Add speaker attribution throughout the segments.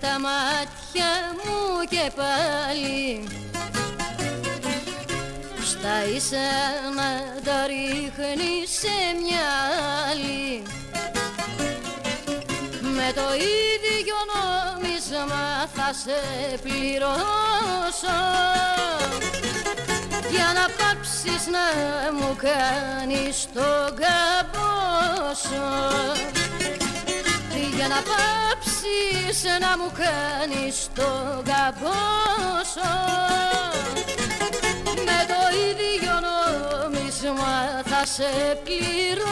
Speaker 1: είδα με τα μάτια μου και πάλι. Στα ίσα να τα ρίχνει σε μια άλλη. Με το ίδιο νόμισμα θα σε πληρώσω. Για να πάψεις να μου κάνεις τον καμπόσο για να πάψεις να μου κάνεις τον καμπόσο με το ίδιο νόμισμα θα σε πληρώσω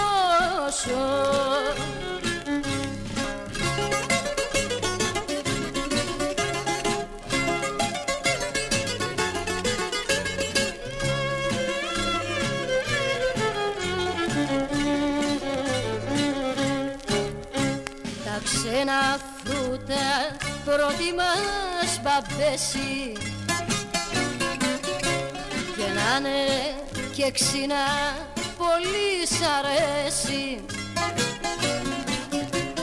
Speaker 1: Τα ξένα φρούτα προτιμάς μπαμπέση και να είναι και ξινά πολύ σ' αρέσει.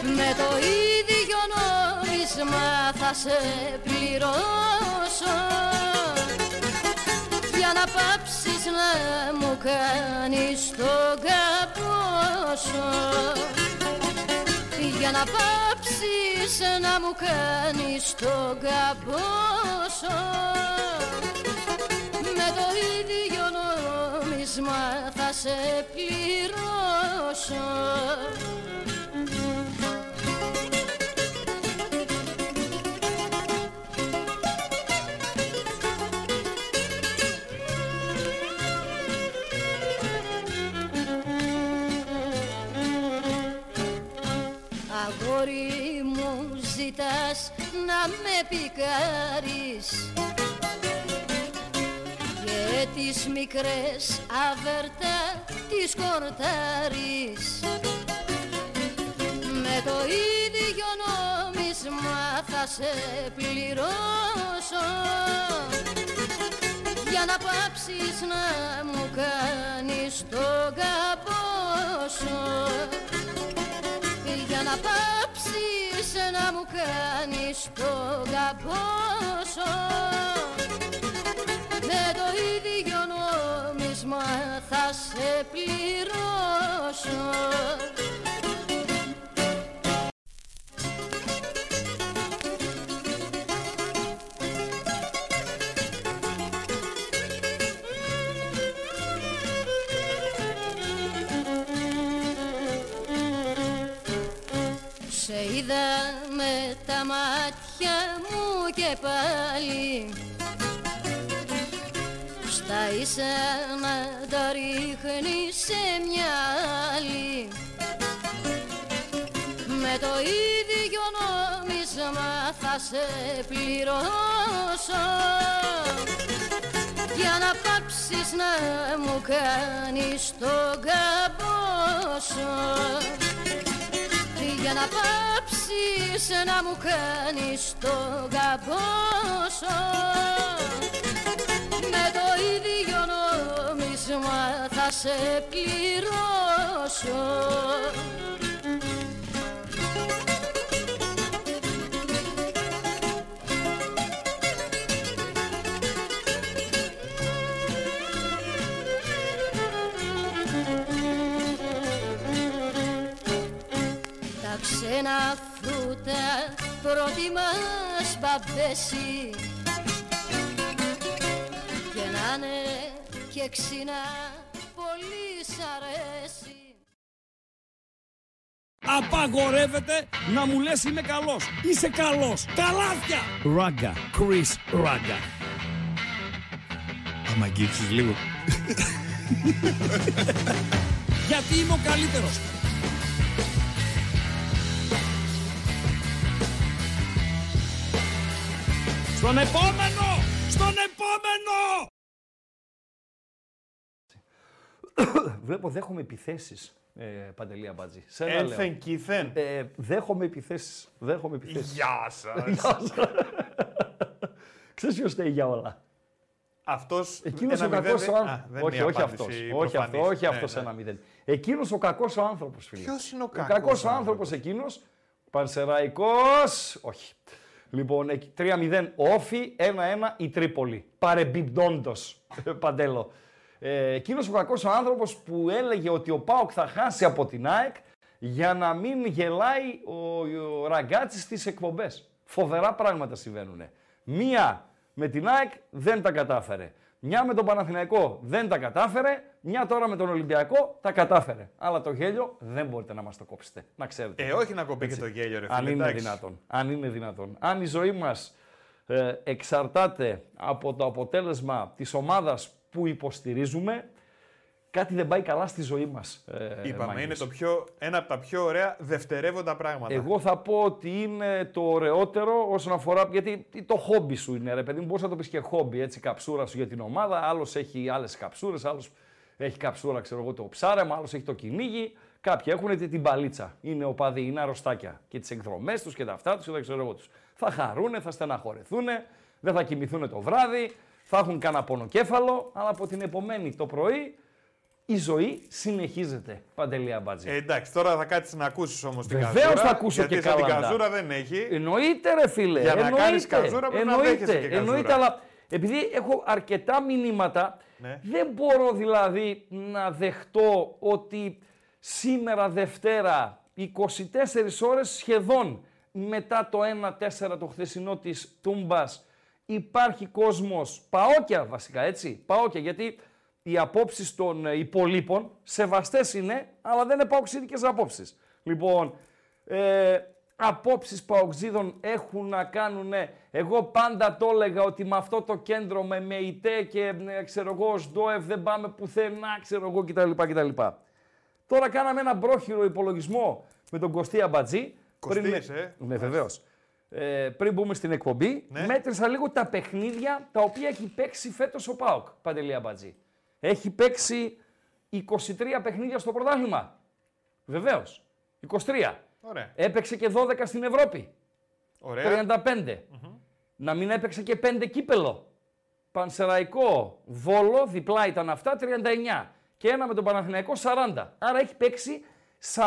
Speaker 1: Με το ίδιο νόμισμα θα σε πληρώσω. Για να πάψεις να μου κάνεις τον καμπόσο για να πάψεις να μου κάνεις τον καμπόσο με το ίδιο νόμισμα θα σε πληρώσω ζητάς να με πικάρεις Και τις μικρές αβέρτα τις κορτάρεις. Με το ίδιο νόμισμα θα σε πληρώσω. Για να πάψεις να μου κάνεις τον καμπόσο για να πάψεις να μου κάνεις το καμπόσο με το ίδιο νόμισμα θα σε πληρώσω είδα με τα μάτια μου και πάλι Στα ίσα να τα ρίχνει σε μια άλλη. Με το ίδιο νόμισμα θα σε πληρώσω. Για να πάψεις να μου κάνεις τον καμπόσο για να πάψεις να μου κάνεις τον καμπόσο με το ίδιο νόμισμα θα σε πληρώσω Τα ξένα φρούτα προτιμάς μπαμπέση και να είναι και ξινά πολύ σ' αρέσει
Speaker 2: Απαγορεύεται να μου λες είμαι καλός. Είσαι καλός. Καλάθια. Ράγκα. Chris Ράγκα.
Speaker 3: Άμα αγγίξεις λίγο.
Speaker 2: Γιατί είμαι ο καλύτερος. Στον επόμενο! Στον επόμενο!
Speaker 4: Βλέπω, δέχομαι επιθέσεις. Ε, Παντελή Αμπάτζη. Σε ένα λέω.
Speaker 3: Έλθεν κήθεν.
Speaker 4: Ε, δέχομαι επιθέσεις. Δέχομαι επιθέσεις.
Speaker 3: Γεια σας.
Speaker 4: Ξέρεις ποιος φταίει για όλα;
Speaker 3: Αυτός
Speaker 4: Εκείνος ο
Speaker 3: ένα
Speaker 4: κακός
Speaker 3: μηδέν,
Speaker 4: ο
Speaker 3: α,
Speaker 4: άνθρωπο.
Speaker 3: δεν
Speaker 4: Όχι,
Speaker 3: είναι
Speaker 4: όχι αυτό.
Speaker 3: απάντηση
Speaker 4: Όχι αυτός,
Speaker 3: προφανής.
Speaker 4: όχι
Speaker 3: Ναι,
Speaker 4: αυτός
Speaker 3: ναι.
Speaker 4: ένα μηδέν. Εκείνος ο κακός ο άνθρωπος, φίλε.
Speaker 3: Ποιος είναι ο
Speaker 4: Ο
Speaker 3: κακός
Speaker 4: κακός
Speaker 3: άνθρωπος;
Speaker 4: άνθρωπος εκείνος. Πανσεραϊκός, όχι. Λοιπόν, εκεί 3-0 όφι, 1-1 η Τρίπολη. Παρεμπιπτόντος, Παντέλο. Ε, Εκείνος ο κακός ο άνθρωπος που έλεγε ότι ο Πάοκ θα χάσει από την ΑΕΚ για να μην γελάει ο, ο Ραγκάτσης στις εκπομπές. Φοβερά πράγματα συμβαίνουν. Μία με την ΑΕΚ δεν τα κατάφερε. Μια με τον Παναθηναϊκό δεν τα κατάφερε. Μια τώρα με τον Ολυμπιακό τα κατάφερε. Αλλά το γέλιο δεν μπορείτε να μας το κόψετε. Να ξέρετε.
Speaker 3: Ε, όχι να κοπεί και το γέλιο, ρε φίλε.
Speaker 4: Αν είναι
Speaker 3: εντάξει.
Speaker 4: δυνατόν. Αν είναι δυνατόν. Αν η ζωή μας ε, εξαρτάται από το αποτέλεσμα της ομάδας που υποστηρίζουμε, κάτι δεν πάει καλά στη ζωή μας. Ε,
Speaker 3: Είπαμε,
Speaker 4: Μάγκες.
Speaker 3: είναι το πιο, ένα από τα πιο ωραία δευτερεύοντα πράγματα.
Speaker 4: Εγώ θα πω ότι είναι το ωραιότερο όσον αφορά. Γιατί το χόμπι σου είναι, ρε παιδί μου. Μπορείς να το πεις και χόμπι, έτσι, καψούρα σου για την ομάδα. Άλλος έχει άλλες καψούρες, άλλος έχει καψούρα, ξέρω εγώ, το ψάρεμα, άλλος έχει το κυνήγι. Κάποιοι έχουν την παλίτσα. Είναι οπαδοί, είναι αρρωστάκια. Και τις εκδρομές τους και τα αυτά τους και τα ξέρω εγώ τους. Θα χαρούνε, θα στεναχωρεθούν, δεν θα κοιμηθούν το βράδυ, θα έχουν κανένα πονοκέφαλο, αλλά από την επομένη το πρωί η ζωή συνεχίζεται. Παντελή Αμπάτζη.
Speaker 3: Ε, εντάξει, τώρα θα κάτσεις να ακούσεις όμως την
Speaker 4: Βεβαίως
Speaker 3: καζούρα.
Speaker 4: θα ακούσω
Speaker 3: γιατί
Speaker 4: και
Speaker 3: σαν την
Speaker 4: καλά.
Speaker 3: καζούρα δεν έχει.
Speaker 4: Εννοείται ρε φίλε.
Speaker 3: Για να
Speaker 4: εννοείται,
Speaker 3: κάνεις καζούρα πρέπει να
Speaker 4: εννοείται,
Speaker 3: δέχεσαι και καζούρα.
Speaker 4: Εννοείται, αλλά επειδή έχω αρκετά μηνύματα,
Speaker 3: Ναι.
Speaker 4: δεν μπορώ δηλαδή να δεχτώ ότι σήμερα Δευτέρα, 24 ώρες σχεδόν μετά το 1-4 το χθεσινό της Τούμπας, υπάρχει κόσμος, παόκια βασικά έτσι, παόκια, γιατί οι απόψεις των ε, υπολείπων σεβαστές είναι, αλλά δεν είναι παοξίδικες απόψεις. Λοιπόν, ε, απόψεις παοξίδων έχουν να κάνουν, εγώ πάντα το έλεγα ότι με αυτό το κέντρο με ΜΕΙΤΕ και ε, ξέρω εγώ ΣΔΟΕΦ δεν πάμε πουθενά, ξέρω εγώ κτλ. κτλ. Τώρα κάναμε ένα μπρόχυρο υπολογισμό με τον Κωστή Αμπατζή.
Speaker 3: Κωστής, ε.
Speaker 4: Ναι, βεβαίως. Ε, πριν μπούμε στην εκπομπή,
Speaker 3: Ναι.
Speaker 4: μέτρησα λίγο τα παιχνίδια τα οποία έχει παίξει φέτος ο ΠΑΟΚ, Παντελή Αμπατζή. Έχει παίξει 23 παιχνίδια στο πρωτάθλημα. Βεβαίως. 23.
Speaker 3: Ωραία.
Speaker 4: Έπαιξε και 12 στην Ευρώπη.
Speaker 3: Ωραία.
Speaker 4: 35. Να μην έπαιξε και 5 κύπελο. Πανσεραϊκό, Βόλο, διπλά ήταν αυτά, 39. Και ένα με τον Παναθηναϊκό, 40. Άρα έχει παίξει 40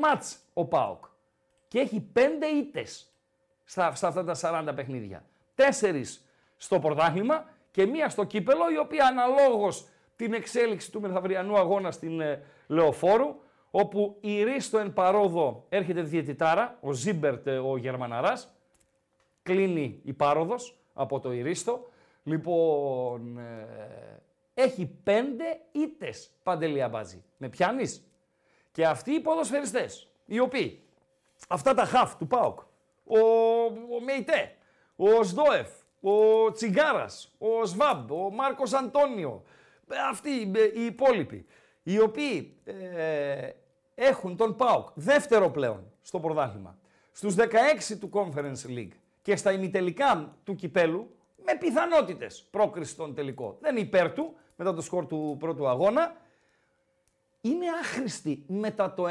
Speaker 4: μάτς ο ΠΑΟΚ. Και έχει 5 ήττες στα, στα αυτά τα 40 παιχνίδια. 4 στο πρωτάθλημα και μία στο κύπελο, η οποία αναλόγως την εξέλιξη του μεθαυριανού αγώνα στην ε, Λεωφόρου, όπου ειρήσθω εν παρόδω έρχεται διαιτητάρα, ο Ζίμπερτ ε, ο Γερμαναράς, κλείνει η πάροδος από το ειρήσθω. Λοιπόν, ε, έχει πέντε ήττες Παντελή Αμπατζή. Με πιάνεις; Και αυτοί οι ποδοσφαιριστές, οι οποίοι, αυτά τα χαφ του ΠΑΟΚ, ο, ο Μεϊτέ, ο Οζντόεφ, ο Τσιγκάρας, ο Σβάμπ, ο Μάρκος Αντώνιο, ε, αυτοί ε, οι υπόλοιποι, οι οποίοι ε, έχουν τον ΠΑΟΚ δεύτερο πλέον στο πρωτάθλημα, στους 16 του Conference League και στα ημιτελικά του κυπέλου, με πιθανότητες πρόκριση στον τελικό. Δεν είναι υπέρ του, μετά το σκορ του πρώτου αγώνα, είναι άχρηστη μετά το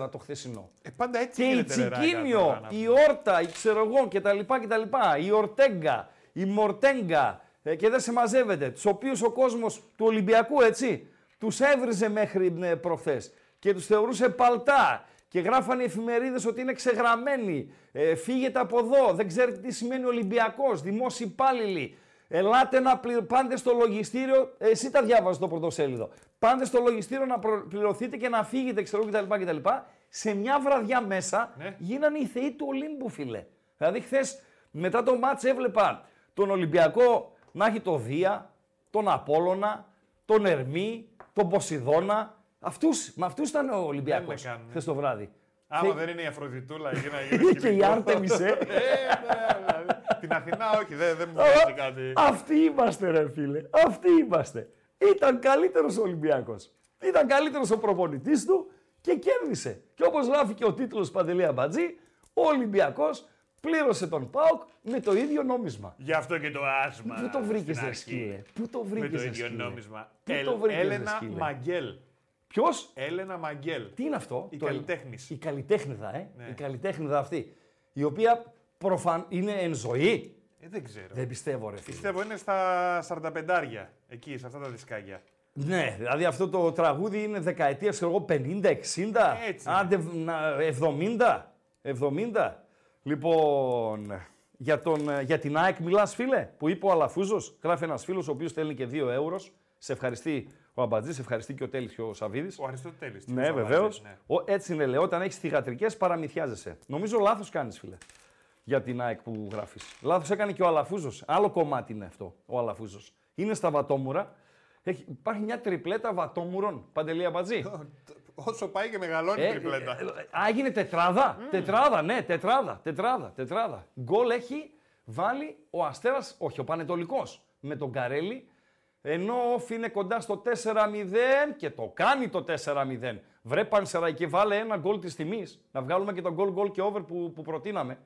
Speaker 4: 1-4 το χθεσινό.
Speaker 3: Ε, πάντα έτσι
Speaker 4: Και η
Speaker 3: γίνεται, ρε, Ράγκα, τώρα,
Speaker 4: Τσικίνιο,
Speaker 3: να
Speaker 4: η
Speaker 3: πούμε.
Speaker 4: Όρτα, η ξέρω εγώ κτλ. κτλ. Η Ορτέγκα, η Μορτέγκα ε, και δεν σε μαζεύεται. Τους οποίους ο κόσμος του Ολυμπιακού έτσι τους έβριζε μέχρι ε, προχθές και τους θεωρούσε παλτά. Και γράφανε οι εφημερίδες ότι είναι ξεγραμμένοι. Ε, φύγετε από εδώ. Δεν ξέρετε τι σημαίνει Ολυμπιακός. Δημόσιοι υπάλληλοι. Ελάτε να πλη... Πάντε στο λογιστήριο. ε, Εσύ τα διάβαζε το πρωτοσέλιδο. Πάντε στο λογιστήριο να προ- πληρωθείτε και να φύγετε, ξέρω εγώ κτλ. κτλ. Σε μια βραδιά μέσα
Speaker 3: Ναι.
Speaker 4: γίνανε οι θεοί του Ολύμπου, φίλε. Δηλαδή, χθες μετά το μάτς έβλεπα τον Ολυμπιακό να έχει το Δία, τον Απόλλωνα, τον Ερμή, τον Ποσειδώνα. Αυτούς, με αυτούς ήταν ο Ολυμπιακός
Speaker 3: με κάνουν,
Speaker 4: χθες το βράδυ.
Speaker 3: Άμα
Speaker 4: Θε-
Speaker 3: δεν είναι η Αφροδιτούλα εκεί να γίνει
Speaker 4: και η Άρτεμις, ε.
Speaker 3: Ε, ναι, δηλαδή. Την Αθηνά όχι, δεν, δεν μου βγάζει κάτι.
Speaker 4: Αυτοί είμαστε, ρε φίλε. Αυτοί είμαστε. Ήταν καλύτερος ο Ολυμπιακός. Ήταν καλύτερος ο προπονητής του και κέρδισε. Και όπως γράφει και ο τίτλος Παντελή Αμπατζή, ο Ολυμπιακός πλήρωσε τον Πάοκ με το ίδιο νόμισμα.
Speaker 3: Γι' αυτό και το άσμα.
Speaker 4: Πού το βρήκες,
Speaker 3: στην
Speaker 4: ρε
Speaker 3: αρχή.
Speaker 4: σκύλε; Πού το
Speaker 3: Με
Speaker 4: βρήκες,
Speaker 3: το ίδιο νόμισμα.
Speaker 4: Πού
Speaker 3: Ελ-
Speaker 4: το βρήκες, ρε
Speaker 3: Έλενα
Speaker 4: σκύλε;
Speaker 3: Μαγγέλ.
Speaker 4: Ποιος,
Speaker 3: Έλενα Μαγγέλ.
Speaker 4: τι είναι αυτό,
Speaker 3: Η
Speaker 4: το-
Speaker 3: καλλιτέχνης.
Speaker 4: Η καλλιτέχνηδα, ε.
Speaker 3: Ναι.
Speaker 4: Η καλλιτέχνηδα αυτή. Η οποία προφαν... είναι εν ζωή.
Speaker 3: Ε, δεν ξέρω.
Speaker 4: Δεν πιστεύω, ρε φίλε.
Speaker 3: Πιστεύω είναι στα 45 εκεί, σε αυτά τα δισκάκια.
Speaker 4: Ναι, δηλαδή αυτό το τραγούδι είναι δεκαετίας, ξέρω εγώ, 50, 60,
Speaker 3: Έτσι.
Speaker 4: άντε β- να- 70. 70. Λοιπόν, για, τον, ε, για την ΑΕΚ μιλάς, φίλε, που είπε ο Αλαφούζος. Γράφει ένας φίλος ο οποίος στέλνει και 2 ευρώ. Σε ευχαριστεί ο Αμπατζής, σε ευχαριστεί και ο Τέλης και ο Σαββίδης.
Speaker 3: Ο Αριστοτέλης.
Speaker 4: Ναι, βεβαίως. Έτσι είναι, λέω. Όταν έχεις θηγατρικές, παραμυθιάζεσαι. Νομίζω λάθος κάνεις, φίλε. Για την ΑΕΚ που γράφεις. Λάθος έκανε και ο Αλαφούζος. Άλλο κομμάτι είναι αυτό, ο Αλαφούζος. Είναι στα βατόμουρα. Έχει, υπάρχει μια τριπλέτα βατόμουρων. Παντελή Αμπατζή.
Speaker 3: Όσο πάει και μεγαλώνει η τριπλέτα.
Speaker 4: Ε, ε, έγινε τετράδα. Τετράδα, ναι, τετράδα, τετράδα, τετράδα. Γκολ έχει βάλει ο Αστέρας, όχι, ο Πανετολικός με τον Καρέλη. Ενώ όφη είναι κοντά στο 4-0 και το κάνει το 4-0. Βρε Πανσερά και βάλε ένα γκολ της τιμής. Να βγάλουμε και τον γκολ γκολ και over που, που προτείναμε.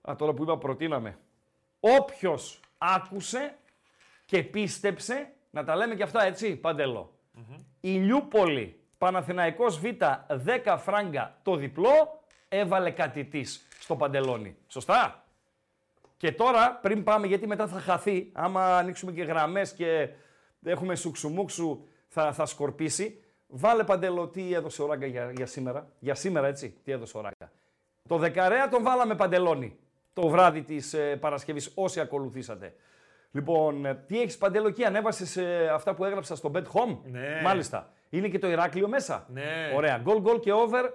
Speaker 4: Α, τώρα που είπα προτείναμε. Όποιος άκουσε και πίστεψε, να τα λέμε και αυτά έτσι, Παντελό. Mm-hmm. Ηλιούπολη Παναθηναϊκός Β 10 φράγκα το διπλό, έβαλε κάτι της στο παντελόνι. Σωστά; Και τώρα, πριν πάμε, γιατί μετά θα χαθεί, άμα ανοίξουμε και γραμμές και έχουμε σουξουμούξου, θα, θα σκορπίσει. Βάλε παντελό τι έδωσε ο Ράγκα για, για σήμερα. Για σήμερα, έτσι, τι έδωσε ο Ράγκα. Το δεκαρέα τον βάλαμε παντελόνι το βράδυ της ε, Παρασκευής, όσοι ακολουθήσατε. Λοιπόν, ε, τι έχεις παντελό εκεί, ανέβασες ε, αυτά που έγραψα στο Bet Home;
Speaker 3: Ναι.
Speaker 4: Μάλιστα. Είναι και το Ηράκλειο μέσα.
Speaker 3: Ναι.
Speaker 4: Ωραία. Γκολ, γκολ και over.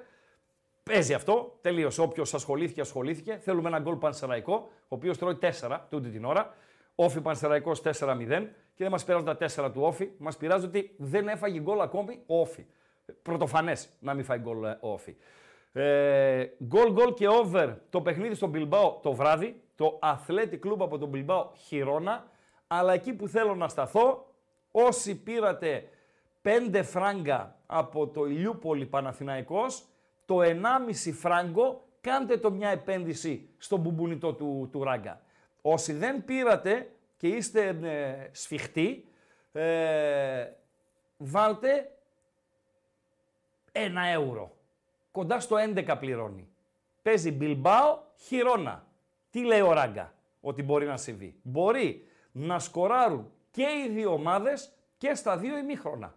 Speaker 4: Παίζει αυτό. Τελείωσε. Όποιος ασχολήθηκε, ασχολήθηκε. Θέλουμε ένα γκολ πανσεραϊκό, ο οποίος τρώει 4 τούτη την ώρα. Όφη πανσεραϊκός 4-0 και δεν μας πειράζουν τα 4 του Όφη. Μας πειράζει ότι δεν έφαγε γκολ ακόμη ο Όφη. Πρωτοφανές να μην φάει γκολ ε, ο Όφη. Ε, γκολ, γκολ και over το παιχνίδι στον Μπιλμπάο το βράδυ. Το Athletic Club από τον Μπιλμπάο χειρόνα. Αλλά εκεί που θέλω να σταθώ, όσοι πήρατε 5 φράγκα από το Ηλιούπολη Παναθηναϊκός, το 1,5 φράγκο κάντε το μια επένδυση στο μπουμπουνιτό του, του Ράγκα. Όσοι δεν πήρατε και είστε ε, σφιχτοί, ε, βάλτε ένα ευρώ. Κοντά στο 11 πληρώνει. Παίζει Μπιλμπάο, Χιρόνα. Τι λέει ο Ράγκα ότι μπορεί να συμβεί; Μπορεί να σκοράρουν και οι δύο ομάδες και στα δύο ημίχρονα.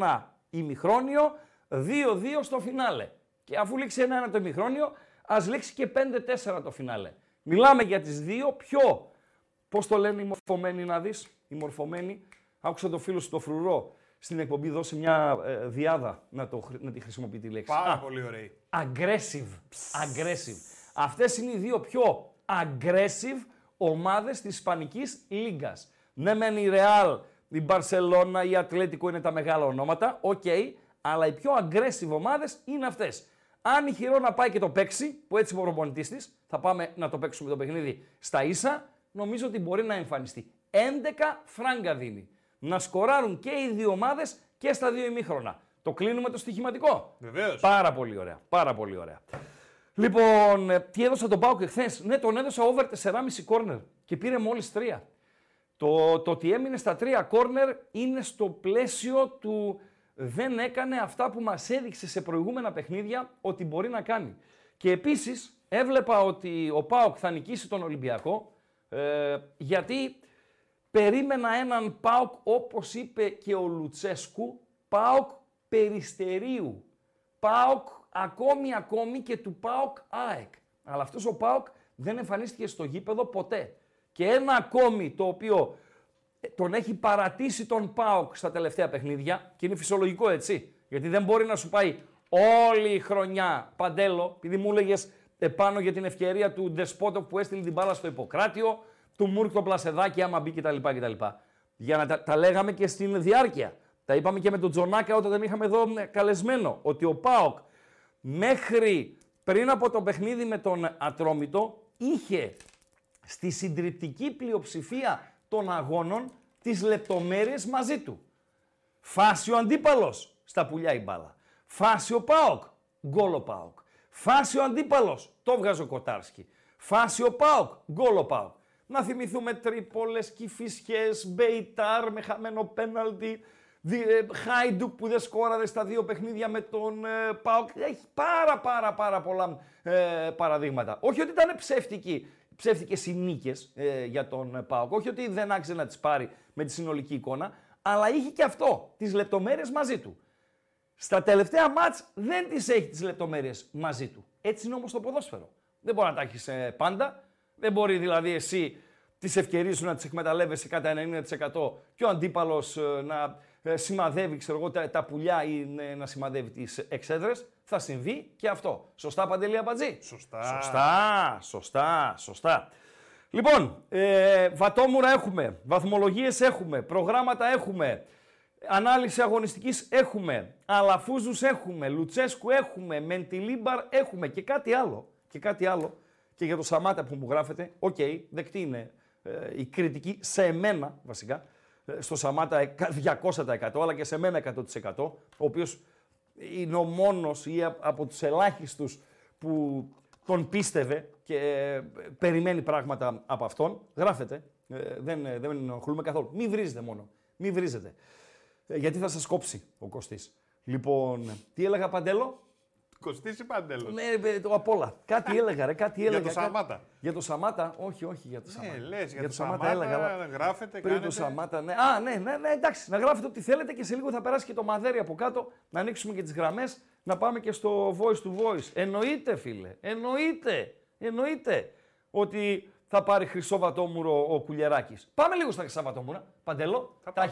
Speaker 4: 1-1 ημιχρόνιο, 2-2 στο φινάλε. Και αφού λήξει 1-1 το ημιχρόνιο, ας λήξει και 5-4 το φινάλε. Μιλάμε για τις δύο πιο, πώς το λένε οι μορφωμένοι να δεις, οι μορφωμένοι. Άκουσα το φίλο σου το φρουρό στην εκπομπή δώσει μια ε, δυάδα να, το, να τη χρησιμοποιεί τη λέξη.
Speaker 3: Πάρα πολύ ωραία.
Speaker 4: Aggressive. Aggressive. Αυτές είναι οι δύο πιο aggressive ομάδες της Ισπανικής Λίγκας. Ναι μεν η Real η Μπαρσελόνα, η Ατλέτικο είναι τα μεγάλα ονόματα, οκ, αλλά οι πιο aggressive ομάδες είναι αυτές. Αν η Χιρόνα πάει και το παίξει, που έτσι ο προπονητής της, θα πάμε να το παίξουμε το παιχνίδι στα ίσα, νομίζω ότι μπορεί να εμφανιστεί. 11 φράγκα δίνει. Να σκοράρουν και οι δύο ομάδες και στα δύο ημίχρονα. Το κλείνουμε το στοιχηματικό.
Speaker 3: Βεβαίως.
Speaker 4: Πάρα πολύ ωραία. Πάρα πολύ ωραία. Λοιπόν, ε, τι έδωσα τον Πάουκ εχθές; Ναι, τον έδωσα over 4,5 corner και πήρε μόλις 3. Το, το ότι έμεινε στα τρία κόρνερ είναι στο πλαίσιο του δεν έκανε αυτά που μας έδειξε σε προηγούμενα παιχνίδια ότι μπορεί να κάνει. Και επίσης έβλεπα ότι ο Πάοκ θα νικήσει τον Ολυμπιακό ε, γιατί περίμενα έναν Πάοκ όπως είπε και ο Λουτσέσκου, Πάοκ περιστερίου. Πάοκ ακόμη ακόμη και του Πάοκ ΑΕΚ. Αλλά αυτός ο Πάοκ δεν εμφανίστηκε στο γήπεδο ποτέ. Και ένα ακόμη το οποίο ε, τον έχει παρατήσει τον ΠΑΟΚ στα τελευταία παιχνίδια και είναι φυσιολογικό έτσι. Γιατί δεν μπορεί να σου πάει όλη η χρονιά παντέλο, επειδή μου έλεγες επάνω για την ευκαιρία του Ντεσπότοφ που έστειλε την μπάλα στο Ιπποκράτιο, του Μούρκ το Πλασεδάκι άμα μπει κτλ. κτλ. Για να τα, τα λέγαμε και στην διάρκεια. Τα είπαμε και με τον Τζονάκα όταν τον είχαμε εδώ ε, καλεσμένο. Ότι ο ΠΑΟΚ μέχρι πριν από το παιχνίδι με τον Ατρόμητο είχε στη συντριπτική πλειοψηφία των αγώνων τις λεπτομέρειες μαζί του. Φάση ο αντίπαλος, στα πουλιά η μπάλα. Φάση ο ΠΑΟΚ, γκολ ο ΠΑΟΚ. Φάση ο αντίπαλος, το βγάζει ο Κοτάρσκι. Φάση ο ΠΑΟΚ, γκολ ο ΠΑΟΚ. Να θυμηθούμε τρίπολες, κυφισιές, μπέιταρ με χαμένο πέναλτι, ε, Χάιντουκ που δεν σκόραρε στα δύο παιχνίδια με τον ε, ΠΑΟΚ. Έχει πάρα πάρα πάρα πολλά ε, παραδείγματα. Όχι ότι ήταν ψεύτικοι ψεύτικες οι νίκες ε, για τον Πάοκ. Όχι ότι δεν άξιζε να τις πάρει με τη συνολική εικόνα, αλλά είχε και αυτό, τις λεπτομέρειες μαζί του. Στα τελευταία μάτς δεν τις έχει τις λεπτομέρειες μαζί του. Έτσι είναι όμως το ποδόσφαιρο. Δεν μπορεί να τα έχεις ε, πάντα. Δεν μπορεί δηλαδή εσύ τις ευκαιρίες σου να τις εκμεταλλεύεσαι κατά 90% και ο αντίπαλος ε, να ε, σημαδεύει ξέρω εγώ, τα, τα πουλιά ή ε, να σημαδεύει τις εξέδρες. Θα συμβεί και αυτό. Σωστά Παντελή Αμπατζή.
Speaker 3: Σωστά.
Speaker 4: Σωστά, σωστά, σωστά. Λοιπόν, ε, βατόμουρα έχουμε, βαθμολογίες έχουμε, προγράμματα έχουμε, ανάλυση αγωνιστικής έχουμε, Αλαφούζους έχουμε, Λουτσέσκου έχουμε, Μεντιλίμπαρ έχουμε και κάτι άλλο. Και κάτι άλλο. Και για το Σαμάτα που μου γράφετε, οκ, δεκτή είναι ε, η κριτική σε εμένα βασικά, ε, στο Σαμάτα ε, 200% αλλά και σε μένα 100%, ο οποίος είναι ο μόνος ή α- από τους ελάχιστους που τον πίστευε και ε, περιμένει πράγματα από αυτόν. Γράφετε. Ε, δεν, ε, δεν ενοχλούμε καθόλου. Μην βρίζετε μόνο. Μην βρίζετε. Ε, γιατί θα σας κόψει ο Κωστής. Λοιπόν, τι έλεγα Παντέλο;
Speaker 3: Κοστίσει παντέλο.
Speaker 4: Ναι, ρε, το απ' όλα. Κάτι έλεγα, ρε, κάτι έλεγα.
Speaker 3: το
Speaker 4: κάτι-
Speaker 3: Σαμάτα.
Speaker 4: Για το Σαμάτα, όχι, όχι, για το
Speaker 3: Ναι,
Speaker 4: Σαμάτα.
Speaker 3: λες για, το
Speaker 4: το
Speaker 3: Σαμάτα,
Speaker 4: αλλά
Speaker 3: γράφετε,
Speaker 4: πριν
Speaker 3: κάνετε.
Speaker 4: το Σαμάτα, ναι. Α, ναι, ναι, ναι, εντάξει, να γράφετε ό,τι θέλετε και σε λίγο θα περάσει και το μαδέρι από κάτω, να ανοίξουμε και τις γραμμές, να πάμε και στο voice to voice. Εννοείται, φίλε, εννοείται, εννοείται ότι θα πάρει χρυσό βατόμουρο ο Κουλιεράκης. Πάμε λίγο στα χρυσά βατόμουρα, Παντελό, τα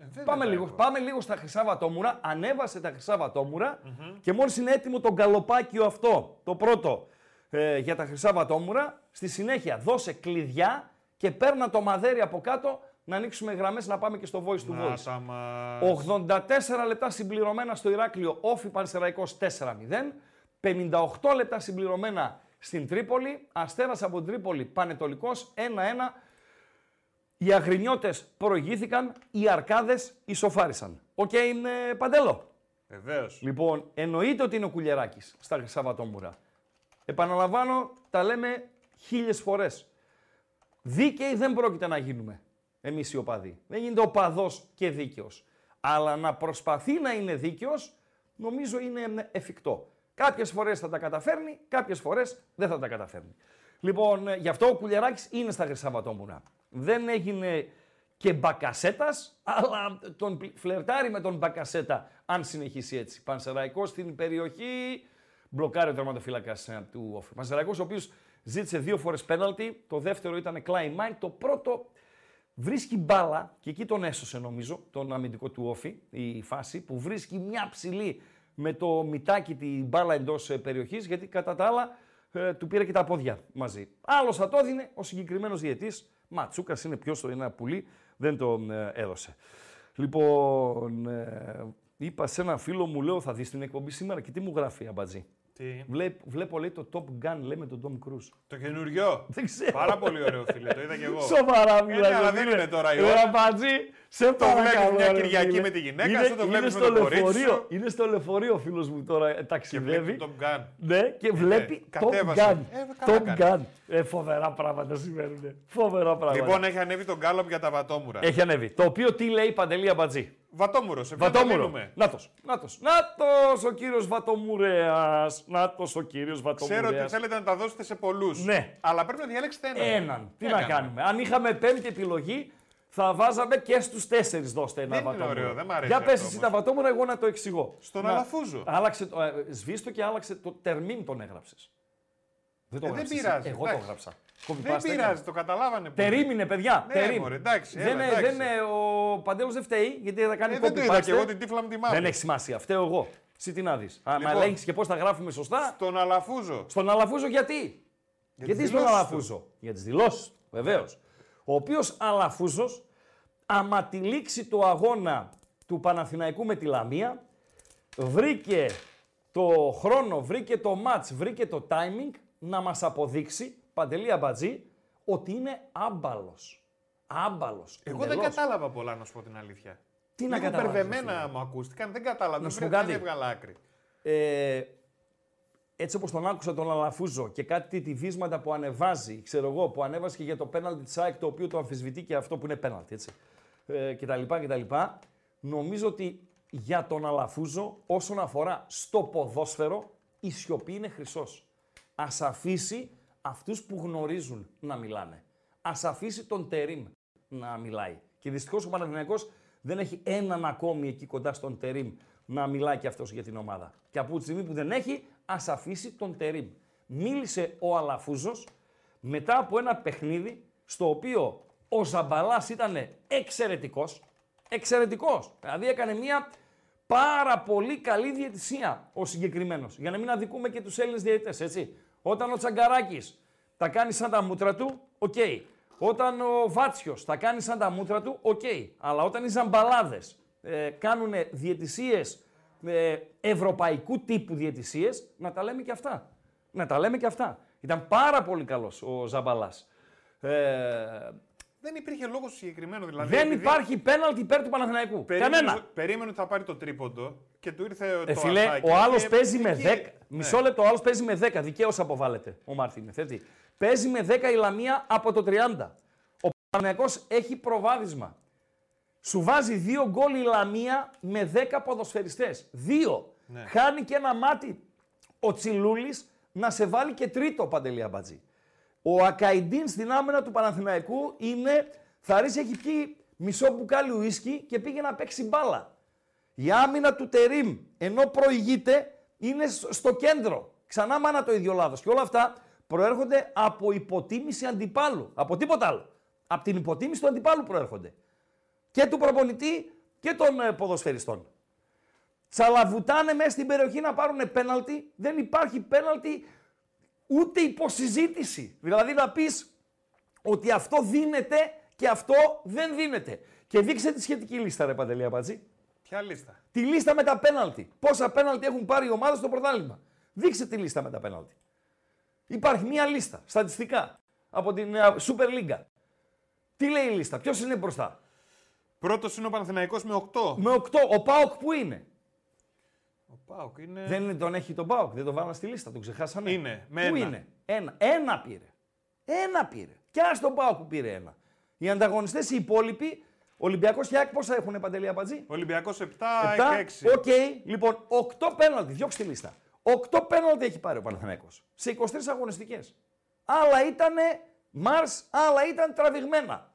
Speaker 3: πάμε.
Speaker 4: έχεις.
Speaker 3: δεν
Speaker 4: Πάμε
Speaker 3: τα
Speaker 4: λίγο,
Speaker 3: έχω.
Speaker 4: πάμε λίγο στα χρυσά βατόμουρα. Ανέβασε τα χρυσά βατόμουρα και μόλις είναι έτοιμο το γκαλοπάκιο αυτό, το πρώτο ε, για τα χρυσά βατόμουρα, στη συνέχεια δώσε κλειδιά και παίρνα το μαδέρι από κάτω να ανοίξουμε γραμμές να πάμε και στο voice to
Speaker 3: Να
Speaker 4: voice.
Speaker 3: τα μας.
Speaker 4: 84 λεπτά συμπληρωμένα στο Ηράκλειο, ΟΦΗ Πανσεραϊκός 4-0. 58 λεπτά συμπληρωμένα στην Τρίπολη, Αστέρας από την Τρίπολη, Πανετολικός 1-1. Οι Αγρινιώτες προηγήθηκαν, οι Αρκάδες ισοφάρισαν. Οκ, είναι Παντέλο.
Speaker 3: Βεβαίως.
Speaker 4: Λοιπόν, εννοείται ότι είναι ο Κουλιεράκης στα Χρυσά Βατόμουρα. Επαναλαμβάνω, τα λέμε χίλιες φορές. Δίκαιοι δεν πρόκειται να γίνουμε εμείς οι οπαδοί. Δεν γίνεται οπαδός και δίκαιος. Αλλά να προσπαθεί να είναι δίκαιος, νομίζω είναι εφικτό. Κάποιες φορές θα τα καταφέρνει, κάποιες φορές δεν θα τα καταφέρνει. Λοιπόν, ε, γι' αυτό ο Κουλιεράκης είναι στα Χρυσά Βατόμουρα. Δεν έγινε και μπακασέτας, αλλά τον πλη- φλερτάρει με τον μπακασέτα αν συνεχίσει έτσι. Πανσεραϊκός στην περιοχή, μπλοκάρει ο τερματοφύλακας του Όφη. Πανσεραϊκός ο οποίος ζήτησε δύο φορές πέναλτι, το δεύτερο ήταν Klein Mine, το πρώτο βρίσκει μπάλα και εκεί τον έσωσε νομίζω, τον αμυντικό του Όφη, η φάση, που βρίσκει μια ψηλή με το μητάκι την μπάλα εντός ε, περιοχής, γιατί κατά τα άλλα ε, του πήρε και τα πόδια μαζί. Άλλος θα το έδινε, ο συγκεκριμένος διαιτής, Ματσούκας είναι πιο στο ένα πουλί, δεν τον ε, έδωσε. Λοιπόν, ε, είπα σε ένα φίλο μου, λέω θα δεις την εκπομπή σήμερα και τι μου γράφει αμπατζή.
Speaker 3: Τι.
Speaker 4: Βλέπ, βλέπω λέει το Top Gun, λέει με τον Tom Cruise.
Speaker 3: Το καινούριο;
Speaker 4: Δεν ξέρω.
Speaker 3: Πάρα πολύ ωραίο φίλε, το είδα και εγώ.
Speaker 4: Σοβαρά
Speaker 3: ναι,
Speaker 4: μιλάς.
Speaker 3: αλλά
Speaker 4: ρε
Speaker 3: δεν
Speaker 4: φίλε.
Speaker 3: είναι τώρα η
Speaker 4: Ρε
Speaker 3: ώρα.
Speaker 4: Αμπατζή, σε
Speaker 3: Το
Speaker 4: παρακαλώ,
Speaker 3: βλέπεις μια
Speaker 4: ρε
Speaker 3: Κυριακή
Speaker 4: φίλε.
Speaker 3: με τη γυναίκα
Speaker 4: Είναι-
Speaker 3: σου, το
Speaker 4: είναι
Speaker 3: βλέπεις με
Speaker 4: στο
Speaker 3: το κορίτσι
Speaker 4: λεωφορείο.
Speaker 3: σου.
Speaker 4: Είναι στο λεωφορείο ο φίλος μου τώρα ε,
Speaker 3: Και
Speaker 4: ταξιδεύει.
Speaker 3: βλέπει τον Gun.
Speaker 4: Ναι, και βλέπει Top
Speaker 3: κατέβασε.
Speaker 4: Gun.
Speaker 3: Ε, καλά
Speaker 4: Top
Speaker 3: κάνει.
Speaker 4: Gun. Ε, φοβερά πράγματα συμβαίνουν. Φοβερά πράγματα.
Speaker 3: Λοιπόν, έχει ανέβει τον γκάλωπ για τα βατόμουρα.
Speaker 4: έχει ανέβει. Το οποίο τι λέει Παντελή Αμπατζή;
Speaker 3: Βατόμουρος, σε ποιον
Speaker 4: Βατόμουρο.
Speaker 3: δίνουμε.
Speaker 4: Νάτος, νάτος, νάτος ο κύριος Βατομουρέας. Νάτος ο κύριος
Speaker 3: Ξέρω
Speaker 4: Βατομουρέας.
Speaker 3: ότι θέλετε να τα δώσετε σε πολλούς.
Speaker 4: Ναι.
Speaker 3: Αλλά πρέπει να διαλέξετε έναν.
Speaker 4: Έναν. Τι
Speaker 3: Τι
Speaker 4: να
Speaker 3: κάνουμε;
Speaker 4: κάνουμε; Αν είχαμε πέμπτη επιλογή, θα βάζαμε και στους τέσσερις δώστε ένα
Speaker 3: Δεν είναι
Speaker 4: βατόμουρο.
Speaker 3: ωραίο, δεν μ' αρέσει
Speaker 4: Για πες
Speaker 3: αυτό
Speaker 4: εσύ
Speaker 3: όμως.
Speaker 4: τα βατόμουρα, εγώ να το εξηγώ.
Speaker 3: Στον
Speaker 4: Να-
Speaker 3: Αλαφούζο.
Speaker 4: Άλλαξε, το- ε, σβήστο και άλλαξε το τερμίν τον έγραψες. Δεν το
Speaker 3: Ε, δεν
Speaker 4: έγραψες εσύ.
Speaker 3: πειράζει,
Speaker 4: Εγώ το
Speaker 3: εντάξει.
Speaker 4: έγραψα. Copy
Speaker 3: Δεν
Speaker 4: paste έκανα.
Speaker 3: πειράζει, το καταλάβανε. πολύ.
Speaker 4: Τερίμινε, παιδιά.
Speaker 3: Ναι,
Speaker 4: τερίμ.
Speaker 3: μωρέ, εντάξει,
Speaker 4: δεν,
Speaker 3: έλα,
Speaker 4: είναι-
Speaker 3: εντάξει.
Speaker 4: δεν είναι- ο Παντέλος δεν φταίει, γιατί θα κάνει
Speaker 3: Ε, δεν το
Speaker 4: copy
Speaker 3: είδα
Speaker 4: paste.
Speaker 3: και εγώ την τύφλα μου τη μαύρη.
Speaker 4: Δεν έχει σημασία. Φταίω εγώ. Εσύ τι να δεις. Αν
Speaker 3: Λοιπόν.
Speaker 4: ελέγχεις και πώς θα γράφουμε σωστά,
Speaker 3: Στον Αλαφούζο.
Speaker 4: στον Αλαφούζο γιατί; γιατί
Speaker 3: τις
Speaker 4: στον
Speaker 3: δηλώσεις
Speaker 4: Αλαφούζο. Για τις δηλώσεις του, βεβαίως. Ο οποίος Αλαφούζος, άμα τυλίξει το αγώνα του Παναθηναϊκού με τη Λαμία, βρήκε το χρόνο, βρήκε το match, βρήκε το timing να μας αποδείξει, Παντελή Αμπατζή, ότι είναι άμπαλος. Άμπαλος.
Speaker 3: Εγώ δεν
Speaker 4: εντελώς.
Speaker 3: κατάλαβα πολλά, να σου πω την αλήθεια.
Speaker 4: Τι να
Speaker 3: Λίγο
Speaker 4: καταλάβεις,
Speaker 3: μπερδεμένα μου ακούστηκαν, δεν κατάλαβα.
Speaker 4: σου
Speaker 3: Δεν
Speaker 4: πω
Speaker 3: πρέπει να
Speaker 4: κάτι.
Speaker 3: έβγαλα άκρη.
Speaker 4: ε, έτσι όπως τον άκουσα τον Αλαφούζο και κάτι τη βίσματα που ανεβάζει, ξέρω εγώ, που ανέβασε και για το πέναλτι της ΑΕΚ, το οποίο το αμφισβητεί και αυτό που είναι πέναλτι, έτσι, ε, και τα λοιπά και τα λοιπά, νομίζω ότι για τον Αλαφούζο, όσον αφορά στο ποδόσφαιρο, η σιωπή είναι χρυσός. Ας αφήσει αυτούς που γνωρίζουν να μιλάνε. Ας αφήσει τον Τερίμ να μιλάει. Και δυστυχώς ο Παναθηναϊκός δεν έχει έναν ακόμη εκεί κοντά στον Τερίμ να μιλάει και αυτός για την ομάδα. Και από τη στιγμή που δεν έχει, ας αφήσει τον Τερίμ. Μίλησε ο Αλαφούζος μετά από ένα παιχνίδι στο οποίο ο Ζαμπαλάς ήταν εξαιρετικός. Εξαιρετικός. Δηλαδή έκανε μια πάρα πολύ καλή διαιτησία ο συγκεκριμένος. Για να μην αδικούμε και τους Έλληνες διαιτητές, έτσι. Όταν ο Τσαγκαράκης τα κάνει σαν τα μούτρα του, οκ. Όταν ο Βάτσιος τα κάνει σαν τα μούτρα του, οκ. Αλλά όταν οι Ζαμπαλάδες ε, κάνουν διαιτησίες ε, ευρωπαϊκού τύπου διαιτησίες, να τα λέμε και αυτά. Να τα λέμε και αυτά. Ήταν πάρα πολύ καλός ο Ζαμπαλάς. Ε,
Speaker 3: Δεν υπήρχε λόγος συγκεκριμένο δηλαδή.
Speaker 4: δεν
Speaker 3: επειδή
Speaker 4: υπάρχει πέναλτι υπέρ του Παναθηναϊκού.
Speaker 3: Περίμενε,
Speaker 4: Κανένα.
Speaker 3: περίμενε ότι θα πάρει το τρίποντο και του ήρθε
Speaker 4: Ε,
Speaker 3: το
Speaker 4: φίλε,
Speaker 3: αρτάκι
Speaker 4: ο άλλος
Speaker 3: και
Speaker 4: παίζει με 10.
Speaker 3: εκεί-
Speaker 4: Μισό
Speaker 3: Ναι.
Speaker 4: λεπτό, ο άλλος παίζει με 10. Δικαίως αποβάλλεται ο Μάρτινεθ. Έτσι. Παίζει με 10 η Λαμία από το 30. Ο Παναθηναϊκός έχει προβάδισμα. Σου βάζει δύο γκολ η Λαμία με 10 ποδοσφαιριστές. Δύο.
Speaker 3: Ναι.
Speaker 4: Χάνει και ένα μάτι ο Τσιλούλης να σε βάλει και τρίτο παντελή αμπατζή. Ο Ακαϊντίν στην άμυνα του Παναθηναϊκού είναι. Θαρής έχει πιει μισό μπουκάλι ουίσκι και πήγε να παίξει μπάλα. Η άμυνα του Τερίμ, ενώ προηγείται, είναι σ- στο κέντρο. Ξανά μάνα το ίδιο λάθος. Και όλα αυτά προέρχονται από υποτίμηση αντιπάλου. Από τίποτα άλλο. Από την υποτίμηση του αντιπάλου προέρχονται. Και του προπονητή και των ε, ποδοσφαιριστών. Τσαλαβουτάνε μέσα στην περιοχή να πάρουν πέναλτι. Δεν υπάρχει πέναλτι ούτε υποσυζήτηση. Δηλαδή να πεις ότι αυτό δίνεται και αυτό δεν δίνεται. Και δείξε τη σχετική λίστα, ρε Παντελή Αμπατζή.
Speaker 3: Ποια λίστα;
Speaker 4: Τη λίστα με τα πέναλτι. Πόσα πέναλτι έχουν πάρει οι ομάδες στο πρωτάθλημα. Δείξε τη λίστα με τα πέναλτι. Υπάρχει μία λίστα, στατιστικά, από την ε, Super League. Τι λέει η λίστα, ποιος είναι μπροστά;
Speaker 3: Πρώτος είναι ο Παναθηναϊκός με 8.
Speaker 4: Με 8, ο Πάοκ που είναι;
Speaker 3: Ο Πάοκ είναι.
Speaker 4: Δεν είναι, τον έχει τον Πάοκ, δεν τον βάλαν στη λίστα, τον ξεχάσαμε.
Speaker 3: Είναι, με
Speaker 4: Πού
Speaker 3: ένα.
Speaker 4: είναι, ένα. Ένα πήρε. Ένα πήρε. Και ας τον Πάοκ που πήρε ένα. Οι ανταγωνιστές οι υπόλοιποι, Ολυμπιακός και ΑΕΚ πόσα έχουν Παντελή Αμπατζή.
Speaker 3: Ολυμπιακός 7,
Speaker 4: 7,
Speaker 3: έχει 6.
Speaker 4: Οκ, λοιπόν, 8 πέναλτι, δείξτε τη λίστα. 8 πέναλτι έχει πάρει ο Παναθηναϊκός σε 23 αγωνιστικές. Άλλα ήταν Μάρς, άλλα ήταν τραβηγμένα.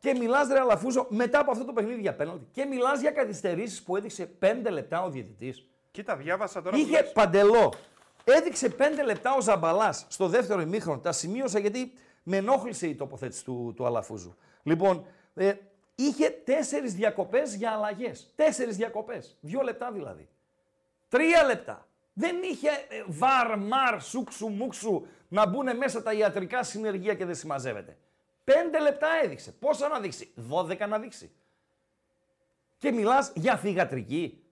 Speaker 4: Και μιλάς ρε Αλαφούζο μετά από αυτό το παιχνίδι για πέναλτι και μιλάς για καθυστερήσεις που έδειξε 5 λεπτά ο διαιτητής.
Speaker 3: Κοίτα, διάβασα τώρα. που
Speaker 4: Είχε
Speaker 3: λες.
Speaker 4: παντελό. Έδειξε 5 λεπτά ο Ζαμπαλάς στο δεύτερο ημίχρονο. Τα σημείωσα γιατί με ενόχλησε η τοποθέτηση του, του Αλαφούζου. Λοιπόν, ε, είχε τέσσερις διακοπές για αλλαγές. Τέσσερις διακοπές. Δύο λεπτά δηλαδή. Τρία λεπτά. Δεν είχε ε, βαρ, μαρ, σούξου, μουξου να μπουν μέσα τα ιατρικά συνεργεία και δεν συμμαζεύεται. Πέντε λεπτά έδειξε. Πόσα να δείξει, 12 να δείξει. Και μιλάς για θηγατρική.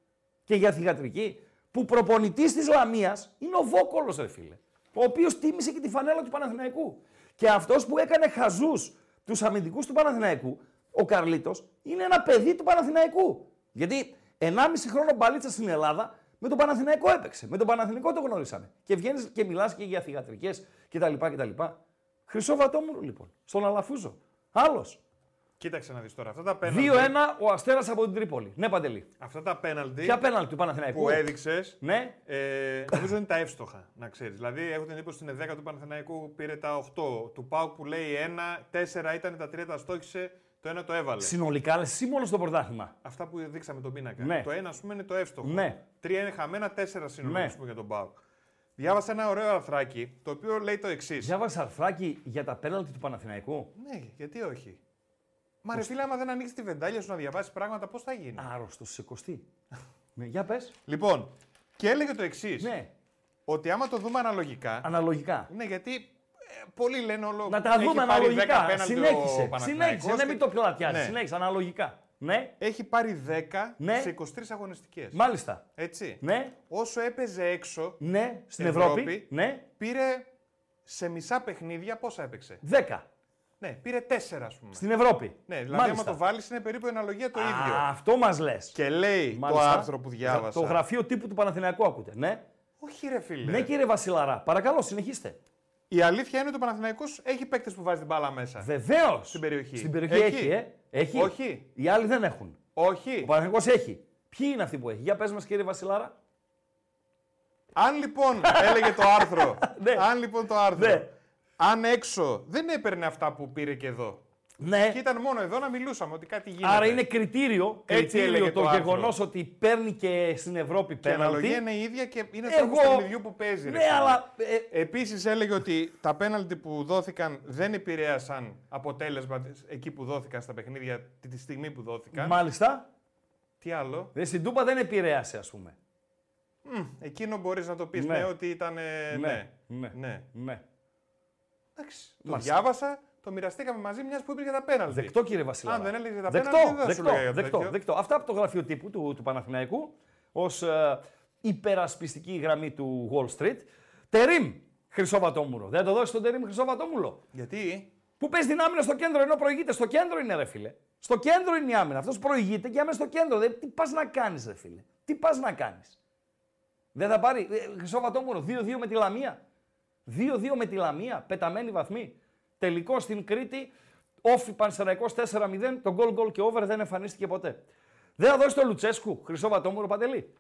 Speaker 4: Και για θηγατρική που προπονητής της Λαμίας είναι ο Βόκολος, ρε φίλε. Ο οποίος τίμησε και τη φανέλα του Παναθηναϊκού. Και αυτός που έκανε χαζούς τους αμυντικούς του Παναθηναϊκού, ο Καρλίτος, είναι ένα παιδί του Παναθηναϊκού. Γιατί 1,5 χρόνο μπαλίτσα στην Ελλάδα με τον Παναθηναϊκό έπαιξε. Με τον Παναθηναϊκό το γνωρίσαμε. Και βγαίνεις και μιλάς και για θηγατρικές κτλ. κτλ. Χρυσό βατόμουρο λοιπόν, στον Αλαφούζο. Άλλος.
Speaker 3: Κοίταξε να δεις τώρα. Αυτά τα πέναλτι.
Speaker 4: 2-1 ο Αστέρας από την Τρίπολη. Ναι, Παντελή.
Speaker 3: Αυτά τα πέναλτι
Speaker 4: Ποια πέναλτι του Παναθηναϊκού;
Speaker 3: που έδειξες.
Speaker 4: Ναι.
Speaker 3: Ε, νομίζω είναι τα εύστοχα, να ξέρεις. Δηλαδή, έχω την εντύπωση ότι στην 10 του Παναθηναϊκού πήρε τα 8. Του Πάουκ που λέει 1, 4 ήταν τα 3 τα στόχισε, το 1 το έβαλε.
Speaker 4: Συνολικά, λες εσύ μόνος στο πρωτάθλημα.
Speaker 3: Αυτά που δείξαμε τον πίνακα.
Speaker 4: Ναι.
Speaker 3: Το 1, ας πούμε, είναι το εύστοχο.
Speaker 4: Ναι.
Speaker 3: 3 είναι χαμένα, 4 συνολικά
Speaker 4: Ναι.
Speaker 3: ας πούμε, για τον Πάουκ. Διάβασα ένα ωραίο αρθράκι, το οποίο λέει το εξής.
Speaker 4: Διάβασα αρθράκι για τα πέναλτι του Παναθηναϊκού.
Speaker 3: Ναι, γιατί όχι. Μα ρε φίλε, άμα δεν ανοίξεις τη βεντάλια σου να διαβάσεις πράγματα, πώς θα γίνει;
Speaker 4: Άρρωστος, σε κοστί. ναι, για πες.
Speaker 3: Λοιπόν, και έλεγε το εξής.
Speaker 4: Ναι,
Speaker 3: Ότι άμα το δούμε αναλογικά.
Speaker 4: αναλογικά.
Speaker 3: Ναι, γιατί ε, πολλοί λένε όλο.
Speaker 4: Να τα
Speaker 3: έχει
Speaker 4: δούμε
Speaker 3: πάρει 10
Speaker 4: αναλογικά.
Speaker 3: πέναλτι ο
Speaker 4: Συνέχισε.
Speaker 3: Παναθηναϊκός
Speaker 4: Συνέχισε. Ναι,
Speaker 3: και-
Speaker 4: μην το πλατιάζεις.
Speaker 3: Ναι.
Speaker 4: Συνέχισε, αναλογικά. Ναι,
Speaker 3: Έχει πάρει 10
Speaker 4: Ναι.
Speaker 3: σε 23 αγωνιστικές.
Speaker 4: μάλιστα.
Speaker 3: Έτσι.
Speaker 4: Ναι,
Speaker 3: Όσο έπαιζε έξω,
Speaker 4: ναι, στην
Speaker 3: Ευρώπη.
Speaker 4: Ευρώπη. Ναι,
Speaker 3: πήρε σε μισά παιχνίδια πόσα έπαιξε;
Speaker 4: 10.
Speaker 3: Ναι, πήρε 4 ας πούμε.
Speaker 4: Στην Ευρώπη.
Speaker 3: Ναι, δηλαδή
Speaker 4: Μάλιστα.
Speaker 3: άμα το βάλεις είναι περίπου η αναλογία το
Speaker 4: Α,
Speaker 3: ίδιο.
Speaker 4: Αυτό μας λες.
Speaker 3: Και λέει το άρθρο που διάβασα.
Speaker 4: Το γραφείο τύπου του Παναθηναϊκού ακούτε. Ναι.
Speaker 3: Όχι, ρε φίλε.
Speaker 4: Ναι, κύριε Βασιλαρά. Παρακαλώ, συνεχίστε.
Speaker 3: Η αλήθεια είναι ότι ο Παναθηναϊκός έχει παίκτες που βάζει την μπάλα μέσα.
Speaker 4: Βεβαίως.
Speaker 3: Στην περιοχή.
Speaker 4: Στην περιοχή έχει,
Speaker 3: Έχει.
Speaker 4: ε. Έχει.
Speaker 3: Όχι.
Speaker 4: Οι άλλοι δεν έχουν.
Speaker 3: Όχι.
Speaker 4: Ο Παναθηναϊκός έχει. Ποιοι είναι αυτοί που έχει; Για πες μας κύριε Βασιλάρα.
Speaker 3: Αν λοιπόν έλεγε το άρθρο.
Speaker 4: Ναι.
Speaker 3: Αν λοιπόν το άρθρο.
Speaker 4: Ναι.
Speaker 3: Αν έξω δεν έπαιρνε αυτά που πήρε και εδώ.
Speaker 4: Ναι.
Speaker 3: Και ήταν μόνο εδώ να μιλούσαμε ότι κάτι γίνεται.
Speaker 4: Άρα είναι κριτήριο,
Speaker 3: Έτσι
Speaker 4: κριτήριο
Speaker 3: έλεγε
Speaker 4: το,
Speaker 3: το άρθρο.
Speaker 4: γεγονός ότι παίρνει και στην Ευρώπη
Speaker 3: Και η αναλογία
Speaker 4: πέναλτι.
Speaker 3: είναι η ίδια και είναι
Speaker 4: Εγώ-
Speaker 3: τρόπο παιχνιδιού που παίζει. ρε
Speaker 4: Ναι,
Speaker 3: φίλε.
Speaker 4: αλλά. ε,
Speaker 3: Επίσης έλεγε ότι τα πέναλτι που δόθηκαν δεν επηρέασαν αποτέλεσμα εκεί που δόθηκαν στα παιχνίδια τη τη στιγμή που δόθηκαν.
Speaker 4: μάλιστα.
Speaker 3: Τι άλλο;
Speaker 4: Δε, στην Τούπα δεν επηρέασε, ας πούμε.
Speaker 3: Μμ, εκείνο μπορείς να το πεις
Speaker 4: Ναι.
Speaker 3: ναι. ότι ήταν. ε, ναι.
Speaker 4: ναι.
Speaker 3: ναι.
Speaker 4: ναι.
Speaker 3: Εντάξει. Το
Speaker 4: Μάλιστα.
Speaker 3: διάβασα, το μοιραστήκαμε μαζί μιας που είπε για τα πέναλτι.
Speaker 4: Δεκτό κύριε Βασιλιά.
Speaker 3: Αν δεν έλεγε για τα
Speaker 4: δεκτό,
Speaker 3: πέναλτι, δεν θα σου
Speaker 4: δεκτό,
Speaker 3: λέγα
Speaker 4: δεκτό,
Speaker 3: τέτοιο.
Speaker 4: δεκτό. Αυτά από το γραφείο τύπου του, του Παναθηναϊκού ως ε, υπερασπιστική γραμμή του Wall Street. Τερίμ Χρυσόβατόμουλο. Δεν το δώσεις τον Τερίμ Χρυσόβατόμουλο.
Speaker 3: Γιατί;
Speaker 4: Που παίζει την άμυνα στο κέντρο ενώ προηγείται. Στο κέντρο είναι ρε φίλε. Στο κέντρο είναι η άμυνα. Αυτός προηγείται και άμενα στο κέντρο. Δεν, τι πας να κάνεις, ρε φίλε. Τι πας να κάνεις. Δεν θα πάρει. Ε, Χρυσόβατόμουλο 2-2 με τη Λαμία. 2-2 με τη Λαμία. Πεταμένη βαθμή. Τελικό στην Κρήτη. Όφη Πανσεραϊκός 4-0. Το γκολ γκολ και over δεν εμφανίστηκε ποτέ. Δεν θα δώσει το Λουτσέσκου. Χρυσόβατόμουλο παντελή.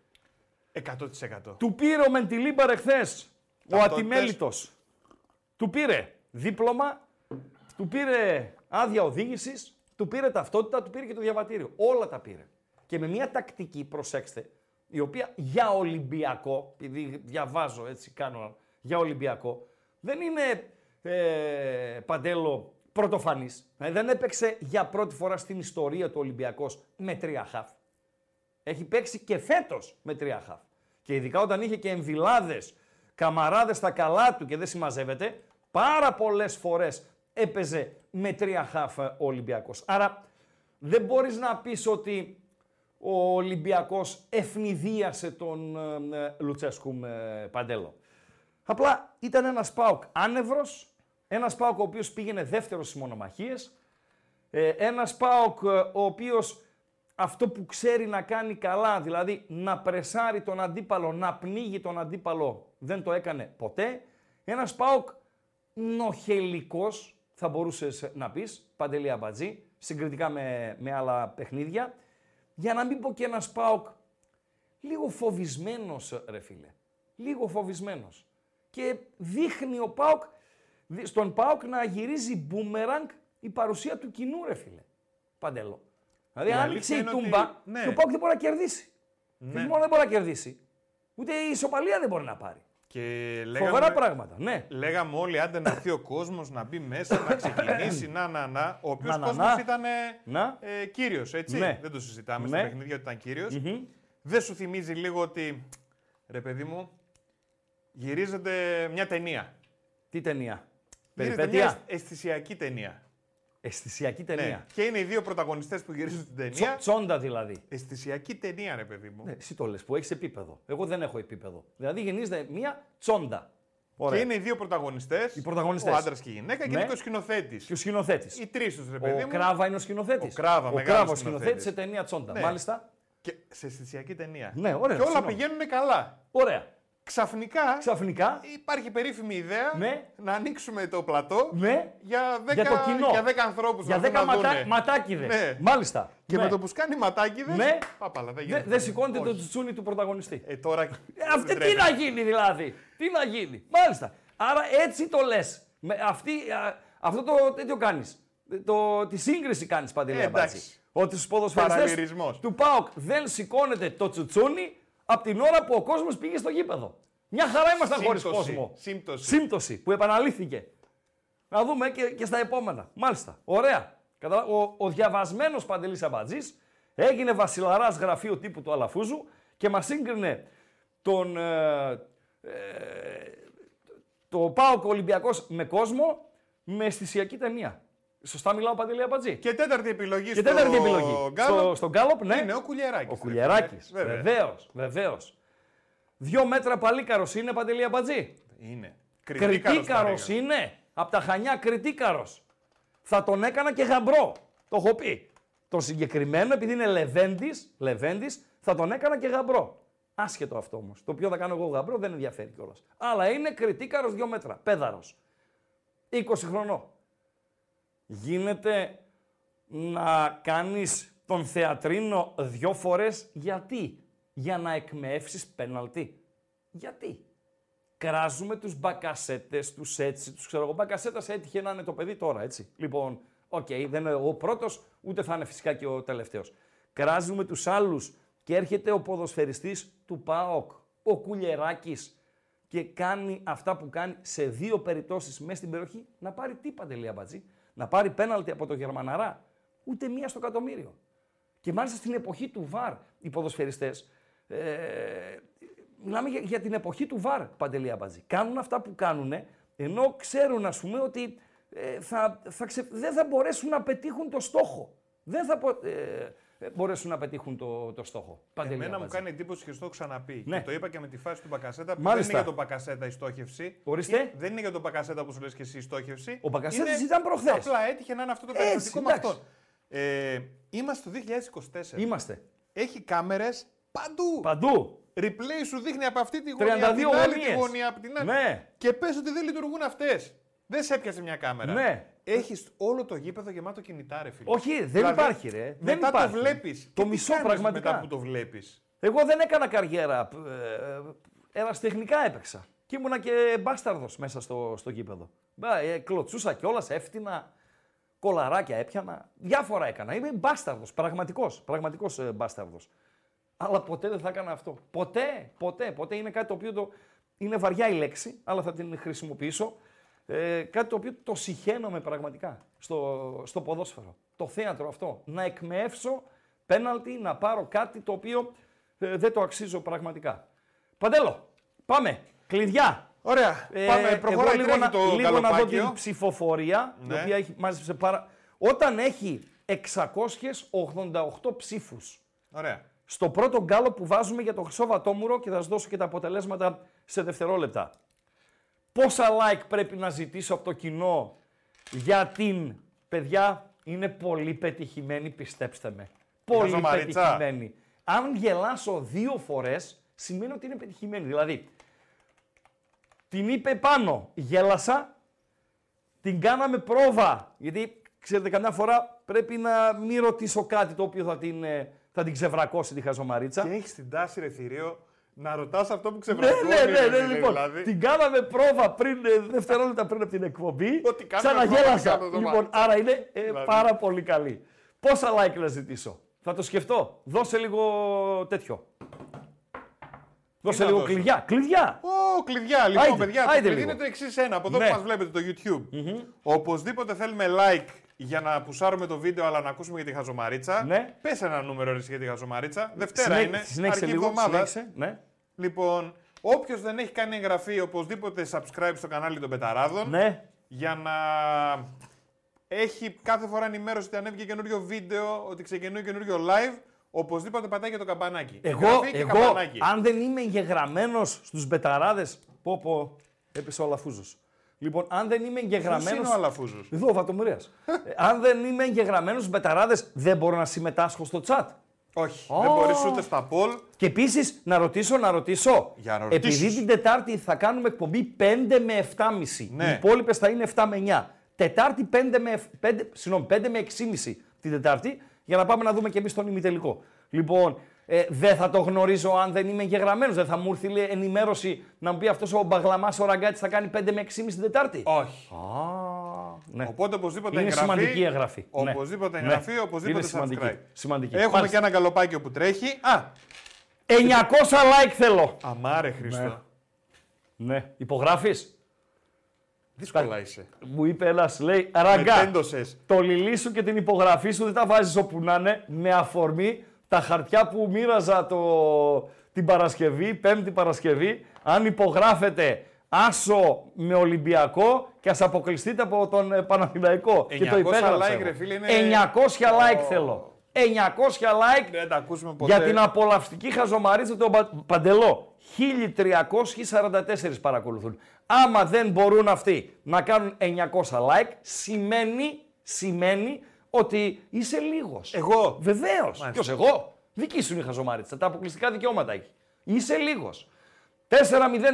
Speaker 3: 100%.
Speaker 4: Του πήρε ο Μεντιλίμπαρ εχθέ. Ο
Speaker 3: Ταυτότητες.
Speaker 4: ατιμέλητος. Του πήρε δίπλωμα, του πήρε άδεια οδήγησης, του πήρε ταυτότητα, του πήρε και το διαβατήριο. Όλα τα πήρε. Και με μια τακτική, προσέξτε, η οποία για Ολυμπιακό, επειδή διαβάζω έτσι, κάνω για Ολυμπιακό, δεν είναι ε, παντέλο πρωτοφανής. Ε, δεν έπαιξε για πρώτη φορά στην ιστορία του Ολυμπιακός με τρία χαφ. Έχει παίξει και φέτος με τρία χαφ. Και ειδικά όταν είχε και εμβυλάδε, καμαράδες στα καλά του και δεν συμμαζεύεται, πάρα πολλές φορές έπαιζε με τρία χαφ ε, ο Ολυμπιακός. Άρα δεν μπορείς να πεις ότι ο Ολυμπιακός ευνηδίασε τον ε, ε, Λουτσέσκου με Παντέλο. Απλά ήταν ένας Πάοκ άνευρος, ένας Πάοκ ο οποίος πήγαινε δεύτερος στις μονομαχίες, ε, ένας ΠΑΟΚ ε, ο οποίος αυτό που ξέρει να κάνει καλά, δηλαδή να πρεσάρει τον αντίπαλο, να πνίγει τον αντίπαλο, δεν το έκανε ποτέ. Ένας ΠΑΟΚ νοχελικός, θα μπορούσες να πεις, Παντελή Αμπατζή, συγκριτικά με, με άλλα παιχνίδια. Για να μην πω και ένας ΠΑΟΚ λίγο φοβισμένος, ρε φίλε. Λίγο φοβισμένος. Και δείχνει ο ΠΑΟΚ, δι- στον ΠΑΟΚ να γυρίζει μπούμεραγκ η παρουσία του κοινού, ρε φίλε. Παντελό. Δηλαδή,
Speaker 3: Η
Speaker 4: άνοιξε
Speaker 3: αλήθεια
Speaker 4: η
Speaker 3: είναι ότι-
Speaker 4: τούμπα
Speaker 3: ναι.
Speaker 4: και ο ΠΑΟΚ δεν μπορεί να κερδίσει.
Speaker 3: Ναι.
Speaker 4: Και όχι μόνο δεν μπορεί να κερδίσει, ούτε η ισοπαλία δεν μπορεί να πάρει.
Speaker 3: Και
Speaker 4: Φοβερά
Speaker 3: λέγαμε,
Speaker 4: πράγματα, ναι.
Speaker 3: λέγαμε όλοι άντε να έρθει ο κόσμος να μπει μέσα, να ξεκινήσει, να, να, να. Ο οποίος
Speaker 4: Να, να,
Speaker 3: κόσμος
Speaker 4: να.
Speaker 3: ήταν
Speaker 4: Να.
Speaker 3: ε, κύριος, έτσι.
Speaker 4: Ναι.
Speaker 3: Δεν το συζητάμε
Speaker 4: Ναι.
Speaker 3: στο παιχνίδι ότι ήταν κύριος. Δεν σου θυμίζει λίγο ότι, ρε παιδί μου, γυρίζεται μια ταινία.
Speaker 4: Τι ταινία;
Speaker 3: Γυρίζεται μια
Speaker 4: Περιπέτεια.
Speaker 3: αισθ- αισθησιακή ταινία.
Speaker 4: Αισθησιακή
Speaker 3: Ναι.
Speaker 4: ταινία.
Speaker 3: Και είναι οι δύο πρωταγωνιστές που γυρίζουν την
Speaker 4: Τσο-
Speaker 3: ταινία.
Speaker 4: Τσόντα δηλαδή.
Speaker 3: Αισθησιακή ταινία, ρε παιδί μου.
Speaker 4: Ναι, εσύ το λες που έχεις επίπεδο. Εγώ δεν έχω επίπεδο. Δηλαδή γεννίζεται μία τσόντα. Ωραία.
Speaker 3: Και είναι οι δύο πρωταγωνιστές.
Speaker 4: Οι πρωταγωνιστές.
Speaker 3: Ο άντρας και η γυναίκα και
Speaker 4: Ναι.
Speaker 3: είναι και ο σκηνοθέτης.
Speaker 4: Και ο σκηνοθέτης.
Speaker 3: Οι τρεις τους, ρε παιδί
Speaker 4: Ο
Speaker 3: μου.
Speaker 4: Κράβα είναι ο σκηνοθέτης.
Speaker 3: Ο Κράβα,
Speaker 4: ο
Speaker 3: μεγάλος
Speaker 4: Κράβα ο
Speaker 3: σκηνοθέτης.
Speaker 4: σκηνοθέτης σε ταινία τσόντα.
Speaker 3: Ναι.
Speaker 4: Μάλιστα.
Speaker 3: Και σε αισθησιακή ταινία.
Speaker 4: Ναι, ωραία,
Speaker 3: Και όλα
Speaker 4: συγγνώμη.
Speaker 3: πηγαίνουν καλά.
Speaker 4: Ωραία.
Speaker 3: Ξαφνικά
Speaker 4: Ξαφνικά.
Speaker 3: υπάρχει περίφημη ιδέα
Speaker 4: Ναι.
Speaker 3: να ανοίξουμε το πλατό
Speaker 4: Ναι.
Speaker 3: για 10,
Speaker 4: Για το κοινό.
Speaker 3: για 10 ανθρώπους
Speaker 4: Για 10 ματα... ματάκιδες.
Speaker 3: Ναι.
Speaker 4: Μάλιστα.
Speaker 3: Και
Speaker 4: ναι.
Speaker 3: με το που σκάνει ματάκιδες.
Speaker 4: Ναι.
Speaker 3: Πάπαλα, δεν
Speaker 4: Δεν
Speaker 3: γίνεται.
Speaker 4: δεν σηκώνεται το
Speaker 3: Όχι.
Speaker 4: τσουτσούνι του πρωταγωνιστή.
Speaker 3: Ε, τώρα.
Speaker 4: Ε, αυτή τι να γίνει δηλαδή. Τι να γίνει. Μάλιστα. Άρα έτσι το λες. Αυτό το τέτοιο κάνεις. Το, τη σύγκριση κάνεις παντελή
Speaker 3: Ε, εντάξει.
Speaker 4: Αμπάτση. Ότι στους ποδοσφαιριστές
Speaker 3: Παραλληλισμός.
Speaker 4: του ΠΑΟΚ δεν σηκώνεται το τσουτσούνι από την ώρα που ο κόσμος πήγε στο γήπεδο. Μια χαρά ήμασταν χωρίς
Speaker 3: Σύμπτωση.
Speaker 4: κόσμο.
Speaker 3: Σύμπτωση.
Speaker 4: Σύμπτωση που επαναλήφθηκε. Να δούμε και, και στα επόμενα. Μάλιστα. Ωραία. Καταλα... Ο, ο διαβασμένος Παντελής Αμπατζής έγινε βασιλαράς γραφείο τύπου του Αλαφούζου και μας σύγκρινε τον. Ε, ε, το ΠΑΟΚ Ολυμπιακός με κόσμο με αισθησιακή ταινία. Σωστά μιλάω Παντελή Αμπατζή.
Speaker 3: Και τέταρτη επιλογή
Speaker 4: Και
Speaker 3: στο
Speaker 4: τέταρτη επιλογή.
Speaker 3: Γκάλοπ
Speaker 4: Στο, στον Γκάλοπ, ναι.
Speaker 3: είναι ο Κουλιεράκης.
Speaker 4: Ο
Speaker 3: ρε
Speaker 4: Κουλιεράκη.
Speaker 3: φίλε. Βέβαια.
Speaker 4: Βεβαίως, βεβαίως. Δύο μέτρα παλίκαρος είναι Παντελή Αμπατζή.
Speaker 3: Είναι.
Speaker 4: Κριτήκαρο είναι. Από τα χανιά κριτήκαρο. Θα τον έκανα και γαμπρό. Το έχω πει. Το συγκεκριμένο, επειδή είναι λεβέντης, λεβέντης, θα τον έκανα και γαμπρό. Άσχετο αυτό όμως. Το οποίο θα κάνω εγώ γαμπρό δεν ενδιαφέρει κιόλας. Αλλά είναι κριτήκαρο δύο μέτρα. Παίδαρος. 20 χρονών. Γίνεται να κάνεις τον θεατρίνο δυο φορές γιατί; Για να εκμαιεύσεις πέναλτι. Γιατί; Κράζουμε τους μπακασέτες, τους έτσι, τους ξέρω εγώ. Μπακασέτας έτυχε να είναι το παιδί τώρα, έτσι. Λοιπόν, Οκ, δεν είναι ο πρώτος, ούτε θα είναι φυσικά και ο τελευταίος. Κράζουμε τους άλλους και έρχεται ο ποδοσφαιριστής του ΠΑΟΚ, ο Κουλιεράκης, και κάνει αυτά που κάνει σε δύο περιπτώσεις μέσα στην περιοχή, να πάρει τι παντελή αμπατζή, να πάρει πέναλτι από το Γερμαναρά. Ούτε μία στο εκατομμύριο. Και μάλιστα στην εποχή του ΒΑΡ οι ποδοσφαιριστές, ε, μιλάμε για, για την εποχή του ΒΑΡ, Παντελή Αμπατζή. Κάνουν αυτά που κάνουν, ενώ ξέρουν, ας πούμε, ότι ε, θα, θα ξε- δεν θα μπορέσουν να πετύχουν το στόχο. Δεν θα πο- ε, ε, μπορέσουν να πετύχουν το, το στόχο. Παντελή
Speaker 3: Εμένα μου
Speaker 4: Αμπατζή.
Speaker 3: κάνει εντύπωση και στο έχω ξαναπεί.
Speaker 4: Ναι.
Speaker 3: Και το είπα και με τη φάση του Μπακασέτα. Που
Speaker 4: Μάλιστα.
Speaker 3: δεν είναι για τον Μπακασέτα η στόχευση.
Speaker 4: Ορίστε.
Speaker 3: Ε, Δεν είναι για τον Μπακασέτα που σου λες και εσύ η στόχευση.
Speaker 4: Ο Μπακασέτας
Speaker 3: Είναι-
Speaker 4: ήταν προχθές.
Speaker 3: Απλά έτυχε να είναι αυτό το
Speaker 4: Έτσι,
Speaker 3: περιστατικό με
Speaker 4: εντάξει.
Speaker 3: αυτόν. Ε, είμαστε το 2024.
Speaker 4: Είμαστε.
Speaker 3: Έχει κάμερες παντού.
Speaker 4: Παντού.
Speaker 3: Replay σου δείχνει από αυτή τη γωνία,
Speaker 4: 32
Speaker 3: από την άλλη τη
Speaker 4: γωνίες.
Speaker 3: γωνία, από την άλλη.
Speaker 4: Ναι.
Speaker 3: Και πες ότι δεν λειτουργούν αυτές. Δεν σε έπιασε μια κάμερα.
Speaker 4: Ναι.
Speaker 3: Έχεις όλο το γήπεδο γεμάτο κινητά, ρε φίλε.
Speaker 4: Όχι, δεν
Speaker 3: Δηλαδή,
Speaker 4: υπάρχει, ρε. Δεν
Speaker 3: Μετά
Speaker 4: υπάρχει.
Speaker 3: το βλέπει.
Speaker 4: Το μισό πραγματικά.
Speaker 3: Μετά που το βλέπεις;
Speaker 4: Εγώ δεν έκανα καριέρα. Ε, ερασιτεχνικά έπαιξα. Και ήμουνα και μπάσταρδος μέσα στο, στο γήπεδο. Μπα, Ε, κλωτσούσα κιόλας, έφτιανα, κολαράκια έπιανα. Διάφορα έκανα. Είμαι μπάσταρδος, πραγματικός, πραγματικός ε, μπάσταρδος. Αλλά ποτέ δεν θα έκανα αυτό. Ποτέ, ποτέ, ποτέ. Είναι κάτι το οποίο το... είναι βαριά η λέξη, αλλά θα την χρησιμοποιήσω. Ε, κάτι το οποίο το συχαίνομαι πραγματικά στο, στο ποδόσφαιρο. Το θέατρο αυτό. Να εκμεύσω πέναλτι, να πάρω κάτι το οποίο ε, δεν το αξίζω πραγματικά. Παντέλο, πάμε. Κλειδιά.
Speaker 3: Ωραία.
Speaker 4: Ε,
Speaker 3: Πάμε,
Speaker 4: εγώ
Speaker 3: προχωράει,
Speaker 4: λίγο,
Speaker 3: τρέχει
Speaker 4: να,
Speaker 3: το
Speaker 4: λίγο να δω
Speaker 3: καλοπάκιο.
Speaker 4: την ψηφοφορία,
Speaker 3: Ναι.
Speaker 4: η οποία έχει μάζεψε πάρα... Όταν έχει 688 ψήφους
Speaker 3: Ωραία.
Speaker 4: στο πρώτο γκάλο που βάζουμε για το Χρυσό Βατόμουρο και θα σας δώσω και τα αποτελέσματα σε δευτερόλεπτα. Πόσα like πρέπει να ζητήσω από το κοινό για την... Παιδιά, είναι πολύ πετυχημένη, πιστέψτε με. Πολύ
Speaker 3: Χαζομαρίτσα.
Speaker 4: πετυχημένη. Αν γελάσω δύο φορές, σημαίνει ότι είναι πετυχημένη. Δηλαδή, την είπε πάνω, γέλασα, την κάναμε πρόβα. Γιατί, ξέρετε, καμιά φορά πρέπει να μην ρωτήσω κάτι το οποίο θα την, ε, θα την ξεβρακώσει τη χαζομαρίτσα.
Speaker 3: Και έχεις την τάση, ρε θηρίο, να ρωτάς αυτό που
Speaker 4: Ναι,
Speaker 3: ξεβρακώνει.
Speaker 4: ναι, ναι,
Speaker 3: ρε
Speaker 4: ναι,
Speaker 3: φίλε,
Speaker 4: λοιπόν.
Speaker 3: δηλαδή.
Speaker 4: Την κάναμε πρόβα πριν, ε, δευτερόλεπτα πριν από την εκπομπή.
Speaker 3: Ότι κάναμε
Speaker 4: Ξαναγέλασα.
Speaker 3: πρόβα, κάνω το
Speaker 4: Λοιπόν,
Speaker 3: μάτι.
Speaker 4: άρα είναι ε,
Speaker 3: Δηλαδή.
Speaker 4: πάρα πολύ καλή. Πόσα like να ζητήσω; Θα το σκεφτώ. Δώσε λίγο τέτοιο. Δώσε
Speaker 3: να
Speaker 4: λίγο
Speaker 3: δώσω;
Speaker 4: κλειδιά. Κλειδιά.
Speaker 3: Ω, κλειδιά. Λοιπόν,
Speaker 4: Άιντε,
Speaker 3: παιδιά, το
Speaker 4: άιντε
Speaker 3: κλειδί
Speaker 4: λίγο.
Speaker 3: είναι το εξής ένα. Από εδώ
Speaker 4: Ναι.
Speaker 3: που μας βλέπετε το YouTube. Οπωσδήποτε θέλουμε like για να πουσάρουμε το βίντεο, αλλά να ακούσουμε για τη χαζομαρίτσα.
Speaker 4: Ναι.
Speaker 3: Πες ένα νούμερο ρε, εσύ, για τη χαζομαρίτσα. Δευτέρα
Speaker 4: Συνέ-
Speaker 3: είναι.
Speaker 4: Συνέχισε
Speaker 3: αρχή
Speaker 4: λίγο.
Speaker 3: εβδομάδας.
Speaker 4: Συνέχισε. Ναι.
Speaker 3: Λοιπόν, όποιος δεν έχει κάνει εγγραφή, οπωσδήποτε subscribe στο κανάλι των Μπεταράδων.
Speaker 4: ναι.
Speaker 3: Για να έχει κάθε φορά ενημέρωση ότι ανέβηκε καινούριο βίντεο, ότι ξεκινούν καινούριο live. Οπωσδήποτε πατάει και το καμπανάκι.
Speaker 4: Εγώ,
Speaker 3: Εγγραφή και
Speaker 4: εγώ
Speaker 3: καμπανάκι.
Speaker 4: αν δεν είμαι εγγεγραμμένος στους Μπεταράδες. Πω, πω, έπεσε ο Αλαφούζος. Λοιπόν, αν δεν είμαι
Speaker 3: Ποιος
Speaker 4: εγγεγραμμένο.
Speaker 3: είναι ο Αλαφούζος;
Speaker 4: Εδώ, ο Βατομουρίας. Ε, αν δεν είμαι εγγεγραμμένος στους Μπεταράδες, δεν μπορώ να συμμετάσχω στο chat.
Speaker 3: Όχι,
Speaker 4: Ω.
Speaker 3: δεν μπορείς ούτε στα poll.
Speaker 4: Και επίσης να ρωτήσω, να ρωτήσω.
Speaker 3: Για να
Speaker 4: Επειδή
Speaker 3: ρωτήσεις.
Speaker 4: την Τετάρτη θα κάνουμε εκπομπή 5 με 7,5.
Speaker 3: Ναι.
Speaker 4: Οι υπόλοιπες θα είναι 7 με 9. Τετάρτη 5 με, 5, συγγνώμη, 5 με 6,5 την Τετάρτη για να πάμε να δούμε και εμείς τον ημιτελικό. Λοιπόν, ε, δεν θα το γνωρίζω αν δεν είμαι εγγεγραμμένος. Δεν θα μου έρθει λέει, ενημέρωση να μου πει αυτός ο Μπαγλαμάς ο Ραγκάτης θα κάνει 5 με 6,5 την Τετάρτη.
Speaker 3: Όχι.
Speaker 4: Α, ναι.
Speaker 3: Οπότε οπωσδήποτε
Speaker 4: Είναι
Speaker 3: εγγραφή.
Speaker 4: σημαντική η εγγραφή. Ναι.
Speaker 3: Οπωσδήποτε
Speaker 4: Ναι.
Speaker 3: εγγραφή, οπωσδήποτε
Speaker 4: Είναι σημαντική.
Speaker 3: subscribe.
Speaker 4: σημαντική.
Speaker 3: Έχουμε
Speaker 4: Μάλιστα.
Speaker 3: και ένα καλοπάκι που τρέχει. Α,
Speaker 4: 900 like θέλω.
Speaker 3: αμάρε Χριστό.
Speaker 4: Ναι. Υπογράφεις;
Speaker 3: Δύσκολα είσαι.
Speaker 4: Μου είπε ένας, λέει, ραγκά,
Speaker 3: Μετέντοσες.
Speaker 4: το λιλί σου και την υπογραφή σου δεν τα βάζεις όπου να είναι, με αφορμή τα χαρτιά που μοίραζα το, την Παρασκευή, Πέμπτη Παρασκευή, αν υπογράφετε Άσο με Ολυμπιακό και ας αποκλειστείτε από τον ε, Παναθηναϊκό. και
Speaker 3: 900
Speaker 4: το υπέγραψα
Speaker 3: like,
Speaker 4: εγώ.
Speaker 3: ρε φίλε, είναι-
Speaker 4: 900 like θέλω. 900 like
Speaker 3: Δεν τα ακούσουμε ποτέ.
Speaker 4: για την απολαυστική χαζομαρίτσα του Πα- Παντελό. 1344 παρακολουθούν. Άμα δεν μπορούν αυτοί να κάνουν 900 like, σημαίνει, σημαίνει ότι είσαι λίγος.
Speaker 3: Εγώ.
Speaker 4: Βεβαίως.
Speaker 3: Μάλιστα.
Speaker 4: Ποιος εγώ; Δική σου είναι η χαζομάριτσα. Τα αποκλειστικά δικαιώματα έχει. Είσαι λίγος. 4-0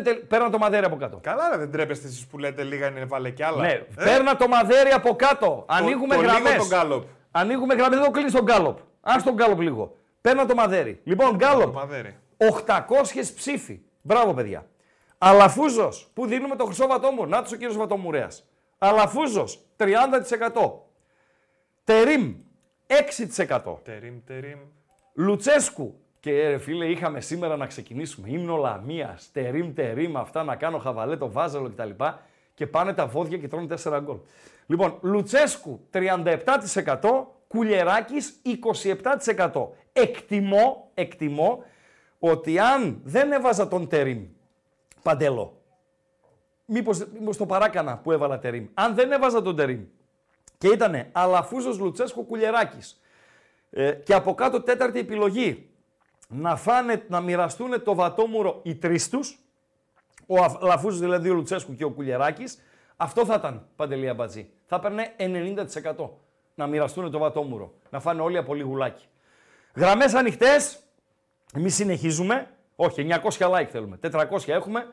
Speaker 4: τελ... Παίρνα το μαδέρι από κάτω.
Speaker 3: Καλά, ρε, δεν τρέπεστε εσείς που λέτε λίγα είναι βάλε κι άλλα.
Speaker 4: Ναι,
Speaker 3: Ε,
Speaker 4: παίρνα το μαδέρι από κάτω. Ανοίγουμε
Speaker 3: το λίγο
Speaker 4: γραμμές.
Speaker 3: τον γκάλοπ.
Speaker 4: Ανοίγουμε γραμμές. Δεν το κλείνεις τον γκάλοπ. Α τον γκάλοπ λίγο. Παίρνα το μαδέρι. Λοιπόν,
Speaker 3: Το
Speaker 4: γκάλοπ.
Speaker 3: μαδέρι.
Speaker 4: 800 ψήφοι. Μπράβο, παιδιά. Αλαφούζος που δίνουμε το χρυσό βατόμουρο. Να ο κύριος Βατομουρέας. Αλαφούζος 30%. Τερίμ 6%.
Speaker 3: Τερίμ, τερίμ.
Speaker 4: Λουτσέσκου. Και ρε φίλε, είχαμε σήμερα να ξεκινήσουμε. Ήμνο Λαμία, τερίμ, τερίμ, αυτά να κάνω χαβαλέ, το βάζελο κτλ. Και πάνε τα βόδια και τρώνε 4 γκολ. Λοιπόν, Λουτσέσκου 37%, Κουλιεράκης 27%. Εκτιμώ, εκτιμώ ότι αν δεν έβαζα τον Τερίμ, Παντέλο, μήπως, μήπως το παράκανα που έβαλα Τερίμ, αν δεν έβαζα τον Τερίμ και ήτανε Αλαφούζος Λουτσέσκου Κουλιεράκης ε, και από κάτω τέταρτη επιλογή να, φάνε, να μοιραστούν το βατόμουρο οι τρεις τους, ο Αλαφούζος δηλαδή ο Λουτσέσκου και ο Κουλιεράκης, αυτό θα ήταν Παντελή Αμπατζή. Θα έπαιρνε 90% να μοιραστούν το βατόμουρο, να φάνε όλοι από λιγουλάκι. Γραμμές ανοιχτές, εμείς συνεχίζουμε. Όχι, 900 like θέλουμε. 400 έχουμε.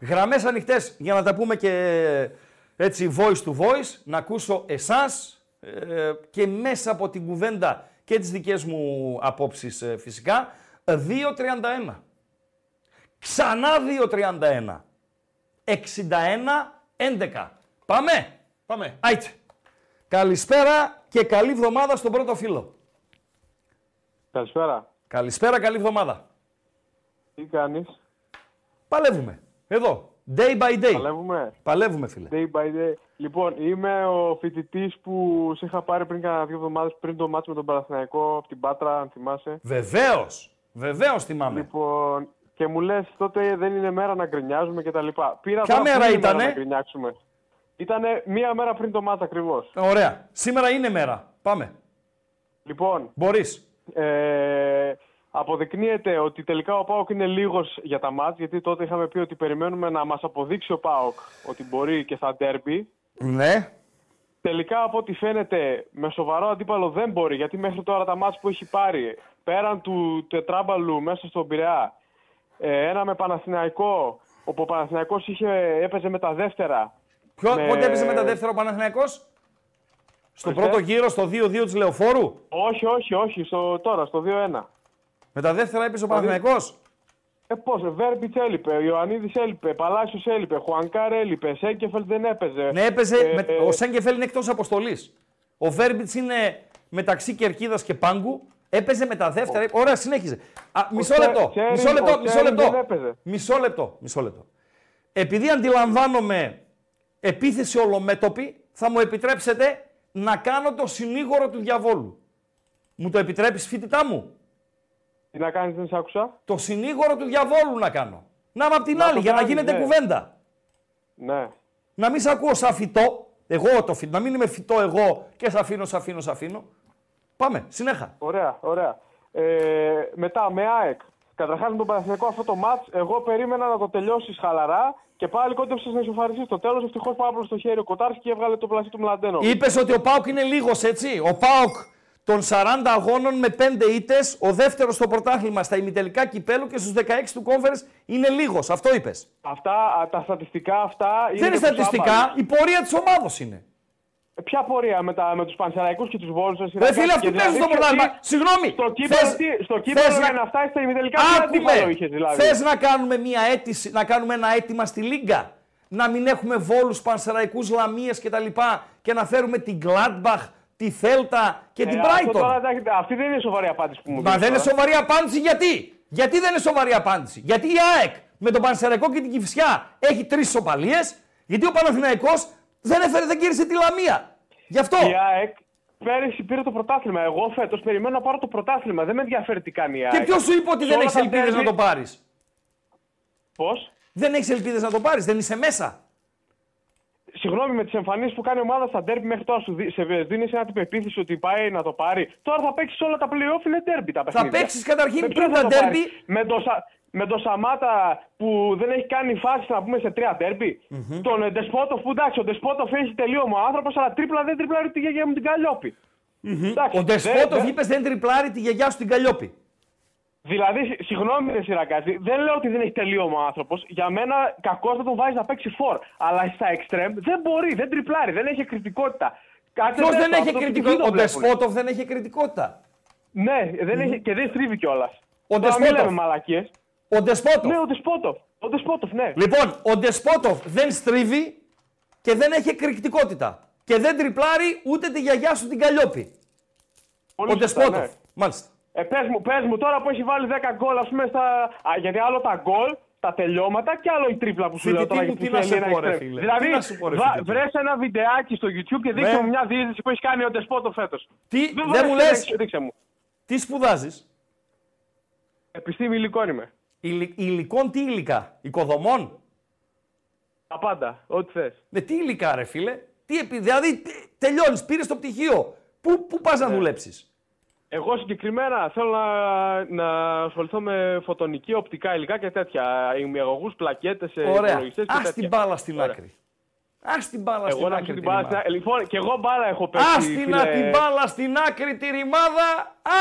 Speaker 4: Γραμμές ανοιχτές για να τα πούμε και έτσι voice to voice, να ακούσω εσάς ε, και μέσα από την κουβέντα και τις δικές μου απόψεις ε, φυσικά. 2.31. Ξανά 2.31. 61-11. Πάμε.
Speaker 3: Πάμε.
Speaker 4: Άιτε. Καλησπέρα και καλή εβδομάδα στον πρώτο φίλο.
Speaker 5: Καλησπέρα.
Speaker 4: Καλησπέρα, καλή εβδομάδα.
Speaker 5: Τι κάνεις;
Speaker 4: Παλεύουμε. Εδώ. Day by day.
Speaker 5: Παλεύουμε;
Speaker 4: Παλεύουμε, φίλε.
Speaker 5: Day by day. Λοιπόν, είμαι ο φοιτητής που σε είχα πάρει πριν κάνα δύο εβδομάδες πριν το μάτσο με τον Παναθηναϊκό από την Πάτρα, αν θυμάσαι.
Speaker 4: Βεβαίως. Βεβαίως θυμάμαι.
Speaker 5: Λοιπόν, και μου λες τότε δεν είναι μέρα να γκρινιάζουμε κτλ. Πήρα
Speaker 4: Ποια
Speaker 5: τώρα
Speaker 4: μέρα
Speaker 5: που είναι
Speaker 4: ήτανε;
Speaker 5: να γκρινιάξουμε. Ήτανε μία μέρα πριν το μάτσο ακριβώς.
Speaker 4: Ωραία. Σήμερα είναι μέρα. Πάμε.
Speaker 5: Λοιπόν,
Speaker 4: Μπορείς.
Speaker 5: ε, αποδεικνύεται ότι τελικά ο Πάοκ είναι λίγος για τα μάτς, γιατί τότε είχαμε πει ότι περιμένουμε να μας αποδείξει ο Πάοκ ότι μπορεί και θα ντέρμπι.
Speaker 4: Ναι.
Speaker 5: Τελικά από ό,τι φαίνεται με σοβαρό αντίπαλο δεν μπορεί γιατί μέχρι τώρα τα μάτς που έχει πάρει πέραν του τετράμπαλου μέσα στον Πειραιά ε, ένα με Παναθηναϊκό όπου ο Παναθηναϊκός είχε, έπαιζε με τα δεύτερα
Speaker 4: Ποιο,
Speaker 5: Με-
Speaker 4: Πότε έπαιζε με τα δεύτερα ο Παναθηναϊκός; Στο
Speaker 5: Ορίστε.
Speaker 4: πρώτο γύρο, στο 2-2 της Λεωφόρου;
Speaker 5: όχι όχι όχι στο, τώρα στο 2-1
Speaker 4: Με τα δεύτερα έπαιζε ο Παναθηναϊκός;
Speaker 5: ε, πώς, Βέρμπιτς έλειπε, Ιωαννίδης έλειπε, Παλάσιος έλειπε, Χουανκάρ έλειπε, Σέγκεφελ δεν έπαιζε.
Speaker 4: Ναι, έπαιζε.
Speaker 5: Ε,
Speaker 4: με,
Speaker 5: ε,
Speaker 4: ο Σέγκεφελ είναι εκτός αποστολής. Ο Βέρμπιτ είναι μεταξύ κερκίδας και πάγκου. Έπαιζε με τα δεύτερα. Ωραία, συνέχιζε. Α, μισό
Speaker 5: Τε-
Speaker 4: λεπτό.
Speaker 5: Τσέριν-
Speaker 4: Μισό λεπτό.
Speaker 5: ο
Speaker 4: Μισό
Speaker 5: Τσέριν
Speaker 4: λεπτό.
Speaker 5: δεν έπαιζε.
Speaker 4: Μισό λεπτό. Μισό λεπτό. Επειδή αντιλαμβάνομαι επίθεση ολομέτωπη, θα μου επιτρέψετε να κάνω το συνήγορο του διαβόλου. Μου το επιτρέπεις φοιτητά μου;
Speaker 5: Τι να κάνεις δεν σ' άκουσα.
Speaker 4: Το συνήγορο του διαβόλου να κάνω. Να είμαι απ' την
Speaker 5: Να
Speaker 4: άλλη
Speaker 5: το
Speaker 4: για να
Speaker 5: κάνεις,
Speaker 4: γίνεται
Speaker 5: ναι.
Speaker 4: κουβέντα.
Speaker 5: Ναι.
Speaker 4: Να μην σε ακούω σαν φυτό, εγώ το φυτό, να μην είμαι φυτό εγώ και σε αφήνω, σε αφήνω, σε αφήνω. Πάμε, συνέχα.
Speaker 5: Ωραία, ωραία. Ε, μετά με ΑΕΚ. Καταρχάς με τον Παναθηναϊκό αυτό το ματ, εγώ περίμενα να το τελειώσει χαλαρά και πάλι κόντεψες να ισοφαριστείς. Στο τέλος ευτυχώς Παύλος στο χέρι ο Κοτάρσκι και έβγαλε το πλασί του Μλαντένο.
Speaker 4: Είπες ότι ο Πάοκ είναι λίγος έτσι. Ο Πάοκ των 40 αγώνων με 5 ήττες, ο δεύτερος στο πρωτάθλημα στα ημιτελικά κυπέλου και στους 16 του κόμφερε είναι λίγος. Αυτό είπες.
Speaker 5: Αυτά, α, τα στατιστικά αυτά είναι.
Speaker 4: Δεν είναι
Speaker 5: για τους
Speaker 4: στατιστικά,
Speaker 5: άμπαλους.
Speaker 4: η πορεία της ομάδα είναι.
Speaker 5: Ε, Ποια πορεία με, τα, με τους Πανσεραϊκούς και τους Βόλου.
Speaker 4: Ρε φίλε, αυτοί παίζουν στο πρωτάθλημα. Συγγνώμη.
Speaker 5: Στο κύπελο, τι- στο κύπελο για να φτάσεις στα ημιτελικά, τι αντίπαλο είχες δηλαδή;
Speaker 4: Θες να κάνουμε μια αίτηση, να κάνουμε ένα αίτημα στη Λίγκα; Να μην έχουμε βόλους, πανσεραϊκούς, λαμίες κτλ. Και, και να φέρουμε την Gladbach, τη Θέλτα και την
Speaker 5: Ε, αυτό
Speaker 4: Brighton;
Speaker 5: τώρα, εντάξει, αυτή δεν είναι σοβαρή απάντηση που μου
Speaker 4: Μα
Speaker 5: δίνεις
Speaker 4: δεν είναι
Speaker 5: τώρα.
Speaker 4: σοβαρή απάντηση γιατί; Γιατί δεν είναι σοβαρή απάντηση; Γιατί η ΑΕΚ με τον Πανσεραϊκό και την Κυφσιά έχει τρεις ισοπαλίε. Γιατί ο Παναθηναϊκός δεν έφερε, δεν κέρδισε τη Λαμία. Γι' αυτό.
Speaker 5: Η ΑΕΚ πέρυσι πήρε το πρωτάθλημα. Εγώ φέτος περιμένω να πάρω το πρωτάθλημα. Δεν με ενδιαφέρει τι κάνει η ΑΕΚ.
Speaker 4: Και ποιος σου είπε ότι
Speaker 5: Σε
Speaker 4: δεν
Speaker 5: όλα
Speaker 4: έχεις
Speaker 5: τα
Speaker 4: ελπίδες
Speaker 5: τέρμι-
Speaker 4: να το πάρεις;
Speaker 5: Πώς;
Speaker 4: Δεν έχεις ελπίδες να το πάρεις, δεν είσαι μέσα.
Speaker 5: Συγγνώμη με τις εμφανίσεις που κάνει η ομάδα στα ντέρμπι μέχρι τώρα σου δι- σε δίνεις ένα την πεποίθηση ότι πάει να το πάρει. Τώρα θα παίξεις όλα τα playoff είναι ντέρμπι τα παιχνίδια.
Speaker 4: παίξεις καταρχήν
Speaker 5: Με
Speaker 4: πριν
Speaker 5: ποιον θα
Speaker 4: τα
Speaker 5: το πάρεις;
Speaker 4: ντέρμπι.
Speaker 5: Με το, Σα- με το Σαμάτα που δεν έχει κάνει φάση να πούμε σε τρία ντέρμπι. Τον ε, Ντεσπότοφ που εντάξει, ο Ντεσπότοφ έχει τελείωμα άνθρωπος, αλλά τρίπλα δεν τριπλάρει τη γιαγιά μου την Καλλιόπη. Εντάξει,
Speaker 4: Ο
Speaker 5: δεν-
Speaker 4: Ντεσπότοφ
Speaker 5: δεν-
Speaker 4: είπες δεν τριπλάρει τη γιαγιά σου την Καλλιόπη.
Speaker 5: Δηλαδή, συ- συγγνώμη, ρε Σιρακάζη, δεν λέω ότι δεν έχει τελείωμα ο άνθρωπος. Για μένα, κακό να τον βάζει να παίξει φορ. Αλλά στα εξτρέμ δεν μπορεί, δεν τριπλάρει, δεν έχει κριτικότητα. Κάτσε
Speaker 4: Ποιο
Speaker 5: πες
Speaker 4: δεν
Speaker 5: το,
Speaker 4: έχει
Speaker 5: αυτό το
Speaker 4: κριτικότητα.
Speaker 5: TV
Speaker 4: Ο
Speaker 5: το βλέπουνε.
Speaker 4: Ντεσπότοφ δεν έχει κριτικότητα.
Speaker 5: Ναι, δεν έχει, και δεν στρίβει κιόλας.
Speaker 4: Ο
Speaker 5: Τώρα μην
Speaker 4: Ντεσπότοφ.
Speaker 5: λέμε μαλακίες.
Speaker 4: Ο Ντεσπότοφ.
Speaker 5: Ναι, ο Ντεσπότοφ. Ο Ντεσπότοφ, ναι.
Speaker 4: Λοιπόν, ο Ντεσπότοφ δεν στρίβει και δεν έχει εκρηκτικότητα. και δεν τριπλάρει ούτε τη γιαγιά σου την Καλλιόπη.
Speaker 5: Πολύ
Speaker 4: Ο
Speaker 5: σωστά,
Speaker 4: Ντεσπότοφ.
Speaker 5: ναι.
Speaker 4: Μάλιστα.
Speaker 5: Ε, πες μου, πες μου τώρα που έχει βάλει 10 γκολ, ας πούμε, στα... Α, γιατί άλλο τα γκολ, τα τελειώματα και άλλο η τρίπλα που σου λέω
Speaker 4: Φοιτητή
Speaker 5: τώρα.
Speaker 4: μου,
Speaker 5: γιατί
Speaker 4: τι να
Speaker 5: θέλει
Speaker 4: σε
Speaker 5: ένα
Speaker 4: πω, ρε
Speaker 5: εξτρέμ.
Speaker 4: φίλε.
Speaker 5: Δηλαδή,
Speaker 4: Τι να σου πω, ρε
Speaker 5: βα-
Speaker 4: φοιτητή.
Speaker 5: βρες ένα βιντεάκι στο YouTube και δείξε
Speaker 4: Ναι.
Speaker 5: μου μια διείσδυση που έχεις κάνει ο Ντεσπότο φέτος.
Speaker 4: Τι,
Speaker 5: Δεν
Speaker 4: δεν
Speaker 5: βάζεις
Speaker 4: μου
Speaker 5: να
Speaker 4: λες,
Speaker 5: δείξεις, Δείξε μου.
Speaker 4: τι σπουδάζεις;
Speaker 5: Επιστήμη υλικών είμαι.
Speaker 4: Υλι- Υλικών τι υλικά, οικοδομών;
Speaker 5: Τα πάντα, ό,τι θες.
Speaker 4: Με τι υλικά ρε φίλε; Τι, επί- δηλαδή τελειώνεις, πήρες το πτυχίο. Πού, πού πας να δουλέψεις;
Speaker 5: Εγώ συγκεκριμένα θέλω να, να ασχοληθώ με φωτονική, οπτικά υλικά και τέτοια. Ημιαγωγούς, πλακέτες,
Speaker 4: Ωραία.
Speaker 5: υπολογιστές και
Speaker 4: Ας
Speaker 5: τέτοια.
Speaker 4: την μπάλα στην
Speaker 5: Ωραία.
Speaker 4: άκρη. Ας την μπάλα
Speaker 5: Εγώ
Speaker 4: στην
Speaker 5: να
Speaker 4: άκρη.
Speaker 5: σου την
Speaker 4: τη
Speaker 5: μπάλα
Speaker 4: ρημάδα.
Speaker 5: στην άκρη. Λοιπόν, και εγώ μπάλα έχω παίξει.
Speaker 4: Ας την
Speaker 5: φίλε.
Speaker 4: την μπάλα στην άκρη τη ρημάδα,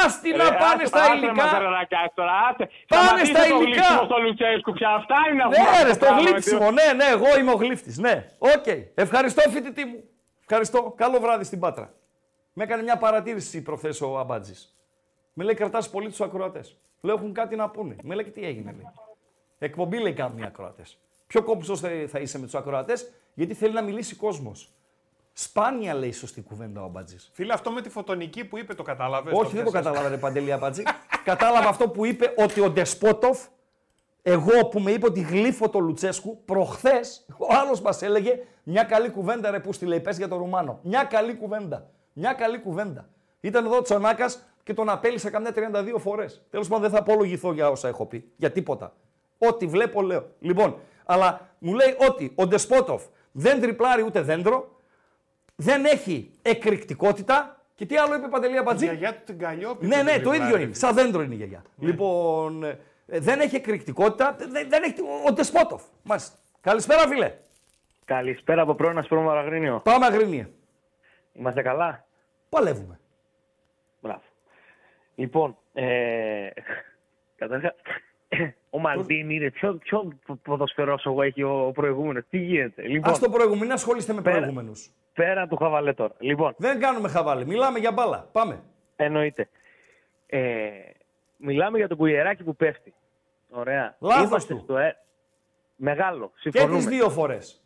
Speaker 4: ας την
Speaker 5: Ρε,
Speaker 4: να πάνε
Speaker 5: άσε-
Speaker 4: στα
Speaker 5: άσε
Speaker 4: υλικά.
Speaker 5: μαζαραράκια τώρα, άσε.
Speaker 4: Πάνε
Speaker 5: Σταματήστε
Speaker 4: στα
Speaker 5: το
Speaker 4: υλικά.
Speaker 5: γλύψιμο στο Λουτσέσκου πια. Αυτά είναι αυτά.
Speaker 4: Ναι, ρε,
Speaker 5: που
Speaker 4: στο
Speaker 5: κάνουμε,
Speaker 4: γλύψιμο. Ναι, ναι, εγώ είμαι ο γλύφτης. Ναι, οκ. Ευχαριστώ, φοιτητή μου. Ευχαριστώ. Καλό βράδυ στην Πάτρα. Με έκανε μια παρατήρηση προχθές ο Αμπάτζης. Με λέει κρατάς πολύ τους ακροατές. Λέω έχουν κάτι να πούνε. Με λέει και τι έγινε. Λέει. Εκπομπή λέει κάνουν οι ακροατές. Πιο κοφτός θα, θα είσαι με τους ακροατές, γιατί θέλει να μιλήσει κόσμος. Σπάνια λέει σωστή κουβέντα ο Αμπάτζης.
Speaker 3: Φίλε, αυτό με τη φωτονική που είπε το κατάλαβες.
Speaker 4: Όχι, δεν το κατάλαβα, ρε Παντελή Αμπάτζη. Κατάλαβα αυτό που είπε ότι ο Ντεσπότοφ, εγώ που με είπε ότι γλύφω το Λουτσέσκου, προχθές ο άλλος μας έλεγε μια καλή κουβέντα ρε που στη λέει, πες για τον Ρουμάνο. Μια καλή κουβέντα. Μια καλή κουβέντα. Ήταν εδώ ο Τσονάκας και τον απέλησα καμιά 32 φορές. Τέλος πάντων, δεν θα απολογηθώ για όσα έχω πει. Για τίποτα. Ό,τι βλέπω, λέω. Λοιπόν, αλλά μου λέει ότι ο Ντεσπότοφ δεν τριπλάρει ούτε δέντρο, δεν έχει εκρηκτικότητα. Και τι άλλο είπε Παντελή
Speaker 3: Η
Speaker 4: Αμπατζή.
Speaker 3: γιαγιά του την Καλλιόπη.
Speaker 4: Ναι,
Speaker 3: που
Speaker 4: ναι,
Speaker 3: την
Speaker 4: το ίδιο
Speaker 3: τριπλάρει.
Speaker 4: είναι. Σαν δέντρο είναι η γιαγιά. Λοιπόν, ε, δεν έχει εκρηκτικότητα, δεν, δεν έχει. Ο Ντεσπότοφ. Μάλιστα. Καλησπέρα, φίλε.
Speaker 6: Καλησπέρα από πρώην Ασπρόμο Μαραγρίνιο.
Speaker 4: Πάμε αγρίνια.
Speaker 6: Είμαστε καλά;
Speaker 4: Παλεύουμε.
Speaker 6: Μπράβο. Λοιπόν, ε, καταρχάς, ο Μαλτίνη είναι πιο, πιο ποδοσφαιρόσογο έχει ο προηγούμενος. Τι γίνεται. Λοιπόν,
Speaker 4: Α το προηγούμενο, ασχολείστε με
Speaker 6: Πέρα.
Speaker 4: προηγούμενους.
Speaker 6: πέρα του χαβαλέ τώρα. Λοιπόν,
Speaker 4: Δεν κάνουμε χαβάλι. Μιλάμε για μπάλα. Πάμε.
Speaker 6: εννοείται. Ε, μιλάμε για τον κουιεράκι που πέφτει. Ωραία.
Speaker 4: Λάθος
Speaker 6: Είμαστε
Speaker 4: του.
Speaker 6: στο ε, Μεγάλο.
Speaker 4: Και τις
Speaker 6: Συμφωνούμε.
Speaker 4: δύο φορές.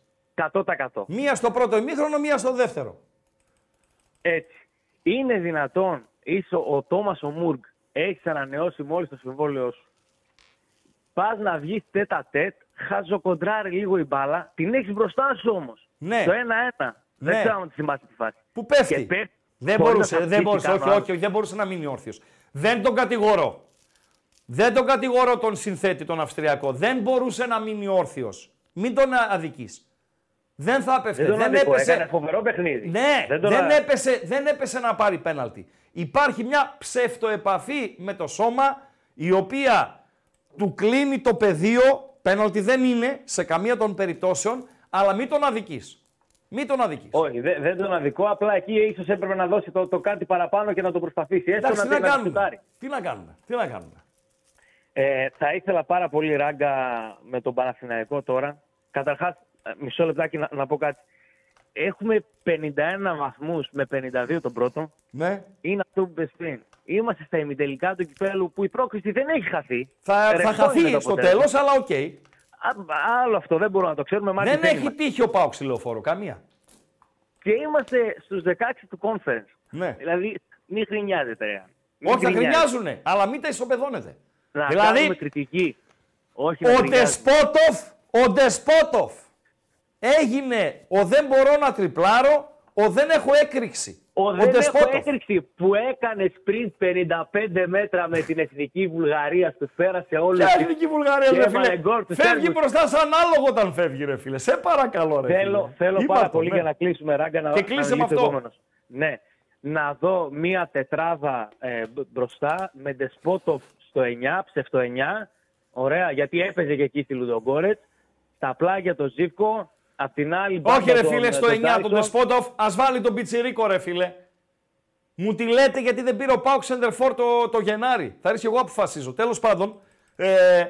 Speaker 6: 100%.
Speaker 4: Μία στο πρώτο ημίχρονο, μία στο δεύτερο.
Speaker 6: Έτσι. Είναι δυνατόν ίσο ο Τόμας ο Μουργκ έχεις ανανεώσει μόλις το συμβόλαιό σου. Πας να βγεις τέτα τέτ, χαζοκοντράρει λίγο η μπάλα, την έχεις μπροστά σου όμως.
Speaker 4: Ναι.
Speaker 6: Το 1-1.
Speaker 4: Ναι.
Speaker 6: Δεν ξέρω αν τη θυμάστε τη φάση.
Speaker 4: Που πέφτει.
Speaker 6: Και πέφτει
Speaker 4: Δεν
Speaker 6: χωρίς
Speaker 4: μπορούσε,
Speaker 6: να
Speaker 4: δεν μπορούσε,
Speaker 6: χτυπήσει
Speaker 4: όχι,
Speaker 6: κανένα
Speaker 4: όχι, όχι, δεν μπορούσε να μείνει όρθιος. Δεν τον κατηγορώ. Δεν τον κατηγορώ τον συνθέτη, τον Αυστριακό. Δεν μπορούσε να μείνει όρθιος. Μην τον αδική. Δεν θα έπεφτε.
Speaker 6: Δεν τον
Speaker 4: δεν
Speaker 6: αδικό,
Speaker 4: έπεσε.
Speaker 6: έκανε φοβερό παιχνίδι.
Speaker 4: Ναι,
Speaker 6: δεν
Speaker 4: δεν,
Speaker 6: τον...
Speaker 4: έπεσε, δεν έπεσε να πάρει πέναλτι. Υπάρχει μια ψευτοεπαφή με το σώμα η οποία του κλείνει το πεδίο. Πέναλτι δεν είναι σε καμία των περιπτώσεων, αλλά μην τον αδικείς. Μην τον αδικείς.
Speaker 6: Όχι, δεν, δεν τον αδικό. Απλά εκεί ίσως έπρεπε να δώσει το, το κάτι παραπάνω και να το προσπαθήσει. Έστω
Speaker 4: Εντάξει, τι
Speaker 6: να,
Speaker 4: να
Speaker 6: να
Speaker 4: κάνουμε;
Speaker 6: σουτάρει.
Speaker 4: Τι να κάνουμε; Τι να κάνουμε;
Speaker 6: Ε, θα ήθελα πάρα πολύ ράγκα με τον Παναθηναϊκό τώρα. Καταρχάς, ε, μισό λεπτάκι να, να πω κάτι. Έχουμε 51 βαθμούς με 52 τον πρώτο.
Speaker 4: Ναι.
Speaker 6: Είναι αυτό που είπες πριν. Είμαστε στα ημιτελικά του κυπέλου που η πρόκριση δεν έχει χαθεί.
Speaker 4: Θα, θα
Speaker 6: Ρευστό είναι
Speaker 4: χαθεί
Speaker 6: το
Speaker 4: στο
Speaker 6: αποτέλεσμα.
Speaker 4: τέλος, αλλά οκ.
Speaker 6: Α, άλλο αυτό δεν μπορούμε να το ξέρουμε. μάτι
Speaker 4: Δεν
Speaker 6: δεν
Speaker 4: έχει
Speaker 6: είμαστε.
Speaker 4: τύχει ο Πάοκ στη Λεωφόρο. Καμία.
Speaker 6: Και είμαστε στους 16 του Conference.
Speaker 4: Ναι.
Speaker 6: Δηλαδή, μην γκρινιάζετε. ρε. Μην
Speaker 4: Όχι, θα
Speaker 6: γκρινιάζετε.
Speaker 4: γκρινιάζουνε, αλλά μην τα ισοπεδώνετε.
Speaker 6: Να
Speaker 4: Δηλαδή,
Speaker 6: κάνουμε κριτική. Όχι να
Speaker 4: Ο
Speaker 6: γκρινιάζουμε.
Speaker 4: Ντεσπότοφ, ο Ντεσπότοφ έγινε ο δεν μπορώ να τριπλάρω, ο δεν έχω έκρηξη.
Speaker 6: Ο δεν έχω έκρηξη που έκανες πριν 55 μέτρα με την εθνική Βουλγαρία του πέρασε όλο
Speaker 4: Ποια εθνική Βουλγαρία,
Speaker 6: Και
Speaker 4: ρε
Speaker 6: έβαλε
Speaker 4: φίλε;
Speaker 6: γκολ του
Speaker 4: Φεύγει
Speaker 6: Σέρβους.
Speaker 4: μπροστά σαν άλογο όταν φεύγει, ρε φίλε. Σε παρακαλώ, ρε
Speaker 6: Θέλω,
Speaker 4: φίλε.
Speaker 6: θέλω
Speaker 4: Είπα
Speaker 6: πάρα
Speaker 4: το,
Speaker 6: πολύ
Speaker 4: ναι.
Speaker 6: για να κλείσουμε ράγκα να
Speaker 4: Και
Speaker 6: να
Speaker 4: κλείσε με
Speaker 6: μιλήσει ο
Speaker 4: αυτό.
Speaker 6: επόμενος. Ναι. Να δω μία τετράδα ε, μπ- μπροστά με Ντεσπότοφ στο 9, ψευτο 9. Ωραία, γιατί έπαιζε και εκεί στη Λουδογκόρετς. Στα πλάγια το Ζήφκο. Απ' την άλλη
Speaker 4: Όχι,
Speaker 6: μπάμπα
Speaker 4: ρε
Speaker 6: τον-
Speaker 4: φίλε, στο
Speaker 6: τον
Speaker 4: 9 τον
Speaker 6: Τάισον.
Speaker 4: Ντεσπότοφ, ας βάλει τον Πιτσιρίκο, ρε φίλε. Μου τη λέτε γιατί δεν πήρε ο Πάουκ Σεντερφόρ το, το Γενάρη. Θα ρίξει εγώ αποφασίζω. Τέλος πάντων, ε,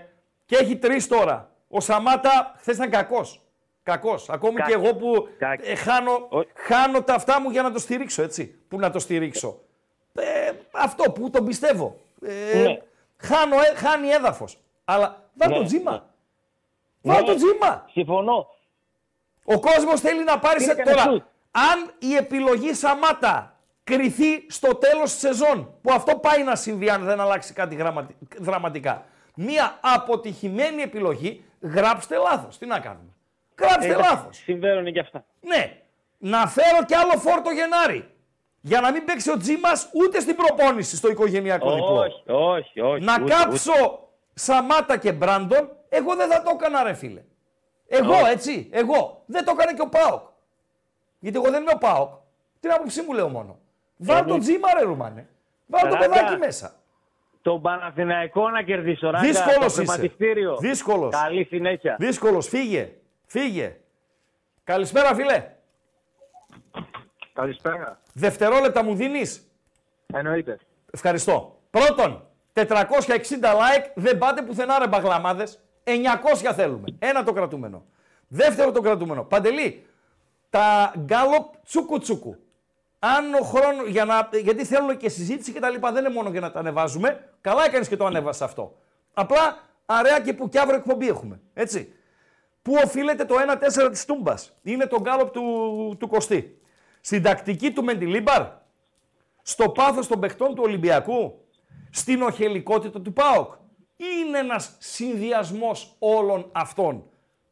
Speaker 4: και έχει τρεις τώρα. Ο Σαμάτα χθες ήταν κακός. Κακός. Ακόμη
Speaker 6: Κάκη.
Speaker 4: και εγώ που
Speaker 6: Κάκη.
Speaker 4: ε, χάνω,
Speaker 6: Ο-
Speaker 4: χάνω τα αυτά μου για να το στηρίξω, έτσι. Που να το στηρίξω. Ε, αυτό που τον πιστεύω. Ε,
Speaker 6: Ναι.
Speaker 4: χάνω, ε, χάνει έδαφος. Αλλά βάλ
Speaker 6: Ναι,
Speaker 4: το τζίμα.
Speaker 6: ναι.
Speaker 4: Βάλ
Speaker 6: Ναι.
Speaker 4: το τζίμα.
Speaker 6: Συμφωνώ.
Speaker 4: Ο κόσμος θέλει να πάρει
Speaker 6: Τι
Speaker 4: σε
Speaker 6: έκανε
Speaker 4: τώρα.
Speaker 6: σουτ.
Speaker 4: Αν η επιλογή Σαμάτα κρυθεί στο τέλος της σεζόν, που αυτό πάει να συμβεί αν δεν αλλάξει κάτι γραμματι- δραματικά, μία αποτυχημένη επιλογή, γράψτε λάθος. Τι να κάνουμε; Γράψτε
Speaker 6: Εντάξει,
Speaker 4: λάθος.
Speaker 6: Συμβαίνουν και αυτά.
Speaker 4: Ναι, να φέρω κι άλλο φόρτο Γενάρη. Για να μην παίξει ο Τζίμας ούτε στην προπόνηση στο οικογενειακό διπλό.
Speaker 6: Όχι, όχι, όχι.
Speaker 4: να
Speaker 6: ούτε,
Speaker 4: κάψω Σαμάτα και Μπράντον, εγώ δεν θα το έκανα ρε φίλε. Εγώ έτσι, εγώ. Δεν το έκανε και ο Πάοκ. Γιατί εγώ δεν είμαι ο Πάοκ. Την άποψή μου λέω μόνο. Βάλ το Τζίμα ρε Ρουμάνε. Βάλ το
Speaker 6: Ράγκα.
Speaker 4: παιδάκι μέσα.
Speaker 6: Τον Παναθηναϊκό να κερδίσω. Ράγκα,
Speaker 4: Δύσκολος
Speaker 6: το
Speaker 4: είσαι.
Speaker 6: χρηματιστήριο.
Speaker 4: Δύσκολος.
Speaker 6: Καλή συνέχεια.
Speaker 4: Δύσκολος, φύγε. Φύγε. Καλησπέρα φίλε.
Speaker 5: Καλησπέρα.
Speaker 4: Δευτερόλεπτα μου δίνεις;
Speaker 5: Εννοείται.
Speaker 4: Ευχαριστώ. Πρώτον, 460 like, δεν πάτε πουθενά ρε μπαγλαμάδες. 900 θέλουμε. Ένα το κρατούμενο. Δεύτερο το κρατούμενο. Παντελή, τα γκάλοπ τσούκου τσούκου. Αν ο χρόνο, για να, γιατί θέλουν και συζήτηση και τα λοιπά, δεν είναι μόνο για να τα ανεβάζουμε. Καλά έκανες και το ανέβασες αυτό. Απλά αραιά και που κι αύριο εκπομπή έχουμε. Έτσι. Πού οφείλεται το 1-4 της Τούμπας; Είναι το γκάλοπ του, του Κωστή. Στην τακτική του Μεντιλίμπαρ; Στο πάθος των παιχτών του Ολυμπιακού, στην οχελικότητα του ΠΑΟΚ; Είναι ένας συνδυασμός όλων αυτών.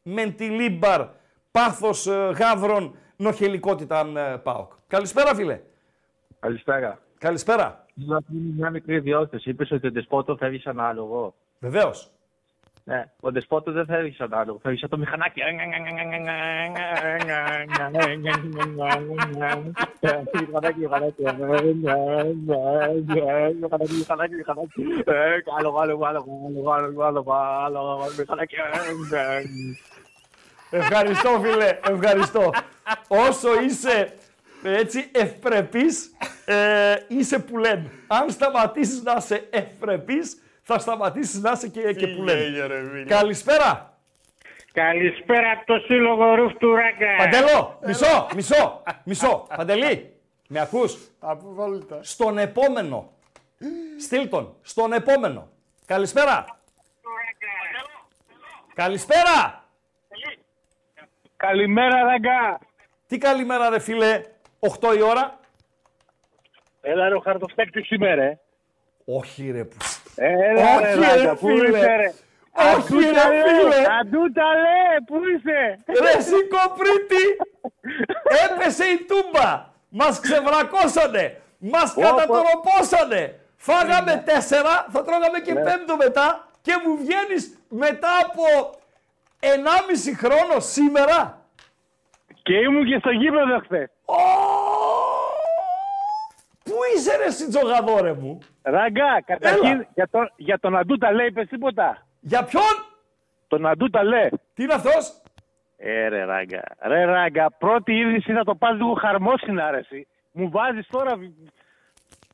Speaker 4: Μεντιλίμπαρ, πάθος ε, γάβρων, νοχελικότητα ε, ΠΑΟΚ. Καλησπέρα φίλε.
Speaker 5: Καλησπέρα.
Speaker 4: Καλησπέρα.
Speaker 5: Να γίνει μια μικρή διόρθωση. Είπες ότι ο Ντεσπότο φεύγει σαν άλογο.
Speaker 4: Βεβαίως.
Speaker 5: Ναι, ο Ντεσπότο δεν φεύγει σαν άλογο. Φεύγει σαν το μηχανάκι. Μηχανάκι, μηχανάκι. Μηχανάκι, μηχανάκι, μηχανάκι. Άλογο, άλογο, άλογο, άλογο, άλογο, άλογο, μηχανάκι.
Speaker 4: Ευχαριστώ φίλε, ευχαριστώ. Όσο είσαι έτσι ευπρεπής, ε, είσαι που λένε. Αν σταματήσεις να είσαι ευπρεπής, θα σταματήσεις να είσαι και, και που λένε. Καλησπέρα.
Speaker 7: Καλησπέρα από το σύλλογο Ρουφ του Ράγκα.
Speaker 4: Παντελό, μισό, μισό, μισό. Παντελή, με ακούς;
Speaker 3: Αποβόλυτα.
Speaker 4: Στον επόμενο. Στείλ τον. Στον επόμενο. Καλησπέρα. Καλησπέρα.
Speaker 7: Καλημέρα Ράγκα.
Speaker 4: Τι καλημέρα ρε φίλε. 8 η ώρα.
Speaker 7: Έλα ρε ο χαρτοφτέκτης σήμερα. ε.
Speaker 4: Όχι ρε που.
Speaker 7: Έλα
Speaker 4: Όχι,
Speaker 7: ρε
Speaker 4: ρε,
Speaker 7: Ράγκα, πού
Speaker 4: φίλε.
Speaker 7: είσαι ρε;
Speaker 4: Όχι
Speaker 7: Αντούτα
Speaker 4: ρε φίλε.
Speaker 7: Αντούτα λέ, πού είσαι;
Speaker 4: Ρε Σικοπρίτη. Έπεσε η τούμπα. Μας ξεβρακώσανε. Μας κατατοροπώσανε. Φάγαμε τέσσερα, θα τρώγαμε και πέμπτο μετά και μου βγαίνεις μετά από 1,5 χρόνο σήμερα.
Speaker 7: Και ήμουν και στο γήπεδο χθες.
Speaker 4: Ω! Πού είσαι ρε Σιτζογαδόρε μου.
Speaker 7: Ράγκα, καταρχήν
Speaker 4: Έλα.
Speaker 7: για τον, για τον Αντούτα λέει είπες τίποτα;
Speaker 4: Για ποιον;
Speaker 7: Τον Αντούτα λέει.
Speaker 4: Τι είναι αυτός;
Speaker 7: Ε, ρε ράγκα. Ρε ράγκα, πρώτη είδηση θα το πας λίγο χαρμόσυνα αρέσει. Μου βάζεις τώρα...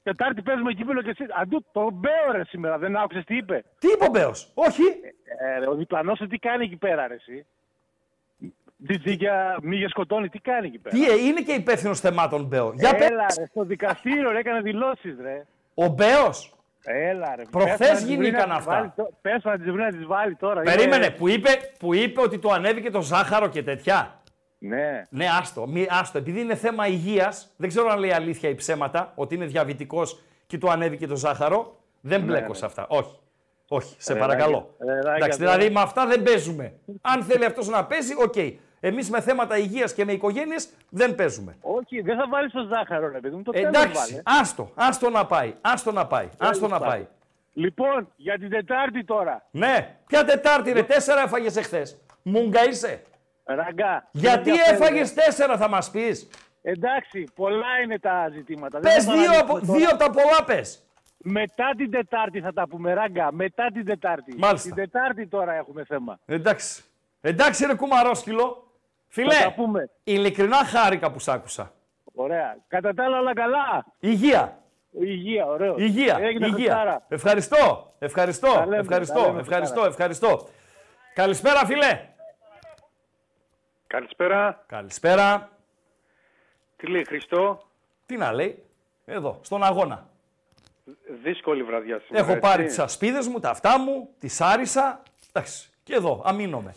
Speaker 7: Τετάρτη παίζουμε κύπελο και εσύ. Αντού, τον Μπέο ρε σήμερα, δεν άκουσες τι είπε;
Speaker 4: Τι είπε ο Μπέος; Όχι.
Speaker 7: Ε, ρε, ο διπλανός σου τι κάνει εκεί πέρα ρε εσύ; Τζιτζίκια, μη για σκοτώνει, τι κάνει εκεί πέρα;
Speaker 4: Τι ε, είναι και υπεύθυνος θεμάτων Μπέο. Για πες.
Speaker 7: Έλα ρε, στο δικαστήριο ρε, έκανε δηλώσεις ρε.
Speaker 4: Ο Μπέος.
Speaker 7: Έλα ρε.
Speaker 4: Προχθές
Speaker 7: πες να της
Speaker 4: γίνηκαν
Speaker 7: βρει να της
Speaker 4: αυτά.
Speaker 7: βάλει τω- Πες να της βρει να της βάλει τώρα.
Speaker 4: Περίμενε,
Speaker 7: Είναι-
Speaker 4: που είπε, που είπε ότι το ανέβηκε το ζάχαρο και τέτοια.
Speaker 7: Ναι.
Speaker 4: Ναι, άστο, μη, άστο. Επειδή είναι θέμα υγείας, δεν ξέρω αν λέει αλήθεια ή ψέματα, ότι είναι διαβητικός και του ανέβηκε το ζάχαρο. Δεν μπλέκω σε αυτά. Όχι. Όχι, σε
Speaker 7: Ρε,
Speaker 4: παρακαλώ.
Speaker 7: ράγκα, ρε, ράγκα,
Speaker 4: Εντάξει,
Speaker 7: τώρα.
Speaker 4: δηλαδή με αυτά δεν παίζουμε. Αν θέλει αυτός να παίζει, οκ. Εμείς με θέματα υγείας και με οικογένειες δεν παίζουμε.
Speaker 7: Όχι, δεν θα βάλεις το ζάχαρο, ρε παιδί μου. Το τέλος
Speaker 4: Εντάξει,
Speaker 7: βάλε.
Speaker 4: άστο, άστο να πάει. Άστο να πάει. Άστο να πάει.
Speaker 7: Λοιπόν, για την Τετάρτη τώρα.
Speaker 4: Ναι, ποια Τετάρτη ρε, τέσσερα έφαγες εχθές. Μουγκα είσαι.
Speaker 7: Ραγκά.
Speaker 4: Γιατί
Speaker 7: δεν ενδιαφέρει,
Speaker 4: έφαγες τέσσερα, θα μας πεις.
Speaker 7: Εντάξει, πολλά είναι τα ζητήματα.
Speaker 4: Πες
Speaker 7: Δεν θα
Speaker 4: δύο,
Speaker 7: παραλύσουμε
Speaker 4: από,
Speaker 7: τώρα.
Speaker 4: δύο από τα πολλά πες.
Speaker 7: Μετά την Τετάρτη θα τα πούμε, Ράγκα. Μετά την Τετάρτη.
Speaker 4: Μάλιστα.
Speaker 7: Την Τετάρτη τώρα έχουμε θέμα.
Speaker 4: Εντάξει. Εντάξει, ρε κουμαρόσκυλο. Φίλε,
Speaker 7: Θα τα πούμε.
Speaker 4: ειλικρινά χάρηκα που σ' άκουσα.
Speaker 7: Ωραία. Κατά τα άλλα, όλα καλά.
Speaker 4: Υγεία.
Speaker 7: Υγεία, ωραίο.
Speaker 4: Υγεία.
Speaker 7: Έγινε
Speaker 4: υγεία.
Speaker 7: Χριστάρα.
Speaker 4: Ευχαριστώ. Ευχαριστώ.
Speaker 7: Τα λέμε,
Speaker 4: ευχαριστώ.
Speaker 7: τα λέμε,
Speaker 4: ευχαριστώ.
Speaker 7: Χριστάρα.
Speaker 4: Ευχαριστώ. Καλησπέρα, φίλε.
Speaker 8: Καλησπέρα.
Speaker 4: Καλησπέρα.
Speaker 8: Τι λέει Χριστό;
Speaker 4: Τι να λέει. Εδώ, στον αγώνα.
Speaker 8: Δύσκολη βραδιά σήμερα.
Speaker 4: Έχω
Speaker 8: έτσι.
Speaker 4: πάρει τις ασπίδες μου, τα αυτά μου, τη άρισα. Εντάξει. Και εδώ, αμήνομαι.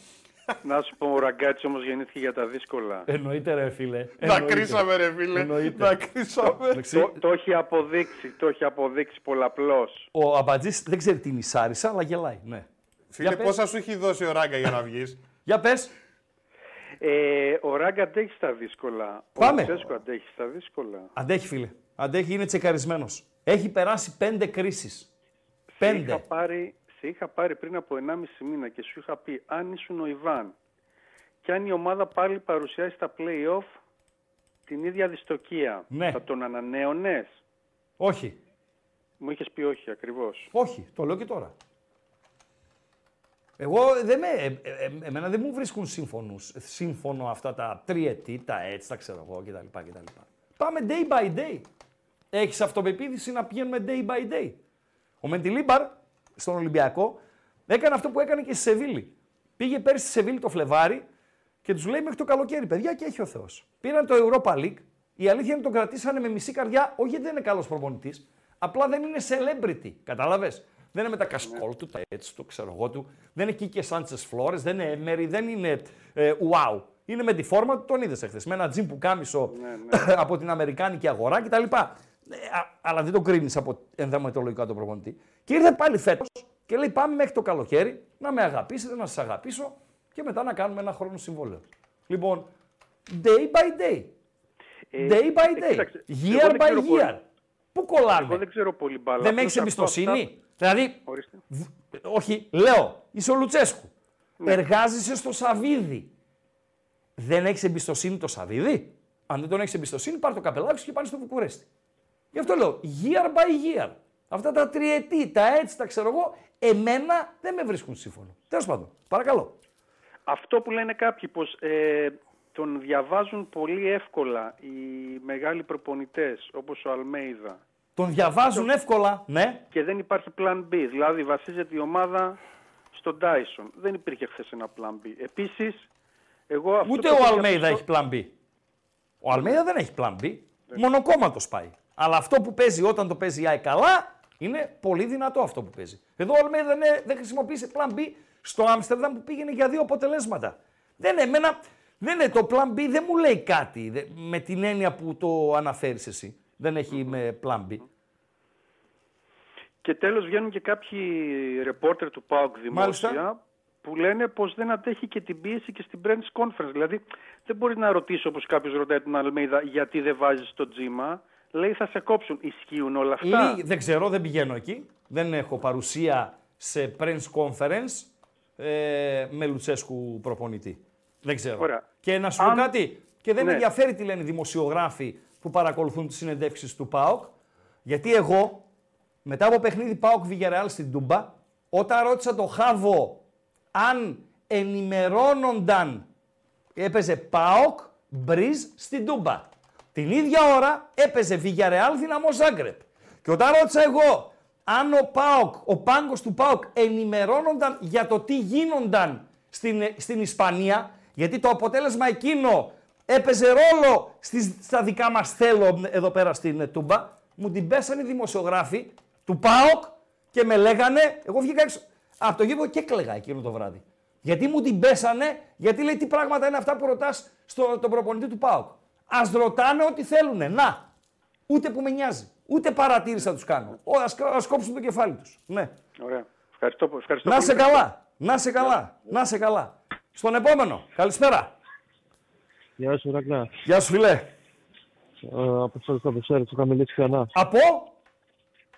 Speaker 8: Να σου πω, ο Ραγκάτσι όμως γεννήθηκε για τα δύσκολα.
Speaker 4: Εννοείται ρε φίλε.
Speaker 3: Δακρύσαμε ρε φίλε.
Speaker 4: Εννοείται.
Speaker 3: Δακρύσαμε.
Speaker 4: Εντάξει,
Speaker 8: Το, το έχει αποδείξει, το έχει αποδείξει πολλαπλώς.
Speaker 4: Ο Αμπατζής δεν ξέρει τι είναι η Σάρισα, αλλά γελάει. Ναι.
Speaker 3: Φίλε,
Speaker 4: Για πες.
Speaker 3: πόσα σου έχει δώσει ο Ράγκα για να βγεις;
Speaker 4: Για πες.
Speaker 8: Ε, ο Ράγκα αντέχει στα δύσκολα.
Speaker 4: Πάμε.
Speaker 8: Ο Τσέσκο αντέχει στα δύσκολα.
Speaker 4: Αντέχει φίλε. Αντέχει, είναι τσεκαρισμένος. Έχει περάσει πέντε κρίσεις.
Speaker 8: Σε είχα,
Speaker 4: Πέντε.
Speaker 8: πάρει, σε είχα πάρει πριν από 1,5 μήνα και σου είχα πει αν ήσουν ο Ιβάν και αν η ομάδα πάλι παρουσιάσει στα play-off την ίδια δυστοκία,
Speaker 4: Ναι.
Speaker 8: θα τον ανανέωνες;
Speaker 4: Όχι.
Speaker 8: Μου είχες πει όχι ακριβώς.
Speaker 4: Όχι. Το λέω και τώρα. Εγώ δεν με, ε, ε, ε, εμένα δεν μου βρίσκουν σύμφωνους, σύμφωνο αυτά τα τριετή, τα έτσι, τα ξέρω εγώ κτλ. κτλ. Πάμε day by day. Έχεις αυτοπεποίθηση να πηγαίνουμε day by day. Ο Μεντιλίμπαρ στον Ολυμπιακό έκανε αυτό που έκανε και στη Σεβίλη. Πήγε πέρυσι στη Σεβίλη το Φλεβάρι και τους λέει μέχρι το καλοκαίρι, παιδιά, και έχει ο Θεός. Πήραν το Europa League. Η αλήθεια είναι τον κρατήσανε με μισή καρδιά, όχι γιατί δεν είναι καλός προπονητής, απλά δεν είναι celebrity. Κατάλαβες. Δεν είναι με τα κασκόλ του, τα έτσι του, ξέρω εγώ του. Δεν είναι Κίκε Σάντσε Φλόρε, δεν είναι Έμερι, δεν είναι ε, wow. Είναι με τη φόρμα του, τον είδες εχθές. Με ένα τζιμ που κάμισο από την Αμερικάνικη αγορά κτλ. Ε, α- αλλά δεν το κρίνεις από ενδαματολογικά τον προπονητή. Και ήρθε πάλι φέτος και λέει: Πάμε μέχρι το καλοκαίρι να με αγαπήσετε, να σας αγαπήσω και μετά να κάνουμε ένα χρόνο συμβόλαιο. Λοιπόν, day by day.
Speaker 8: Ε,
Speaker 4: Day by
Speaker 8: ε,
Speaker 4: day.
Speaker 8: κοίταξε, εγώ
Speaker 4: Year
Speaker 8: δεν
Speaker 4: by
Speaker 8: ξέρω πολύ.
Speaker 4: year. Πού κολλάμε;
Speaker 8: Εγώ δεν ξέρω πολύ μπάλα.
Speaker 4: Δεν με
Speaker 8: Απλώς
Speaker 4: έχεις
Speaker 8: ακούω αυτά-
Speaker 4: εμπιστοσύνη. Δηλαδή,
Speaker 8: Ορίστε.
Speaker 4: β- όχι, λέω, είσαι ο Λουτσέσκου.
Speaker 8: Ναι.
Speaker 4: Εργάζεσαι στο Σαβίδι. Δεν έχεις εμπιστοσύνη το Σαβίδι; Αν δεν τον έχεις εμπιστοσύνη, πάρ το καπελάκι σου και πάνε στο Βουκουρέστι. Γι' αυτό λέω, year by year. Αυτά τα τριετή, τα έτσι, τα ξέρω εγώ, εμένα δεν με βρίσκουν σύμφωνο. Τέλος πάντων, παρακαλώ.
Speaker 8: Αυτό που λένε κάποιοι πως ε, τον διαβάζουν πολύ εύκολα οι μεγάλοι προπονητές όπως ο Αλμέιδα
Speaker 4: Τον διαβάζουν εύκολα, ναι.
Speaker 8: και δεν υπάρχει plan B. Δηλαδή βασίζεται η ομάδα στον Tyson. Δεν υπήρχε χθες ένα plan B. Επίσης, εγώ αυτό
Speaker 4: Ούτε
Speaker 8: το
Speaker 4: ο
Speaker 8: έχω
Speaker 4: Αλμέιδα
Speaker 8: διαπιστώ-
Speaker 4: έχει plan B. Ο Αλμέιδα δεν έχει plan B. Μονοκόμματος πάει. Αλλά αυτό που παίζει όταν το παίζει η ΑΕΚ καλά είναι πολύ δυνατό αυτό που παίζει. Εδώ ο Αλμέιδα δεν, είναι- δεν χρησιμοποίησε plan B στο Άμστερνταμ που πήγαινε για δύο αποτελέσματα. Δεν είναι, εμένα, δεν είναι, το plan B δεν μου λέει κάτι δε- με την έννοια που το αναφέρεις εσύ. Δεν έχει με plan B.
Speaker 8: Και τέλος βγαίνουν και κάποιοι ρεπόρτερ του ΠΑΟΚ δημόσια
Speaker 4: Μάλιστα.
Speaker 8: που λένε πως δεν αντέχει και την πίεση και στην press conference. Δηλαδή δεν μπορείς να ρωτήσεις όπως κάποιος ρωτάει τον Αλμέιδα γιατί δεν βάζεις το τζίμα. Λέει θα σε κόψουν. Ισχύουν όλα αυτά;
Speaker 4: Ή, δεν ξέρω, δεν πηγαίνω εκεί. Δεν έχω παρουσία σε press conference ε, με Λουτσέσκου προπονητή. Δεν ξέρω.
Speaker 8: Ωραία.
Speaker 4: Και να σου πω
Speaker 8: Αν-
Speaker 4: κάτι, και δεν με
Speaker 8: Ναι.
Speaker 4: ενδιαφέρει τι λένε οι δημοσιογράφοι που παρακολουθούν τις συνεντεύξεις του ΠΑΟΚ, γιατί εγώ, μετά από παιχνίδι ΠΑΟΚ Βιγερεάλ στην Τούμπα, όταν ρώτησα το Χάβο αν ενημερώνονταν έπαιζε ΠΑΟΚ Μπριζ στην Τούμπα. Την ίδια ώρα έπαιζε Βιγιαρεάλ Δυναμό Ζάγκρεπ. Και όταν ρώτησα εγώ αν ο ΠΑΟΚ, ο πάγκος του ΠΑΟΚ ενημερώνονταν για το τι γίνονταν στην, στην Ισπανία, γιατί το αποτέλεσμα εκείνο έπαιζε ρόλο στις, στα δικά μας θέλω εδώ πέρα στην ε, Τούμπα, μου την πέσανε οι δημοσιογράφοι του ΠΑΟΚ και με λέγανε, εγώ βγήκα έξω από το γήπεδο και έκλαιγα εκείνο το βράδυ. Γιατί μου την πέσανε, γιατί λέει τι πράγματα είναι αυτά που ρωτάς στον προπονητή του ΠΑΟΚ. Α ρωτάνε ό,τι θέλουν. Να. Ούτε που με νοιάζει. Ούτε παρατήρηση θα τους κάνω. Ω, ας, ας κόψουν το κεφάλι τους. Ναι.
Speaker 8: Ωραία. Ευχαριστώ, ευχαριστώ
Speaker 4: Να
Speaker 8: πολύ.
Speaker 4: σε καλά. Να σε καλά. Να σε καλά. Στον επόμενο. Καλησπέρα.
Speaker 9: Γεια σου, Ρακλά.
Speaker 4: Γεια σου φιλέ.
Speaker 9: Ε, Αποστόλης από Σέρες, είχα μιλήσει ξανά.
Speaker 4: Από;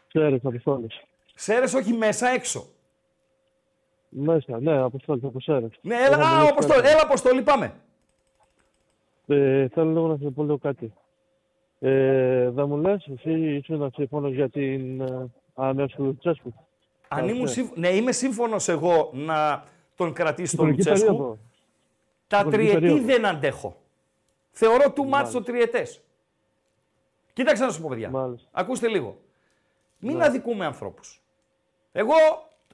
Speaker 9: Σέρες, Αποστόλης.
Speaker 4: Σέρες όχι μέσα έξω.
Speaker 9: Μέσα, ναι, Αποστόλης από Σέρες.
Speaker 4: Ναι, έλα,
Speaker 9: Είχα
Speaker 4: α,
Speaker 9: μιλήσει
Speaker 4: αποστολή,
Speaker 9: ξανά.
Speaker 4: έλα αποστολή, πάμε.
Speaker 9: Ε, θέλω λίγο να σε πω λίγο κάτι. Ε, δεν μου λες, εσύ ήσουν σύμφωνος για την ε, ανανέωση του Λουτσέσκου.
Speaker 4: Αν ήμουν
Speaker 9: ναι.
Speaker 4: σύμφ- ναι, είμαι σύμφωνος εγώ να τον κρατήσει τον
Speaker 9: Χρονική
Speaker 4: Λουτσέσκου.
Speaker 9: περίοδο.
Speaker 4: Τα
Speaker 9: Χρονική
Speaker 4: τριετή
Speaker 9: περίοδο.
Speaker 4: δεν αντέχω. Θεωρώ too much
Speaker 9: Μάλιστα.
Speaker 4: το τριετές. Κοίταξε να σου πω, παιδιά.
Speaker 9: Μάλιστα.
Speaker 4: Ακούστε λίγο. Μην
Speaker 9: Ναι.
Speaker 4: αδικούμε ανθρώπους. Εγώ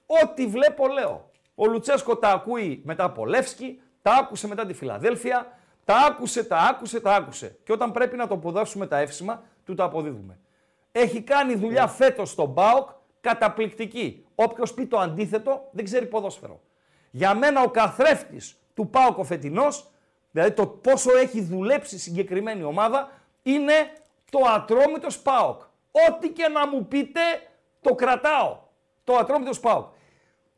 Speaker 4: ό,τι βλέπω λέω. Ο Λουτσέσκο τα ακούει μετά από Λεύσκι, τα άκουσε μετά τη Φιλαδέλφια, τα άκουσε, τα άκουσε, τα άκουσε. Και όταν πρέπει να το αποδώσουμε τα εύσημα, του τα αποδίδουμε. Έχει κάνει δουλειά
Speaker 9: Ναι.
Speaker 4: φέτος στον ΠΑΟΚ καταπληκτική. Όποιος πει το αντίθετο δεν ξέρει ποδόσφαιρο. Για μένα ο καθρέφτης του ΠΑΟΚ ο φετινός, δηλαδή το πόσο έχει δουλέψει η συγκεκριμένη ομάδα, είναι το ατρόμητος ΠΑΟΚ. Ό,τι και να μου πείτε, το κρατάω. Το ατρόμητος ΠΑΟΚ.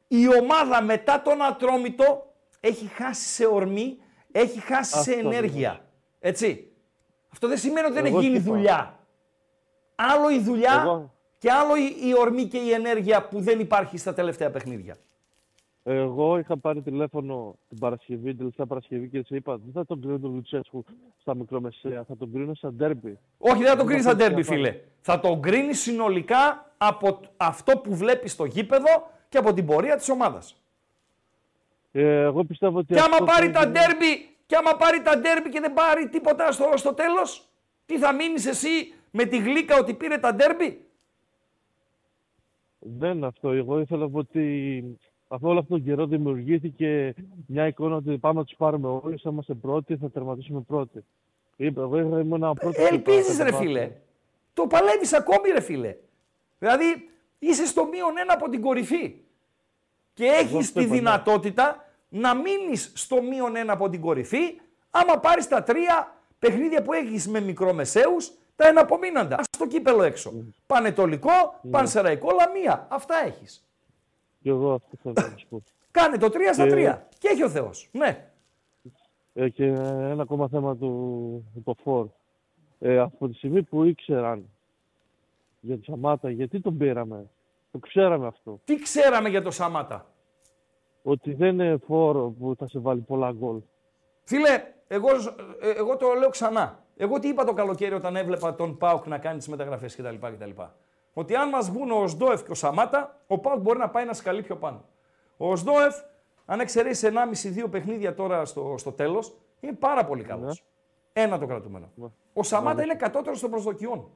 Speaker 4: Η ομάδα μετά τον ατρόμητο έχει χάσει σε ορμή, έχει χάσει σε
Speaker 9: Αυτό
Speaker 4: ενέργεια. Έτσι. Αυτό δεν σημαίνει ότι δεν
Speaker 9: Εγώ
Speaker 4: έχει γίνει
Speaker 9: τι είπα.
Speaker 4: δουλειά. Άλλο η δουλειά
Speaker 9: Εγώ-
Speaker 4: και άλλο η, η ορμή και η ενέργεια που δεν υπάρχει στα τελευταία παιχνίδια.
Speaker 9: Εγώ είχα πάρει τηλέφωνο την Παρασκευή, την τελευταία Παρασκευή και σε είπα δεν θα τον κρίνω τον Λουτσέσκου στα μικρομεσαία, θα τον κρίνω σαν ντέρμπι.
Speaker 4: Όχι, δεν θα τον κρίνει σαν
Speaker 9: θα
Speaker 4: τέρμπι,
Speaker 9: πάρει.
Speaker 4: φίλε. Θα τον κρίνει συνολικά από τ- αυτό που βλέπεις στο γήπεδο και από την πορεία της ομάδας.
Speaker 9: Ε, εγώ πιστεύω ότι.
Speaker 4: Και άμα
Speaker 9: αυτό
Speaker 4: πάρει
Speaker 9: που
Speaker 4: τα
Speaker 9: έγινε-
Speaker 4: ντέρμπι και άμα πάρει τα ντέρμπι και δεν πάρει τίποτα στο, στο τέλος, τι θα μείνεις εσύ με τη γλύκα ότι πήρε τα ντέρμπι;
Speaker 9: Δεν είναι αυτό. Εγώ ήθελα να πω ότι αυτό όλο αυτόν τον καιρό δημιουργήθηκε μια εικόνα ότι πάμε να τους πάρουμε όλους, θα είμαστε πρώτοι, θα τερματίσουμε πρώτοι. Είπα, εγώ ήμουν ένα πρώτο.
Speaker 4: Ελπίζεις, ρε φίλε. Το παλεύεις ακόμη, ρε φίλε. Δηλαδή είσαι στο μείον ένα από την κορυφή. Και έχεις
Speaker 9: αυτό
Speaker 4: τη
Speaker 9: είπα, ναι.
Speaker 4: δυνατότητα να μείνεις στο μείον ένα από την κορυφή, άμα πάρεις τα τρία παιχνίδια που έχεις με μικρομεσαίους, τα εναπομείναντα. Ας το κύπελο έξω. Πανετολικό, Πανσεραϊκό, Λαμία. Αυτά έχεις.
Speaker 9: Και εγώ αυτό θέλω να σου πω.
Speaker 4: Κάνε το 3 στα
Speaker 9: Και-
Speaker 4: 3. Και έχει ο Θεός. Ναι.
Speaker 9: Ε, και ένα ακόμα θέμα του το φόρ. Ε, από τη στιγμή που ήξεραν για τη Σαμάτα, γιατί τον πήραμε. Το ξέραμε αυτό.
Speaker 4: Τι ξέραμε για το Σαμάτα;
Speaker 9: Ότι δεν είναι φόρο που θα σε βάλει πολλά γκολ.
Speaker 4: Φίλε, εγώ, ε, εγώ το λέω ξανά. Εγώ τι είπα το καλοκαίρι όταν έβλεπα τον Πάουκ να κάνει τις μεταγραφές κτλ, κτλ. Ότι αν μας βγουν ο Σντόεφ και ο Σαμάτα, ο Πάουκ μπορεί να πάει ένα σκαλί πιο πάνω. Ο Σντόεφ, αν εξαιρέσει 1,5-2 παιχνίδια τώρα στο, στο τέλος, είναι πάρα πολύ καλός. Ένα το κρατούμενο. Ο Σαμάτα είναι κατώτερος των προσδοκιών.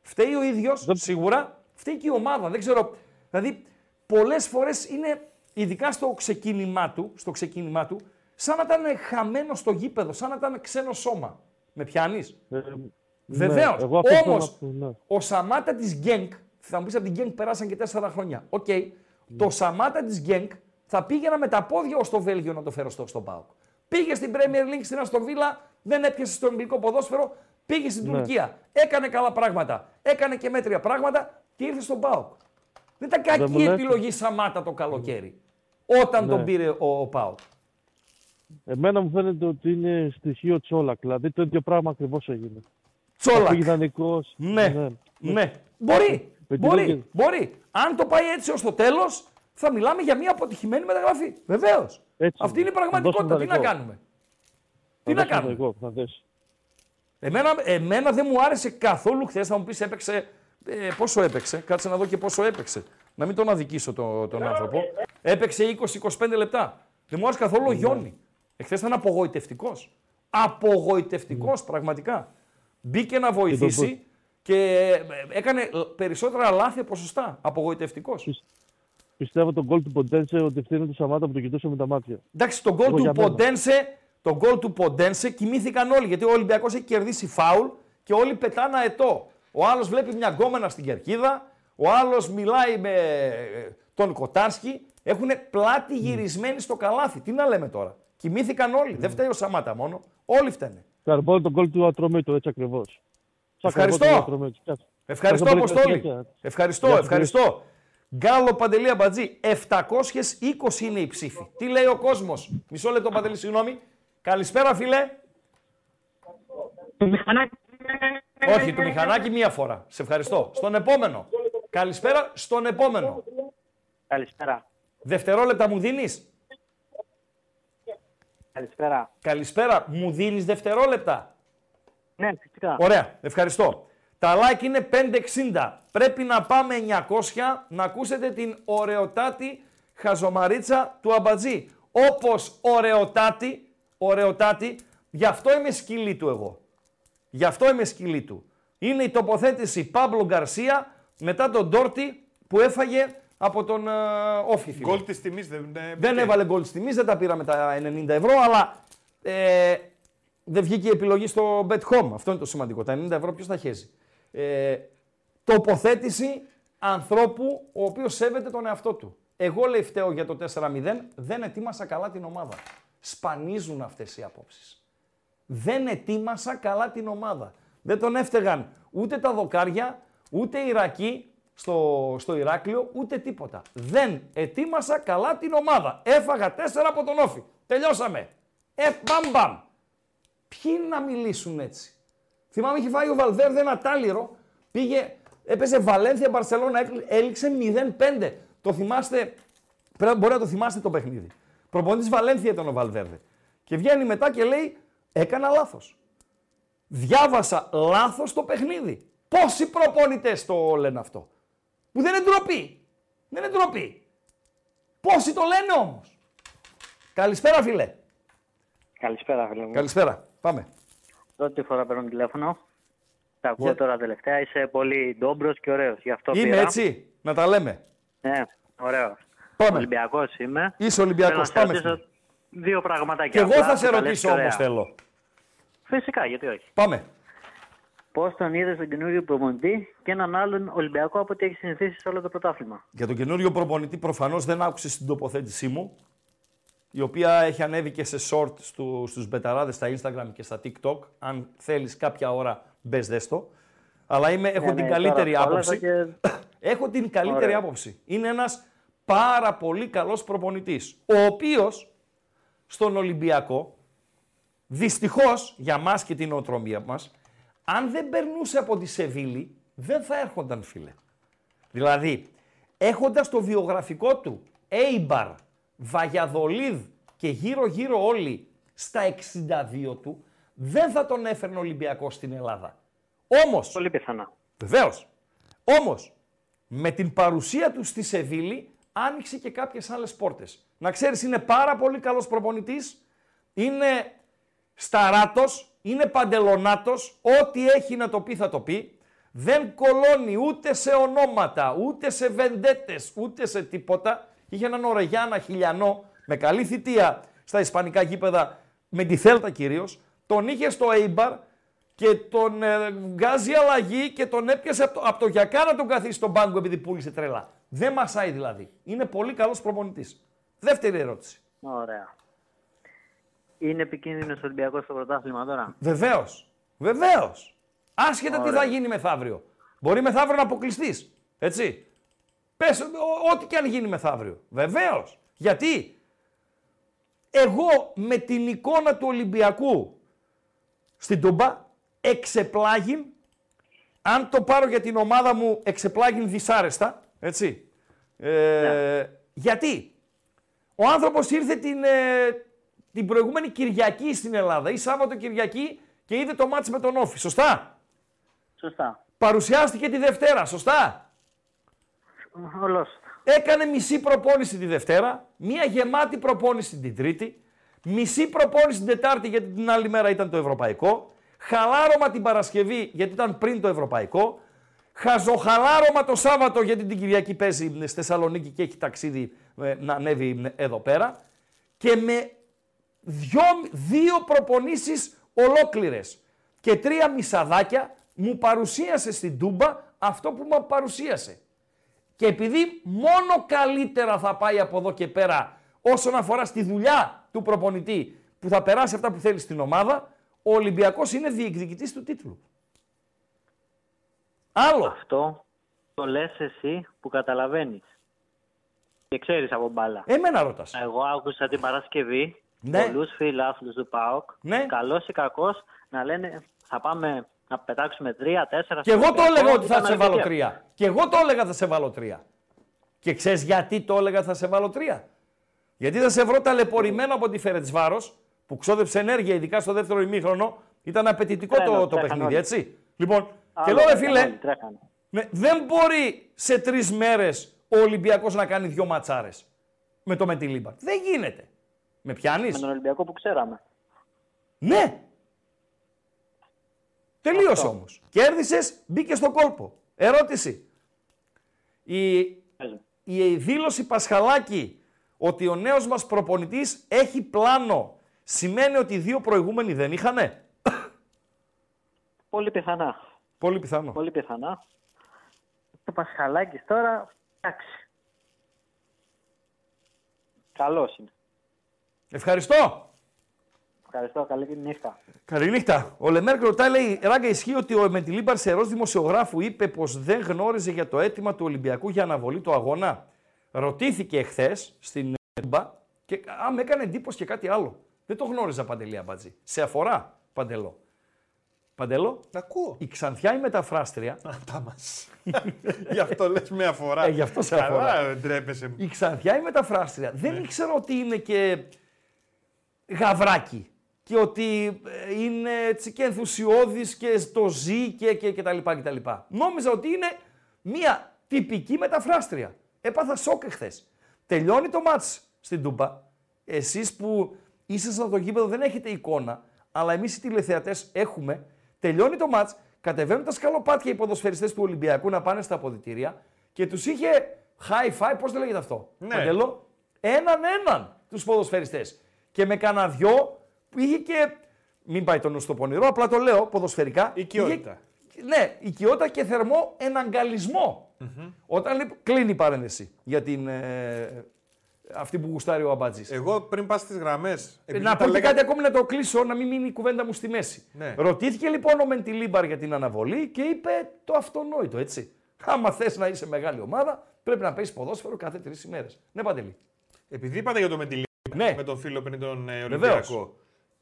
Speaker 4: Φταίει ο ίδιος, σίγουρα. Φταίει και η ομάδα. Δεν ξέρω. Δηλαδή, πολλές φορές είναι, ειδικά στο ξεκίνημά του, στο ξεκίνημά του, σαν να ήταν χαμένος στο γήπεδο, σαν να ήταν ξένο σώμα. Με πιάνεις;
Speaker 9: Ε,
Speaker 4: Βεβαίως.
Speaker 9: ναι, εγώ αυτό
Speaker 4: Όμως,
Speaker 9: θέλω να πω, ναι.
Speaker 4: ο Σαμάτα της Γκένκ, θα μου πεις από την Γκένκ περάσαν και τέσσερα χρόνια. Οκ. Το Σαμάτα της Γκένκ θα πήγαινα με τα πόδια ως το Βέλγιο να το φέρω στο, στον Πάοκ. Πήγε στην Premier League στην Άστον Βίλα, δεν έπιασε στο αγγλικό ποδόσφαιρο, πήγε στην
Speaker 9: Ναι.
Speaker 4: Τουρκία. Έκανε καλά πράγματα. Έκανε και μέτρια πράγματα και ήρθε στον Πάοκ. Δεν ήταν
Speaker 9: Δεν μου
Speaker 4: κακή
Speaker 9: λέτε.
Speaker 4: επιλογή Σαμάτα το καλοκαίρι. Όταν τον
Speaker 9: Ναι.
Speaker 4: πήρε ο, ο Πάοκ.
Speaker 9: Εμένα μου φαίνεται ότι είναι στοιχείο Τσόλακ. Δηλαδή το ίδιο πράγμα ακριβώς έγινε.
Speaker 4: Τσόλακ.
Speaker 9: Πήγε ιδανικός.
Speaker 4: Ναι. Ναι. Μπορεί.
Speaker 9: Με την
Speaker 4: Μπορεί.
Speaker 9: λόγια-
Speaker 4: Μπορεί. Αν το πάει έτσι ως το τέλος, θα μιλάμε για μια αποτυχημένη μεταγραφή. Βεβαίως.
Speaker 9: Έτσι
Speaker 4: Αυτή είναι η
Speaker 9: είναι. Θα
Speaker 4: πραγματικότητα. Τι
Speaker 9: δώσω
Speaker 4: να
Speaker 9: ιδανικό.
Speaker 4: κάνουμε;
Speaker 9: Θα
Speaker 4: Τι να
Speaker 9: δώσω
Speaker 4: κάνουμε;
Speaker 9: ιδανικό, θα δες.
Speaker 4: Εμένα, εμένα δεν μου άρεσε καθόλου χθες. Θα μου πεις έπαιξε. Ε, πόσο έπαιξε; Κάτσε να δω και πόσο έπαιξε. Να μην τον αδικήσω το, τον άνθρωπο. Έπαιξε 20-25 λεπτά. Δεν μου άρεσε καθόλου ο Γιόνι. Εχθές ήταν απογοητευτικός. Απογοητευτικός πραγματικά. Μπήκε να βοηθήσει και ε, έκανε περισσότερα λάθη από σωστά. Απογοητευτικός.
Speaker 9: Πιστεύω τον γκολ του Ποντένσε ότι ευθύνεται του Σαμάτα που το κοιτούσε με τα μάτια.
Speaker 4: Εντάξει, τον γκολ
Speaker 9: Εγώ
Speaker 4: του
Speaker 9: για μένα.
Speaker 4: Ποντένσε, τον γκολ του Ποντένσε κοιμήθηκαν όλοι γιατί ο Ολυμπιακός έχει κερδίσει φάουλ και όλοι πετάνε αετό. Ο άλλος βλέπει μια γκόμενα στην κερκίδα, ο άλλος μιλάει με ε, τον Κοτάρσκι. Έχουν πλάτη γυρισμένη στο καλάθι. Τι να λέμε τώρα. Κοιμήθηκαν όλοι. Δεν φταίει ο Σαμάτα μόνο. Όλοι φταίνε.
Speaker 9: Καρμπόν τον γκολ του Ατρομήτου, έτσι ακριβώς.
Speaker 4: Ευχαριστώ. Ευχαριστώ, Αποστόλη. Ευχαριστώ,
Speaker 9: Γεια σου,
Speaker 4: ευχαριστώ. Γκάλο Παντελή Αμπατζή, 720 είναι η ψήφη. Τι λέει ο κόσμος; Μισό λεπτό, Παντελή, συγγνώμη. Καλησπέρα, φίλε. Όχι, του μηχανάκι μία φορά. Σε ευχαριστώ. Στον επόμενο. Καλησπέρα, στον επόμενο.
Speaker 6: Καλησπέρα.
Speaker 4: Δευτερόλεπτα μου δίνεις;
Speaker 6: Καλησπέρα.
Speaker 4: Καλησπέρα, μου δίνεις δευτερόλεπτα;
Speaker 6: Ναι, φυσικά.
Speaker 4: Ωραία, ευχαριστώ. Τα like είναι 560. Πρέπει να πάμε 900 να ακούσετε την ωραιοτάτη χαζομαρίτσα του Αμπατζή. Όπως ωραιοτάτη, ωραιοτάτη, γι' αυτό είμαι σκυλή του εγώ. Γι' αυτό είμαι σκυλή του. Είναι η τοποθέτηση Παύλο Γκαρσία μετά τον Ντόρτι που έφαγε από τον uh, Όφη. φίλε.
Speaker 3: Γκολ της τιμής δεν είναι.
Speaker 4: Δεν έβαλε γκολ της τιμής, δεν τα πήραμε τα 90 ευρώ, αλλά ε, δεν βγήκε η επιλογή στο Bet Home. Αυτό είναι το σημαντικό. Τα 90 ευρώ ποιος τα χέζει. Ε, τοποθέτηση ανθρώπου ο οποίος σέβεται τον εαυτό του. Εγώ λέει φταίω για το 4-0, δεν ετοίμασα καλά την ομάδα. σπανίζουν αυτές οι απόψεις. Δεν ετοίμασα καλά την ομάδα. Δεν τον έφταιγαν ούτε τα δοκάρια, ούτε οι Ιρακοί στο, στο Ηράκλειο, ούτε τίποτα. Δεν ετοίμασα καλά την ομάδα. Έφαγα τέσσερα από τον Όφη. Τελειώσαμε. Ε, μπαμ μπαμ. Ποιοι να μιλήσουν έτσι; Θυμάμαι είχε φάει ο Βαλβέρδε ένα τάλιρο, πήγε, έπαιζε Βαλένθια Μπαρσελόνα, έληξε 0-5. Το θυμάστε, πρέπει, μπορεί να το θυμάστε το παιχνίδι. Προπονητής Βαλένθια ήταν ο Βαλβέρδε. Και βγαίνει μετά και λέει, έκανα λάθος. Διάβασα λάθος το παιχνίδι. Πόσοι προπονητές το λένε αυτό. Που δεν είναι ντροπή. Δεν είναι ντροπή. Πόσοι το λένε όμως. Καλησπέρα φίλε.
Speaker 10: Καλησπέρα, φίλε μου.
Speaker 4: Καλησπέρα. Πάμε.
Speaker 10: Πρώτη φορά παίρνω τηλέφωνο. Τα ακούω
Speaker 4: Για-
Speaker 10: τώρα τελευταία. Είσαι πολύ ντόμπρος και ωραίος. Γι' αυτό
Speaker 4: Είμαι
Speaker 10: πήρα.
Speaker 4: έτσι. Να τα λέμε.
Speaker 10: Ναι, ωραίος.
Speaker 4: Πάμε.
Speaker 10: Ολυμπιακός είμαι.
Speaker 4: Είσαι Ολυμπιακός.
Speaker 10: Θέλω να σε
Speaker 4: Πάμε,
Speaker 10: ρωτήσω
Speaker 4: φίλε.
Speaker 10: Δύο πραγματάκια.
Speaker 4: Και εγώ
Speaker 10: απλά,
Speaker 4: θα σε
Speaker 10: που τα λες
Speaker 4: ρωτήσω
Speaker 10: και ωραία.
Speaker 4: όμως θέλω.
Speaker 10: Φυσικά, γιατί όχι.
Speaker 4: Πάμε.
Speaker 10: Πώς τον είδες τον καινούριο προπονητή και έναν άλλον Ολυμπιακό από ό,τι έχει συνηθίσει σε όλο το πρωτάθλημα;
Speaker 4: Για τον καινούριο προπονητή προφανώς δεν άκουσε την τοποθέτησή μου, η οποία έχει ανέβει και σε short στου, στους μπεταράδες στα Instagram και στα TikTok. Αν θέλεις κάποια ώρα μπες δες το. Αλλά είμαι, έχω
Speaker 10: Ναι,
Speaker 4: την
Speaker 10: ναι,
Speaker 4: καλύτερη
Speaker 10: τώρα το
Speaker 4: άποψη.
Speaker 10: άλλαζα και-
Speaker 4: έχω την καλύτερη
Speaker 10: Ωραία.
Speaker 4: άποψη. Είναι ένας πάρα πολύ καλός προπονητής, ο οποίος στον Ολυμπιακό, δυστυχώς για μας και την οτρομία μας, αν δεν περνούσε από τη Σεβίλη, δεν θα έρχονταν φίλε. Δηλαδή, έχοντας το βιογραφικό του Έιμπαρ, Βαγιαδολίδ και γύρω-γύρω όλοι στα 62 του, δεν θα τον έφερνε ο Ολυμπιακός στην Ελλάδα. Όμως,
Speaker 10: Πολύ πιθανά.
Speaker 4: Βεβαίως. Όμως, με την παρουσία του στη Σεβίλη, άνοιξε και κάποιες άλλες πόρτες. Να ξέρεις, είναι πάρα πολύ καλός προπονητής. Είναι σταράτος, είναι παντελονάτος. Ό,τι έχει να το πει, θα το πει. Δεν κολώνει ούτε σε ονόματα, ούτε σε βεντέτες, ούτε σε τίποτα. Είχε έναν Ορεγιάνα χιλιανό με καλή θητεία στα ισπανικά γήπεδα, με τη Θέλτα κυρίως. Τον είχε στο Έιμπαρ και τον ε, βγάζει αλλαγή και τον έπιασε από το, απ' το γιακά να τον καθίσει στον πάγκο επειδή πούλησε τρελά. Δεν μασάει δηλαδή. Είναι πολύ καλός προπονητής. Δεύτερη ερώτηση.
Speaker 10: Ωραία. Είναι επικίνδυνος ο Ολυμπιακός στο πρωτάθλημα τώρα;
Speaker 4: Βεβαίως. Βεβαίως. Άσχετα τι
Speaker 10: Ωραία.
Speaker 4: θα γίνει μεθαύριο. Μπορεί μεθαύριο να αποκλειστείς. Έτσι. Πες ό,τι και αν γίνει μεθαύριο. Βεβαίως. Γιατί; Εγώ με την εικόνα του Ολυμπιακού στην Τούμπα εξεπλάγει, αν το πάρω για την ομάδα μου, εξεπλάγει δυσάρεστα. Έτσι. Ε, Γιατί; Ο άνθρωπος ήρθε την, ε, την προηγούμενη Κυριακή στην Ελλάδα ή Σάββατο Κυριακή και είδε το μάτς με τον Όφη. Σωστά;
Speaker 10: Σωστά.
Speaker 4: Παρουσιάστηκε τη Δευτέρα. Σωστά;
Speaker 10: Ολός.
Speaker 4: Έκανε μισή προπόνηση τη Δευτέρα, μία γεμάτη προπόνηση την Τρίτη, μισή προπόνηση την Τετάρτη γιατί την άλλη μέρα ήταν το Ευρωπαϊκό, χαλάρωμα την Παρασκευή γιατί ήταν πριν το Ευρωπαϊκό, χαζοχαλάρωμα το Σάββατο γιατί την Κυριακή παίζει στη Θεσσαλονίκη και έχει ταξίδι ε, να ανέβει εδώ πέρα. Και με δυο, δύο προπονήσεις ολόκληρες. Και τρία μισαδάκια μου παρουσίασε στην Τούμπα αυτό που μου παρουσίασε. Και επειδή μόνο καλύτερα θα πάει από εδώ και πέρα όσον αφορά στη δουλειά του προπονητή που θα περάσει αυτά που θέλει στην ομάδα, ο Ολυμπιακός είναι διεκδικητής του τίτλου. Άλλο.
Speaker 10: Αυτό το λες εσύ που καταλαβαίνεις. Και ξέρεις από μπάλα.
Speaker 4: Εμένα ρωτάς.
Speaker 10: Εγώ άκουσα την Παρασκευή
Speaker 4: Ναι.
Speaker 10: πολλούς φίλους του ΠΑΟΚ,
Speaker 4: Ναι.
Speaker 10: καλός ή κακός, να λένε θα πάμε να πετάξουμε τρία, τέσσερα.
Speaker 4: Και εγώ το
Speaker 10: Ολυμπιακό,
Speaker 4: έλεγα ότι θα
Speaker 10: ήταν
Speaker 4: σε βάλω
Speaker 10: αρκετή.
Speaker 4: τρία. Και εγώ το έλεγα θα σε βάλω τρία. Και ξέρεις γιατί το έλεγα θα σε βάλω τρία. Γιατί θα σε βρω ταλαιπωρημένο από τη Φερετσβάρο που ξόδεψε ενέργεια, ειδικά στο δεύτερο ημίχρονο. Ήταν απαιτητικό
Speaker 10: Τρένο,
Speaker 4: το, το
Speaker 10: τρέχαν
Speaker 4: παιχνίδι,
Speaker 10: όλοι.
Speaker 4: έτσι. Λοιπόν, και
Speaker 10: Άλλο,
Speaker 4: λέω, ρε
Speaker 10: τρέχαν
Speaker 4: φίλε,
Speaker 10: όλοι, τρέχαν.
Speaker 4: ναι, δεν μπορεί σε τρεις μέρες ο Ολυμπιακός να κάνει δυο ματσάρες με το Μετιλίμπαρ. Δεν γίνεται. Με πιάνεις;
Speaker 10: Με τον Ολυμπιακό που ξέραμε.
Speaker 4: Ναι. Τελείωσε
Speaker 10: Αυτό.
Speaker 4: όμως. Κέρδισες, μπήκες στον κόλπο. Ερώτηση. Η, η δήλωση Πασχαλάκη ότι ο νέος μας προπονητής έχει πλάνο σημαίνει ότι οι δύο προηγούμενοι δεν είχανε;
Speaker 10: Πολύ πιθανά.
Speaker 4: Πολύ πιθανό.
Speaker 10: Πολύ πιθανά. Το Πασχαλάκης τώρα, εντάξει. Καλός είναι.
Speaker 4: Ευχαριστώ.
Speaker 10: Ευχαριστώ. Καλή νύχτα.
Speaker 4: Καληνύχτα. Ο Λεμέρκ ρωτάει, λέει, Ράγκα, ισχύει ότι ο Μεντιλίμπαρ σε ροζ δημοσιογράφου είπε πως δεν γνώριζε για το αίτημα του Ολυμπιακού για αναβολή του αγώνα. Ρωτήθηκε εχθέ στην Τούμπα και α, με έκανε εντύπωση και κάτι άλλο. Δεν το γνώριζα παντελή αμπατζή. Σε αφορά, Παντελό. Παντελό,
Speaker 3: Ακούω.
Speaker 4: η Ξανθιά η μεταφράστρια,
Speaker 3: Τα μας. Γι' αυτό λες με αφορά.
Speaker 4: Ε, γι' αυτό σε αφορά.
Speaker 3: Καλά, δεν τρέπεσαι.
Speaker 4: η Ξανθιά η μεταφράστρια δεν
Speaker 3: Ναι.
Speaker 4: ήξερα ότι είναι και γαβράκι και ότι ε, είναι έτσι και ενθουσιώδης και στο ζει και, και, και τα λοιπά και τα λοιπά. Νόμιζα ότι είναι μια τυπική μεταφράστρια. Έπαθα σοκ εχθές. Τελειώνει το μάτς στην Τούμπα. Εσείς που ήσασταν στο γήπεδο δεν έχετε εικόνα, αλλά εμείς οι τηλεθεατές έχουμε. Τελειώνει το μάτς, κατεβαίνουν τα σκαλοπάτια οι ποδοσφαιριστές του Ολυμπιακού να πάνε στα αποδητήρια και τους είχε high five, πώς το λέγεται αυτό,
Speaker 3: Ναι.
Speaker 4: Παντέλο, έναν έναν τους ποδοσφαιριστές. Και με κανένα δυο που είχε και, μην πάει το νου στο πονηρό, απλά το λέω ποδοσφαιρικά.
Speaker 3: Οικειότητα.
Speaker 4: Είχε, ναι, οικειότητα και θερμό εναγκαλισμό. Όταν λοιπόν, κλείνει η παρένθεση για την, ε, αυτή που γουστάρει ο Αμπάτζης.
Speaker 3: Εγώ πριν πας στις γραμμές.
Speaker 4: Ε, να πω και κάτι ακόμη να το κλείσω, να μην μείνει η κουβέντα μου στη μέση.
Speaker 3: Ναι.
Speaker 4: Ρωτήθηκε λοιπόν ο Μεντιλίμπαρ για την αναβολή και είπε το αυτονόητο, έτσι. Άμα θες να είσαι μεγάλη ομάδα, πρέπει να παίζεις ποδόσφαιρο κάθε τρεις ημέρες. Ναι, Παντελή.
Speaker 3: Επειδή είπατε για το Μεντιλί
Speaker 4: Ναι.
Speaker 3: με τον φίλο πριν τον ε,
Speaker 4: Βεβαίως.
Speaker 3: Ολυμπιακό.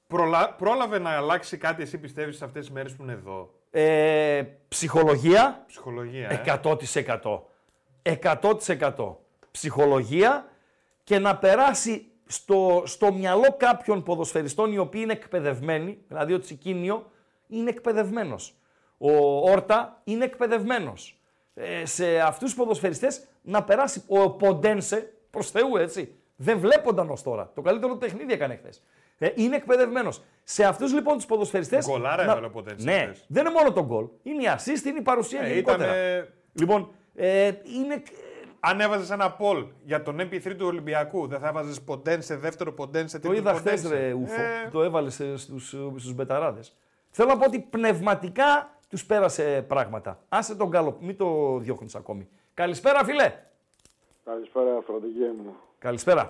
Speaker 3: Προλα... Πρόλαβε να αλλάξει κάτι, εσύ πιστεύεις, σε αυτές τις μέρες που είναι εδώ;
Speaker 4: Ε, ψυχολογία,
Speaker 3: Ψυχολογία. Ε.
Speaker 4: 100%. 100%. Ψυχολογία και να περάσει στο, στο μυαλό κάποιων ποδοσφαιριστών οι οποίοι είναι εκπαιδευμένοι, δηλαδή ο Τσικίνιο είναι εκπαιδευμένος. Ο Όρτα είναι εκπαιδευμένος. Ε, σε αυτούς τους ποδοσφαιριστές να περάσει ο Ποντένσε, προς Θεού έτσι, δεν βλέπονταν ως τώρα. Το καλύτερο του παιχνίδι έκανε χθες. Ε, είναι εκπαιδευμένος. Σε αυτούς λοιπόν τους ποδοσφαιριστές...
Speaker 3: Γκολάρα
Speaker 4: να-
Speaker 3: έβαλε ο Ποντένσε
Speaker 4: Ναι,
Speaker 3: χθες.
Speaker 4: δεν είναι μόνο το γκολ. Είναι η assist, είναι η παρουσία
Speaker 3: Ε,
Speaker 4: γενικότερα.
Speaker 3: ήτανε-
Speaker 4: Λοιπόν, ε, είναι...
Speaker 3: Αν έβαζες ένα poll για τον MP3 του Ολυμπιακού, δεν θα έβαζες ποντέν σε δεύτερο, ποντέν σε
Speaker 4: Το
Speaker 3: τρίτο.
Speaker 4: είδα
Speaker 3: ποντέν
Speaker 4: χθες,
Speaker 3: σε-
Speaker 4: ρε Ούφο.
Speaker 3: Ε,
Speaker 4: Το έβαλε σε- στους, στους μπεταράδες. Θέλω να πω ότι πνευματικά τους πέρασε πράγματα. Άσε τον Γκάλοπ, μην το διώχνεις ακόμη. Καλησπέρα, φίλε.
Speaker 11: Καλησπέρα, Αφροδική μου.
Speaker 4: Καλησπέρα.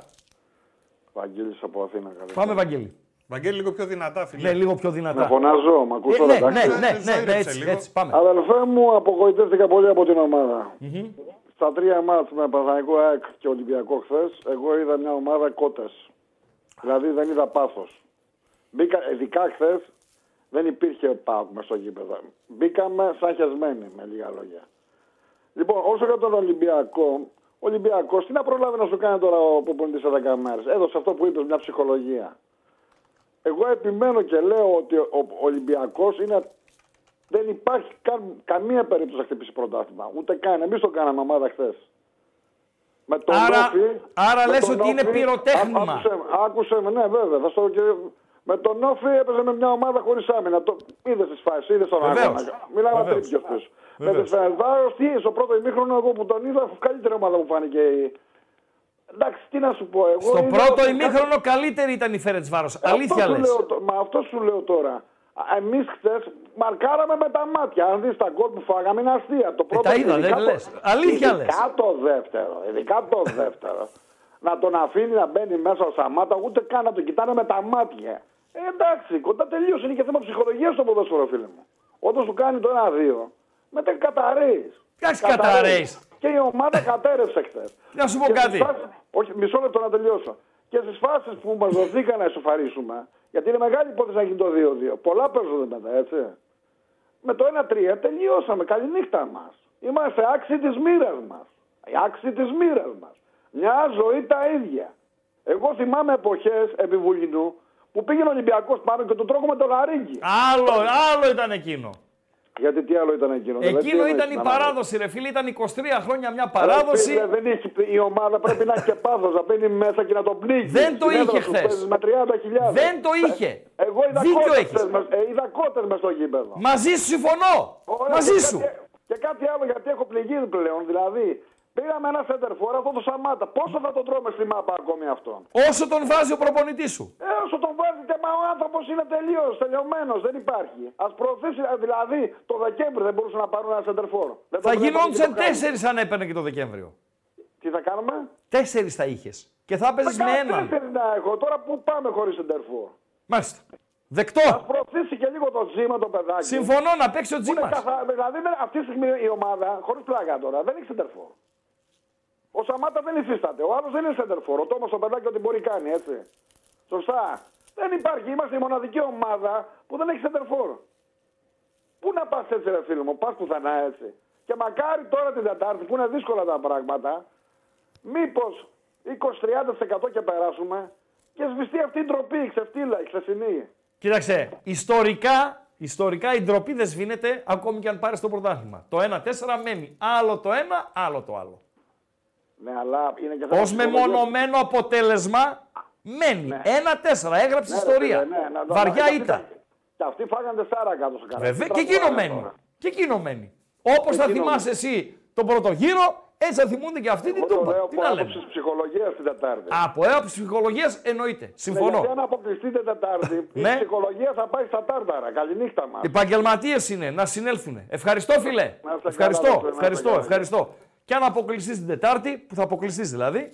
Speaker 11: Βαγγέλης από Αθήνα. Καλησπέρα.
Speaker 4: Πάμε, Βαγγέλη.
Speaker 3: Βαγγέλη, λίγο πιο δυνατά, φίλε.
Speaker 4: Ναι, λίγο πιο δυνατά.
Speaker 11: Με φωνάζω, μ' ακούς
Speaker 4: Ε,
Speaker 11: τώρα,
Speaker 4: ναι,
Speaker 11: εντάξει.
Speaker 4: ναι, ναι, ναι, ναι,
Speaker 3: Ζόρεψε
Speaker 4: έτσι,
Speaker 3: λίγο.
Speaker 4: έτσι, πάμε.
Speaker 11: Αδελφέ μου, απογοητεύτηκα πολύ από την ομάδα. Στα τρία μάτς με Παναθηναϊκό ΑΕΚ και Ολυμπιακό χθες, εγώ είδα μια ομάδα κότες. Δηλαδή δεν είδα πάθος. Μπήκα, ειδικά χθες δεν υπήρχε πάω μες στο γήπεδο. Μπήκαμε σαν χεσμένοι, με λίγα λόγια. Λοιπόν, όσο για τον Ολυμπιακό, ο Ολυμπιακός τι να προλάβει να σου κάνει τώρα ο προπονητή σε 10 μέρες; Έδωσε αυτό που είπες, μια ψυχολογία. Εγώ επιμένω και λέω ότι ο Ολυμπιακός είναι. Δεν υπάρχει καν, καμία περίπτωση να χτυπήσει πρωτάθλημα. Ούτε καν. Εμείς το κάναμε ομάδα χθες. Με τον
Speaker 4: Άρα-
Speaker 11: Όφη,
Speaker 4: άρα
Speaker 11: με
Speaker 4: λες
Speaker 11: τον
Speaker 4: ότι είναι
Speaker 11: Όφη-
Speaker 4: πυροτέχνημα.
Speaker 11: Ά- Άκουσε, με, άκουσε με, ναι, βέβαια. Θα στο, και, με τον Όφη έπαιζε με μια ομάδα χωρίς άμυνα. Το, είδες τις φάσεις, είδες τον
Speaker 4: Βεβαίως.
Speaker 11: αγώνα. Μιλάμε
Speaker 4: Βεβαίως.
Speaker 11: τρίπιο αυτού. Με
Speaker 4: Βεβαίως.
Speaker 11: τη Φερβάρο, τι στο πρώτο ημίχρονο, εγώ που τον είδα, καλύτερη ομάδα μου φάνηκε. η- Εντάξει, τι να σου πω. Εγώ
Speaker 4: Στο
Speaker 11: είδα
Speaker 4: πρώτο
Speaker 11: ότι
Speaker 4: ημίχρονο καλύτερη ήταν η Φέρετς Βάρος. Αλήθεια
Speaker 11: αυτό σου
Speaker 4: λες.
Speaker 11: λέω, το- μα αυτό σου λέω τώρα. Εμείς χθες μαρκάραμε με τα μάτια. Αν δεις τα γκολ που φάγαμε, είναι αστεία. Το πρώτο
Speaker 4: Ε, τα είδα,
Speaker 11: ειδικά
Speaker 4: δεν
Speaker 11: το-
Speaker 4: λες. Αλήθεια λες.
Speaker 11: Ειδικά το δεύτερο. Ειδικά το δεύτερο. να τον αφήνει να μπαίνει μέσα ο Σαμάτα, ούτε καν να τον κοιτάνε με τα μάτια. Ε, εντάξει, κοντά τελείωσε. Είναι και θέμα ψυχολογίας στο ποδόσφαιρο, φίλε μου. Όταν σου κάνει το 1-2, μετά καταραίεις.
Speaker 4: Ποιος καταραίεις;
Speaker 11: Και η ομάδα κατέρευσε χθες.
Speaker 4: Να σου πω κάτι.
Speaker 11: Όχι, μισό λεπτό να τελειώσω. Και στις φάσεις που μας δοθήκαν να ισοφαρίσουμε, γιατί είναι μεγάλη υπόθεση να γίνει το 2-2. Πολλά παίζονται μετά, έτσι. Με το 1-3 τελειώσαμε. Καληνύχτα μας. Είμαστε άξιοι της μοίρας μας. Άξιοι της μοίρας μας. Μια ζωή τα ίδια. Εγώ θυμάμαι εποχές επιβουλινού που πήγαινε ο Ολυμπιακός πάνω και τον τρώγουμε το γαρίγκι.
Speaker 4: Άλλο, άλλο ήταν εκείνο.
Speaker 11: Γιατί τι άλλο ήταν εκείνο. δηλαδή, τι
Speaker 4: Εκείνο
Speaker 11: εννοείς
Speaker 4: ήταν η
Speaker 11: να
Speaker 4: παράδοση, ρε φίλε. Ήταν 23 χρόνια μια
Speaker 11: Ρε
Speaker 4: παράδοση.
Speaker 11: φίλε, δεν έχει, η ομάδα πρέπει να έχει και πάθος να μπαίνει μέσα και να τον πνίγει.
Speaker 4: Δεν το
Speaker 11: Στην έδρα
Speaker 4: είχε
Speaker 11: σου
Speaker 4: χθες.
Speaker 11: παίζεις Με 30.000.
Speaker 4: Δεν το είχε.
Speaker 11: Εγώ είδα
Speaker 4: Δίκιο
Speaker 11: κότες
Speaker 4: έχεις.
Speaker 11: χθες μες- ε, είδα κότες μες στο γήπεδο.
Speaker 4: Μαζί σου συμφωνώ.
Speaker 11: Ωραία,
Speaker 4: Μαζί
Speaker 11: και
Speaker 4: σου.
Speaker 11: κάτι- Και κάτι άλλο γιατί έχω πληγεί πλέον. Δηλαδή, πήραμε ένα center for αυτό το Σαμάτα. Πόσο θα τον τρώμε στη μάπα ακόμη αυτόν;
Speaker 4: Όσο τον βάζει ο προπονητής σου.
Speaker 11: Ε, όσο τον βάζετε, μα ο άνθρωπος είναι τελείως τελειωμένος. Δεν υπάρχει. Α προωθήσει, ε, δηλαδή το Δεκέμβρη δεν μπορούσαν να πάρουν ένα center for. Δεν το
Speaker 4: Θα
Speaker 11: βλέπω
Speaker 4: γινόντουσαν
Speaker 11: τι το κάνουν.
Speaker 4: τέσσερις αν έπαιρνε και το Δεκέμβριο.
Speaker 11: Τι θα κάνουμε;
Speaker 4: Τέσσερις θα είχες. Και θα έπαιζε με έναν.
Speaker 11: Τέσσερις να έχω. Τώρα πού πάμε χωρίς center for.
Speaker 4: Μάλιστα. Δεκτό.
Speaker 11: Α προωθήσει και λίγο το τζίμα το παιδάκι.
Speaker 4: Συμφωνώ να παίξει ο
Speaker 11: Που είναι
Speaker 4: Τζίμας.
Speaker 11: καθα- Δηλαδή δεν- αυτή τη στιγμή η ομάδα, χωρίς πλάκα τώρα, δεν έχει σεντερφόρ. Ο Σαμάτα δεν υφίσταται. Ο άλλος δεν είναι σεντερφόρ. Ο Τόμας το παιδάκι ό,τι μπορεί κάνει, έτσι. Σωστά. Δεν υπάρχει. Είμαστε η μοναδική ομάδα που δεν έχει σεντερφόρ. Πού να πας έτσι, ρε φίλο μου, πας πουθενά έτσι. Και μακάρι τώρα την Τετάρτη που είναι δύσκολα τα πράγματα, μήπως 20-30% και περάσουμε και σβηστεί αυτή η ντροπή, η ξεφτύλα, η χθεσινή.
Speaker 4: Κοίταξε, ιστορικά, ιστορικά η ντροπή δεν σβήνεται ακόμη και αν πάρεις το πρωτάθλημα. Το 1-4 μένει. Άλλο το ένα, άλλο το άλλο.
Speaker 11: Ναι, αλλά είναι και θέμα
Speaker 4: Ω
Speaker 11: ψυχολογίας.
Speaker 4: μεμονωμένο αποτέλεσμα μένει. 1-4, έγραψε
Speaker 11: Ναι, ρε
Speaker 4: ιστορία.
Speaker 11: φίλε, ναι, να το-
Speaker 4: Βαριά
Speaker 11: και αυτοί-
Speaker 4: ήττα.
Speaker 11: Και αυτοί φάγανε τεσσάρα κάτω στο καράβι.
Speaker 4: Βέβαια,
Speaker 11: Τι
Speaker 4: και εκείνο
Speaker 11: τραγουδάνε
Speaker 4: μένει.
Speaker 11: τώρα.
Speaker 4: Και εκείνο μένει. Όπως θα
Speaker 11: Εκείνο
Speaker 4: θυμάσαι εσύ τον πρώτο γύρο, έτσι θα θυμούνται και αυτοί την
Speaker 11: Εγώ το
Speaker 4: τούμπα.
Speaker 11: λέω
Speaker 4: Τι
Speaker 11: από
Speaker 4: να λέμε;
Speaker 11: άποψη ψυχολογίας την Τετάρτη.
Speaker 4: Από έποψη ψυχολογίας εννοείται.
Speaker 11: Ναι,
Speaker 4: Συμφωνώ.
Speaker 11: γιατί αν αποκλειστείτε Τετάρτη, η
Speaker 4: Ναι.
Speaker 11: ψυχολογία θα πάει στα τάρταρα. Καληνύχτα μα.
Speaker 4: Επαγγελματίες είναι να συνέλθουν. Ευχαριστώ, φίλε.
Speaker 11: Να είστε
Speaker 4: Ευχαριστώ,
Speaker 11: καλά, να είστε
Speaker 4: ευχαριστώ,
Speaker 11: καλά.
Speaker 4: ευχαριστώ. Και αν αποκλειστείς την Τετάρτη, που θα αποκλειστείς δηλαδή,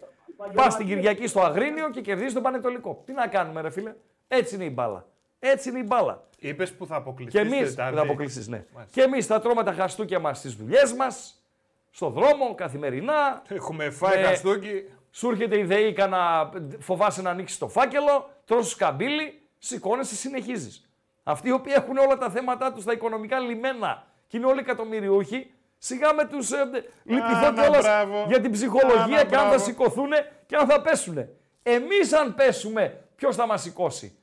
Speaker 4: πας την Κυριακή στο Αγρίνιο και κερδίζεις τον Πανετολικό. Τι να κάνουμε, ρε φίλε; Έτσι είναι η μπάλα. Έτσι είναι η μπάλα.
Speaker 3: Είπες που θα αποκλειστείς.
Speaker 4: Και εμείς θα αποκλειστείς, ναι. Και εμείς θα τρώμε τα χαστούκια μας στις δουλειές μας, στον δρόμο, καθημερινά.
Speaker 3: Έχουμε φάει
Speaker 4: Ε,
Speaker 3: χαστούκι.
Speaker 4: Σου έρχεται η ΔΕΗ να φοβάσαι να ανοίξει το φάκελο, τρώσει σκαμπίλι, σηκώνεσαι, συνεχίζεις. Αυτοί οι οποίοι έχουν όλα τα θέματα τους στα οικονομικά λιμένα και είναι όλοι εκατομμυριούχοι, σιγά με τους. Ε, λυπηθώ
Speaker 3: Άνα,
Speaker 4: κιόλας
Speaker 3: μπράβο.
Speaker 4: για την ψυχολογία
Speaker 3: Άνα,
Speaker 4: και αν θα
Speaker 3: μπράβο.
Speaker 4: σηκωθούν και αν θα πέσουν. Εμείς αν πέσουμε, ποιος θα μας σηκώσει;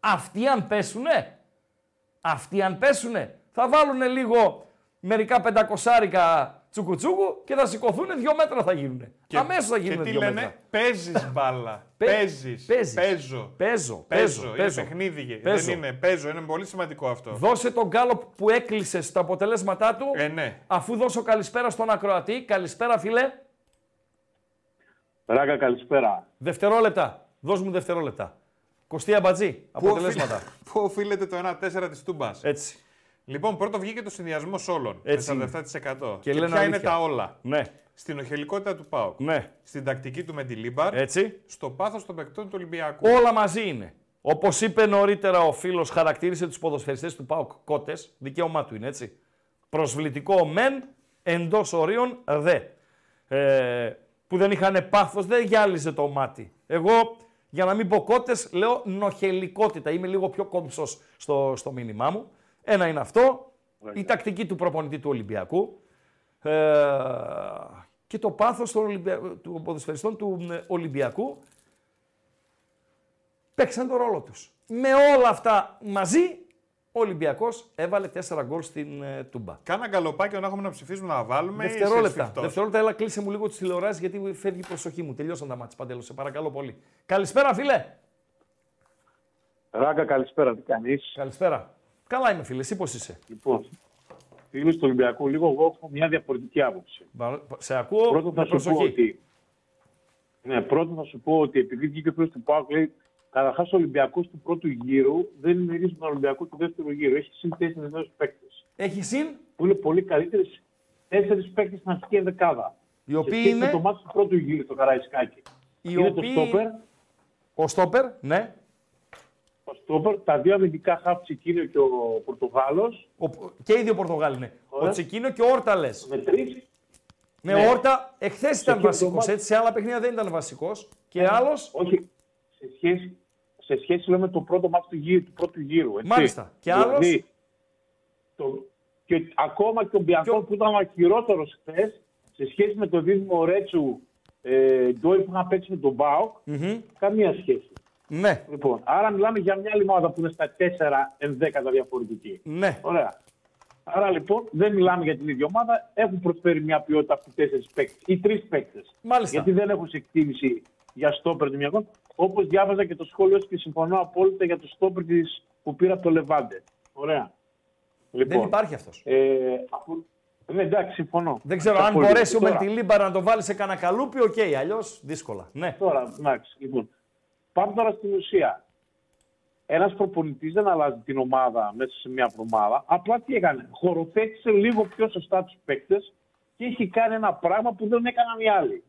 Speaker 4: Αυτοί αν πέσουνε, αυτοί αν πέσουνε, θα βάλουν λίγο μερικά πεντακοσάρικα τσουκουτσούκου και θα σηκωθούν δύο μέτρα θα γίνουν. Αμέσως θα γίνουν
Speaker 3: Και τι
Speaker 4: δύο
Speaker 3: λένε,
Speaker 4: μέτρα.
Speaker 3: παίζεις μπάλα.
Speaker 4: Παι-
Speaker 3: Παίζεις.
Speaker 4: παίζεις.
Speaker 3: Παίζω.
Speaker 4: Παίζω,
Speaker 3: Παίζω.
Speaker 4: παίζω,
Speaker 3: Είναι
Speaker 4: παίζω.
Speaker 3: παιχνίδι.
Speaker 4: Παίζω.
Speaker 3: Δεν είναι. Παίζω. Είναι πολύ σημαντικό αυτό.
Speaker 4: Δώσε τον γκάλο που έκλεισε στα αποτελέσματά του.
Speaker 3: Ε, ναι.
Speaker 4: Αφού δώσω καλησπέρα στον ακροατή. Καλησπέρα, φίλε.
Speaker 12: Ράγκα, καλησπέρα.
Speaker 4: Δευτερόλεπτα. Δώσ' μου δευτερόλεπτα. Κωστή Αμπατζή.
Speaker 3: Πού
Speaker 4: Αποτελέσματα.
Speaker 3: οφείλ- Πού οφείλεται το 1-4 της Τούμπας;
Speaker 4: Έτσι.
Speaker 3: Λοιπόν, πρώτο βγήκε το συνδυασμό όλων.
Speaker 4: Έτσι
Speaker 3: με
Speaker 4: είναι.
Speaker 3: 47%.
Speaker 4: Και
Speaker 3: Και,
Speaker 4: λένε
Speaker 3: ποια είναι
Speaker 4: αλήθεια.
Speaker 3: τα όλα;
Speaker 4: Ναι.
Speaker 3: Στην οχελικότητα του ΠΑΟΚ.
Speaker 4: Ναι.
Speaker 3: Στην τακτική του Μεντιλίμπαρ.
Speaker 4: Έτσι.
Speaker 3: Στο πάθος των παικτών του Ολυμπιακού.
Speaker 4: Όλα μαζί είναι. Όπως είπε νωρίτερα ο φίλος, χαρακτήρισε τους ποδοσφαιριστές του ΠΑΟΚ κότες. Δικαίωμά του είναι έτσι. Προσβλητικό μεν, εντός ορίων δε. Ε, που δεν είχαν πάθος, δεν γυάλιζε το μάτι. Εγώ, για να μην πω κότες, λέω νοχελικότητα. Είμαι λίγο πιο κόμψο στο, στο μήνυμά μου. Ένα είναι αυτό. Η τακτική του προπονητή του Ολυμπιακού. Ε, και το πάθος των, Ολυμπια... του ποδοσφαιριστών του ε, Ολυμπιακού παίξαν τον ρόλο τους. Με όλα αυτά μαζί, ο Ολυμπιακός έβαλε 4 γκολ στην ε, Τούμπα.
Speaker 3: Κάνα γκαλοπάκι να έχουμε να ψηφίσουμε να βάλουμε. ή είσαι
Speaker 4: Δευτερόλεπτα.
Speaker 3: σφιχτός;
Speaker 4: Δευτερόλεπτα, έλα κλείσε μου λίγο τις τηλεοράσεις γιατί φεύγει η προσοχή μου. Τελειώσαν τα μάτια, Παντέλο, σε παρακαλώ πολύ. Καλησπέρα, φίλε.
Speaker 12: Ράγκα, καλησπέρα. Τι κάνεις;
Speaker 4: Καλησπέρα. Καλά είμαι, φίλε. Εσύ πώς είσαι;
Speaker 12: Λοιπόν, φίλοι του Ολυμπιακού, λίγο εγώ έχω μια διαφορετική άποψη.
Speaker 4: Μπα- Σε ακούω
Speaker 12: Πρώτον θα
Speaker 4: με
Speaker 12: σου πω
Speaker 4: προσοχή.
Speaker 12: ότι. Ναι, πρώτον θα σου πω ότι επειδή βγήκε ο φίλος του Πάουκ, λέει καταρχάς ο Ολυμπιακός του πρώτου γύρου δεν είναι ίδιος με τον Ολυμπιακό του δεύτερου γύρου. Έχει συν τέσσερις νέους παίκτες.
Speaker 4: Έχει συν;
Speaker 12: Που είναι πολύ καλύτερες τέσσερις παίκτες στην αρχική ενδεκάδα.
Speaker 4: Οι οποίοι
Speaker 12: Σε σχέση
Speaker 4: είναι-
Speaker 12: Με το μάτι του πρώτου γύρου στο Καραϊσκάκι.
Speaker 4: Οι
Speaker 12: είναι
Speaker 4: οποίοι-
Speaker 12: το στόπερ,
Speaker 4: Ο Στόπερ, ναι.
Speaker 12: Ο στόπερ, τα δύο αμυντικά χαφ Τσικίνιο και ο Πορτογάλος.
Speaker 4: Και οι δύο Πορτογάλοι είναι. Ο Τσεκίνο και ο Όρτα λες.
Speaker 12: Με τρεις.
Speaker 4: Ναι,
Speaker 12: Ναι.
Speaker 4: ο Όρτα εχθές ήταν
Speaker 12: εκείνο το
Speaker 4: βασικός.
Speaker 12: μάτι-
Speaker 4: Έτσι, σε άλλα παιχνίδια δεν ήταν βασικός. Και άλλος;
Speaker 12: Όχι. Σε σχέση, σε σχέση με το πρώτο μάτι του, γύρου, του πρώτου γύρου. Έτσι.
Speaker 4: Μάλιστα. Και
Speaker 12: δηλαδή,
Speaker 4: άλλος;
Speaker 12: Το, και ακόμα και ο Μπιανκόν που ήταν ο χειρότερος χθες σε σχέση με το δίδυμο Ρέτσου ε, Ντόι που είχαν παίξει με τον μπαουκ καμία σχέση.
Speaker 4: Ναι.
Speaker 12: Λοιπόν, άρα μιλάμε για μια άλλη ομάδα που είναι στα 4 ενδέκατα διαφορετική.
Speaker 4: Ναι.
Speaker 12: Ωραία. Άρα λοιπόν δεν μιλάμε για την ίδια ομάδα. Έχουν προσφέρει μια ποιότητα αυτοί τέσσερις παίκτες ή τρεις παίκτες.
Speaker 4: Μάλιστα.
Speaker 12: Γιατί δεν έχουν σε εκτίμηση για στόπερ του Μιακών. Όπως διάβαζα και το σχόλιο σου και συμφωνώ απόλυτα για το στόπερ της που πήρα από το Λεβάντε. Ωραία. Λοιπόν,
Speaker 4: Δεν υπάρχει αυτός.
Speaker 12: Ε, αφού... Ναι, εντάξει, συμφωνώ.
Speaker 4: Δεν ξέρω αν
Speaker 12: Απόλυτα.
Speaker 4: μπορέσει ο
Speaker 12: Τώρα-
Speaker 4: Μελτιλίμπαρα να το βάλει σε κανένα καλούπι, οκ. Αλλιώς δύσκολα. Ναι.
Speaker 12: Τώρα, εντάξει, λοιπόν. Πάμε τώρα στην ουσία. Ένας προπονητής δεν αλλάζει την ομάδα μέσα σε μια εβδομάδα. Απλά τι έκανε. Χωροθέτησε λίγο πιο σωστά τους παίκτες και έχει κάνει ένα πράγμα που δεν έκαναν οι άλλοι.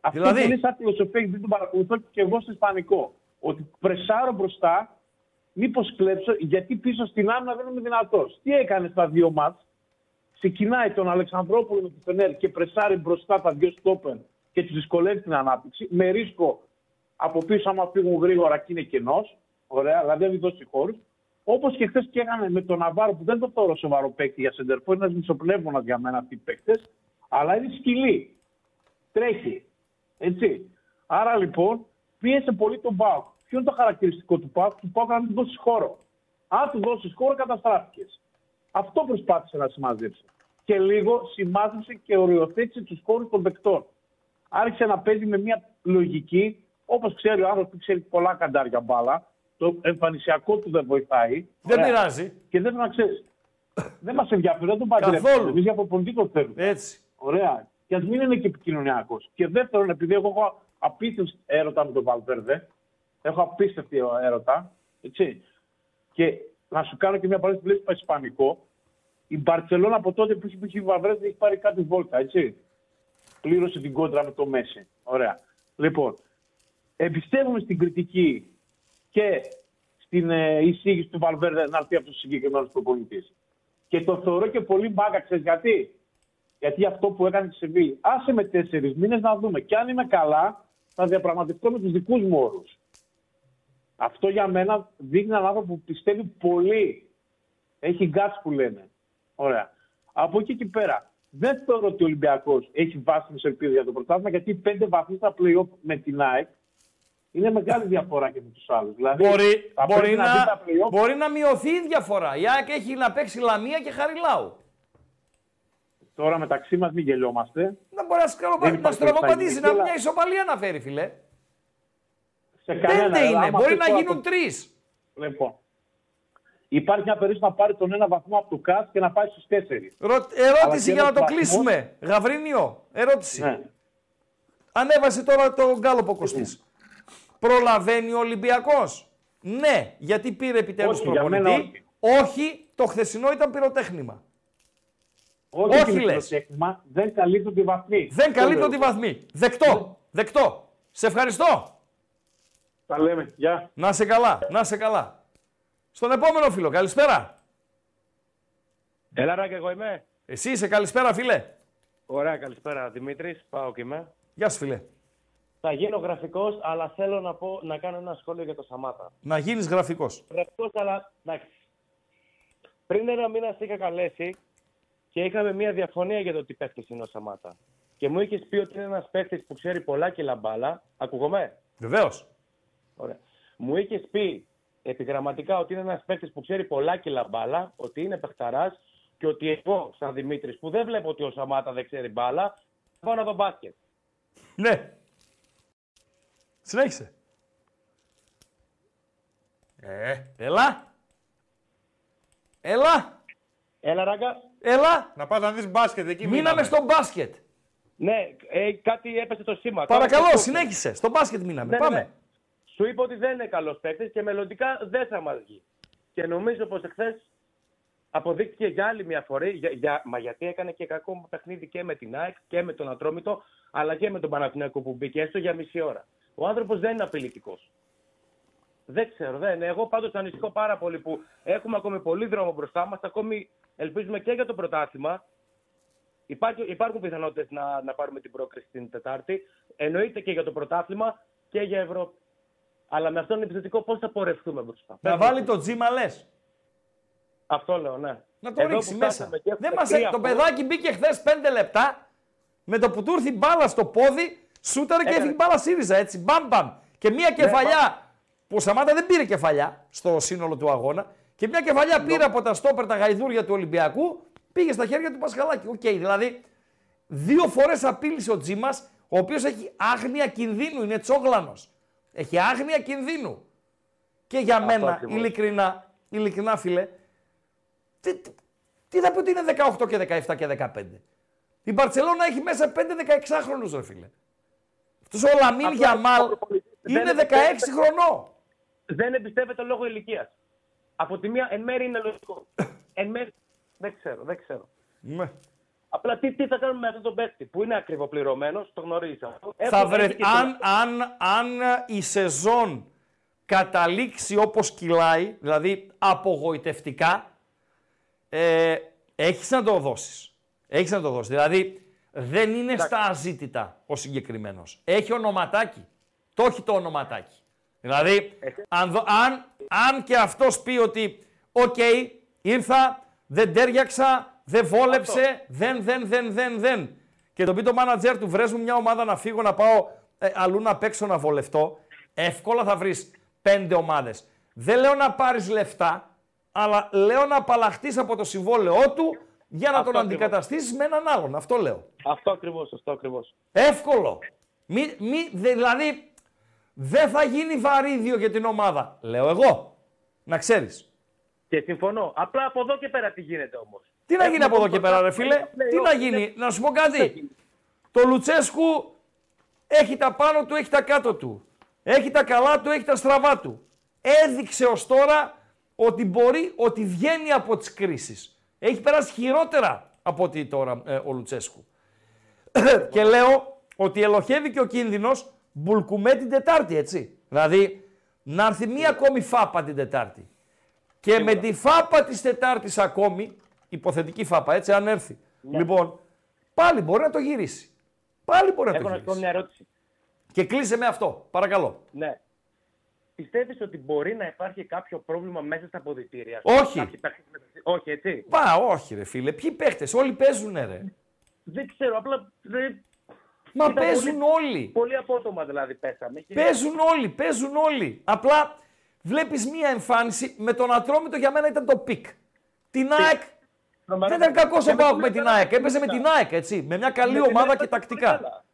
Speaker 12: Αυτό
Speaker 4: Δηλαδή;
Speaker 12: που είναι σαν φιλοσοφία, γιατί τον παρακολουθώ και εγώ στο Ισπανικό. ότι πρεσάρω μπροστά, μήπως κλέψω, γιατί πίσω στην άμυνα δεν είμαι δυνατός. Τι έκανε στα δύο μάτς, ξεκινάει τον Αλεξανδρόπουλο με τη Φενέρ και πρεσάρει μπροστά τα δύο στόπερ και τους δυσκολεύει την ανάπτυξη, με ρίσκο από πίσω, άμα φύγουν γρήγορα και είναι κενός. Ωραία, δηλαδή δεν δώσει χώρους. Όπως και χθες και έκανε με τον Ναβάρο, που δεν το θεωρώ σοβαρό παίκτη για σεντερφό, είναι ένας μισοπνεύμονα για μένα αυτοί οι παίκτες, αλλά είναι σκυλή. Τρέχει. Έτσι. Άρα λοιπόν πίεσε πολύ τον Πάουκ. Ποιο είναι το χαρακτηριστικό του Πάουκ, του Πάουκ να μην του δώσεις χώρο. Αν του δώσεις χώρο, καταστράφηκες. Αυτό προσπάθησε να συμμαζέψει. Και λίγο σημάζεψε και οριοθέτησε τους χώρους των παικτών. Άρχισε να παίζει με μια λογική, όπως ξέρει ο άνθρωπος που ξέρει πολλά καντάρια μπάλα, το εμφανισιακό του δεν βοηθάει.
Speaker 4: Δεν
Speaker 12: Ωραία.
Speaker 4: πειράζει.
Speaker 12: Και δεν να ξέρεις. δεν μας ενδιαφέρει, δεν τον παντρεύουμε.
Speaker 4: Καθόλου.
Speaker 12: Εμείς για προπονητή θέλουμε.
Speaker 4: Έτσι.
Speaker 12: Ωραία. Και ας μην είναι και επικοινωνιακός. Και δεύτερον, επειδή εγώ έχω απίστευτο έρωτα με τον Βαλβέρδε, έχω απίστευτη έρωτα, έτσι. Και να σου κάνω και μια παράδειγμα που λέει στο Ισπανικό, η Μπαρσελόνα από τότε που είχε ο Βαλβέρδε έχει πάρει κάτι βόλτα, έτσι. Πλήρωσε την κόντρα με το Μέση. Ωραία. Λοιπόν, εμπιστεύομαι στην κριτική και στην ε, εισήγηση του Βαλβέρδε να έρθει από του συγκεκριμένου προπονητής. Και το θεωρώ και πολύ μπάγκα, ξέρεις γιατί; Γιατί αυτό που έκανε τη Σεβίλη. Άσε με τέσσερις μήνες να δούμε. Και αν είμαι καλά, θα διαπραγματευτώ με τους δικούς μου όρους. Αυτό για μένα δείχνει έναν άνθρωπο που πιστεύει πολύ. Έχει γκάτς που λένε. Ωραία. Από εκεί και πέρα, δεν θεωρώ ότι ο Ολυμπιακός έχει βάσιμες ελπίδες για το πρωτάθλημα, γιατί οι πέντε βαθμοί στα playoff με την ΑΕΚ είναι μεγάλη διαφορά και με τους άλλους. Δηλαδή,
Speaker 4: Μπορεί,
Speaker 12: θα
Speaker 4: μπορεί,
Speaker 12: πρέπει
Speaker 4: να,
Speaker 12: δει τα play-off.
Speaker 4: μπορεί να μειωθεί η διαφορά. Η ΑΕΚ έχει να παίξει Λαμία και Χαριλάου.
Speaker 12: Τώρα μεταξύ μας μην γελιόμαστε.
Speaker 4: Να μπορεί να, σκαλοπα...
Speaker 12: Δεν
Speaker 4: να
Speaker 12: υπάρχει
Speaker 4: στραβοπατήσει, να
Speaker 12: περισταγή,
Speaker 4: μια ισοπαλία να φέρει, φιλέ.
Speaker 12: Σε κανένα,
Speaker 4: Πέντε είναι,
Speaker 12: άμα
Speaker 4: μπορεί
Speaker 12: αυτό
Speaker 4: να
Speaker 12: τώρα
Speaker 4: γίνουν
Speaker 12: το-
Speaker 4: τρεις.
Speaker 12: Λοιπόν. Υπάρχει μια περίπτωση να πάρει τον ένα βαθμό από το ΚΑΣ και να πάει στους τέσσερις.
Speaker 4: Ερώτηση για να το κλείσουμε. Γαβρίνιο, ερώτηση.
Speaker 12: Ναι.
Speaker 4: Ανέβασε τώρα το γκάλοπο Κωστής. Προλαβαίνει ο Ολυμπιακός. Ναι, γιατί πήρε επιτέλους
Speaker 12: Όχι, για μένα
Speaker 4: προπονητή. Όχι, το χθεσινό ήταν πυροτέχνημα.
Speaker 12: Όχι,
Speaker 4: Όχι,
Speaker 12: όχι
Speaker 4: λες.
Speaker 12: λες. δεν καλύπτουν τη βαθμή.
Speaker 4: Δεν
Speaker 12: Αυτό
Speaker 4: καλύπτω
Speaker 12: λέω.
Speaker 4: τη βαθμή. Δεκτό. Δεκτό. Σε ευχαριστώ.
Speaker 12: Τα λέμε. Γεια.
Speaker 4: Να σε καλά. Να σε καλά. Στον επόμενο φίλο. Καλησπέρα.
Speaker 6: Έλα, ρε, και εγώ είμαι.
Speaker 4: Εσύ είσαι καλησπέρα, φίλε.
Speaker 6: Ωραία, καλησπέρα. Δημήτρης, πάω και είμαι.
Speaker 4: Γεια σου, φίλε.
Speaker 6: Θα γίνω γραφικός, αλλά θέλω να, πω, να κάνω ένα σχόλιο για το Σαμάτα.
Speaker 4: Να γίνεις γραφικός.
Speaker 6: Γραφικός, αλλά εντάξει. Πριν ένα μήνα σε είχα καλέσει και είχαμε μια διαφωνία για το τι παίχτης είναι ο Σαμάτα. Και μου είχες πει ότι είναι ένας παίχτης που ξέρει πολλά και λαμπάλα. Ακούγομαι;
Speaker 4: Βεβαίως.
Speaker 6: Ωραία. Μου είχες πει επιγραμματικά ότι είναι ένας παίκτη που ξέρει πολλά κιλά μπάλα, ότι είναι παιχταράς και ότι εγώ, σαν Δημήτρης, που δεν βλέπω ότι ο Σαμάτα δεν ξέρει μπάλα, θα πάω να δω μπάσκετ.
Speaker 4: Ναι. Συνέχισε. Ε. Έλα. Έλα.
Speaker 6: Έλα, ράγκα.
Speaker 4: Έλα.
Speaker 3: Να πας να δεις μπάσκετ εκεί.
Speaker 4: Μείναμε στο μπάσκετ.
Speaker 6: Ναι, ε, κάτι έπεσε το σήμα.
Speaker 4: Παρακαλώ,
Speaker 6: Τώρα,
Speaker 4: συνέχισε. Στο μπάσκετ μείναμε.
Speaker 6: Ναι, ναι,
Speaker 4: Πάμε.
Speaker 6: ναι. Σου είπα ότι δεν είναι καλός παίκτης και μελλοντικά δεν θα μας βγει. Και νομίζω πως εχθές αποδείχθηκε για άλλη μια φορά, για, για, μα γιατί έκανε και κακό παιχνίδι και με την ΑΕΚ και με τον Ατρόμητο, αλλά και με τον Παναθηναϊκό που μπήκε έστω για μισή ώρα. Ο άνθρωπος δεν είναι απειλητικός. Δεν ξέρω, δεν είναι. Εγώ πάντως ανησυχώ πάρα πολύ που έχουμε ακόμη πολύ δρόμο μπροστά μας. Ακόμη ελπίζουμε και για το πρωτάθλημα. Υπάρχει, υπάρχουν πιθανότητες να, να πάρουμε την πρόκριση την Τετάρτη. Εννοείται και για το πρωτάθλημα και για Ευρώπη. Αλλά με αυτόν τον επιθετικό πώς θα πορευτούμε μπροστά.
Speaker 4: Να
Speaker 6: Πες
Speaker 4: βάλει
Speaker 6: μου.
Speaker 4: το Τζίμα λες.
Speaker 6: Αυτό λέω, ναι.
Speaker 4: Να το
Speaker 6: Εδώ
Speaker 4: ρίξει
Speaker 6: που
Speaker 4: μέσα.
Speaker 6: φτάσαμε και έχουμε
Speaker 4: Δεν μας...
Speaker 6: τρία
Speaker 4: Το
Speaker 6: φορ,
Speaker 4: παιδάκι μπήκε χθες 5 λεπτά. Με το που του ήρθε η μπάλα στο πόδι, σούταρε και
Speaker 6: Έκανε.
Speaker 4: έφυγε η μπάλα ΣΥΡΙΖΑ έτσι. Μπαμ μπαμ. Και μία
Speaker 6: Ναι,
Speaker 4: κεφαλιά που ο Σαμάτα δεν πήρε κεφαλιά στο σύνολο του αγώνα. Και μια κεφαλιά πήρε από τα στόπερ τα γαϊδούρια του Ολυμπιακού, πήγε στα χέρια του Πασχαλάκη. Οκ, δηλαδή δύο φορές απείλησε ο Τζίμας, ο οποίος έχει άγνοια κινδύνου, είναι τσόγλανος. Έχει άγνοια κινδύνου. Και για
Speaker 6: Αυτό
Speaker 4: μένα,
Speaker 6: ακριβώς.
Speaker 4: ειλικρινά, ειλικρινά φίλε, τι, τι, τι θα πει ότι είναι 18 και 17 και 15. Η Μπαρτσελώνα έχει μέσα 5 16χρονους ρε φίλε. Αυτός ο Λαμίν
Speaker 6: Απλά
Speaker 4: Γιαμάλ
Speaker 6: ο προπονητής δεν
Speaker 4: είναι 16
Speaker 6: εμπιστεύεται-
Speaker 4: χρονών.
Speaker 6: Δεν εμπιστεύεται λόγω ηλικίας. Από τη μία, εν μέρει είναι λογικό. εν μέρει. Δεν ξέρω, δεν ξέρω.
Speaker 4: Ναι.
Speaker 6: Απλά τι, τι θα κάνουμε με αυτόν τον παίκτη που είναι ακριβοπληρωμένος, το γνωρίζει αυτό.
Speaker 4: Θα
Speaker 6: Έχω-
Speaker 4: βρε...
Speaker 6: έχει και
Speaker 4: αν, αν, αν η σεζόν καταλήξει όπως κυλάει, δηλαδή απογοητευτικά, ε, έχεις να το δώσεις. Έχεις να το δώσεις. Δηλαδή δεν είναι στα αζήτητα ο συγκεκριμένος. Έχει ονοματάκι. Το έχει το ονοματάκι. Δηλαδή, αν, δω- αν, αν και αυτός πει ότι «OK, ήρθα, δεν ταίριαξα, δεν βόλεψε, δεν, δεν, δεν, δεν, δεν». Και τον πει το μάνατζερ του «Βρες μου μια ομάδα να φύγω, να πάω ε, αλλού να παίξω, να βολευτώ», εύκολα θα βρεις πέντε ομάδες. Δεν λέω να πάρεις λεφτά, αλλά λέω να απαλλαχτείς από το συμβόλαιό του για να
Speaker 13: Αυτό
Speaker 4: τον
Speaker 13: ακριβώς.
Speaker 4: αντικαταστήσεις με έναν άλλον. Αυτό λέω.
Speaker 13: Αυτό ακριβώς, αυτό ακριβώς.
Speaker 4: Εύκολο. Μη, μη, δε- δηλαδή, δεν θα γίνει βαρύδιο για την ομάδα. Λέω εγώ. Να ξέρεις.
Speaker 13: Και συμφωνώ. Απλά από εδώ και πέρα τι γίνεται όμως.
Speaker 4: Τι να γίνει από εδώ και πέρα, ρε φίλε; Τι να γίνει; Να σου πω κάτι. Το Λουτσέσκου έχει τα πάνω του, έχει τα κάτω του. Έχει τα καλά του, έχει τα στραβά του. Έδειξε ως τώρα ότι μπορεί, ότι βγαίνει από τις κρίσεις. Έχει περάσει χειρότερα από ότι τώρα ε, ο Λουτσέσκου. και λέω ότι ελοχεύει και ο κίνδυνος μπουλκουμέ την Τετάρτη, έτσι. Δηλαδή, να έρθει μία ακόμη φάπα την Τετάρτη. Και με τη φάπα της Τετάρτης ακόμη, υποθετική φάπα, έτσι, αν έρθει. Λοιπόν, πάλι μπορεί να το γυρίσει. Πάλι μπορεί να
Speaker 13: Έχω
Speaker 4: το
Speaker 13: να σου πω
Speaker 4: γυρίσει.
Speaker 13: μια ερώτηση.
Speaker 4: Και κλείσε με αυτό, παρακαλώ.
Speaker 13: Ναι. Πιστεύεις ότι μπορεί να υπάρχει κάποιο πρόβλημα μέσα στα αποδητήρια;
Speaker 4: Όχι.
Speaker 13: Κάποιοι παίκτες μεταξύ- Όχι, έτσι;
Speaker 4: Πα, όχι ρε φίλε. Ποιοι παίχτες, όλοι παίζουνε ρε.
Speaker 13: Δεν ξέρω, απλά. δεν-
Speaker 4: Μα
Speaker 13: ήταν
Speaker 4: παίζουν
Speaker 13: πολύ-
Speaker 4: όλοι.
Speaker 13: Πολύ απότομα δηλαδή πέσαμε. Και-
Speaker 4: Παίζουν όλοι, παίζουν όλοι. Απλά βλέπεις μία εμφάνιση, με τον Ατρόμητο για μένα ήταν το peak. Την ΑΕΚ, δεν ήταν κακό ο Πάοκ με την ΑΕΚ. Έπαιζε με την ΑΕΚ, έτσι. Με μια καλή
Speaker 13: Με την
Speaker 4: ομάδα
Speaker 13: ΑΕΚ
Speaker 4: και
Speaker 13: ήταν
Speaker 4: τακτικά.
Speaker 13: πολύ καλά.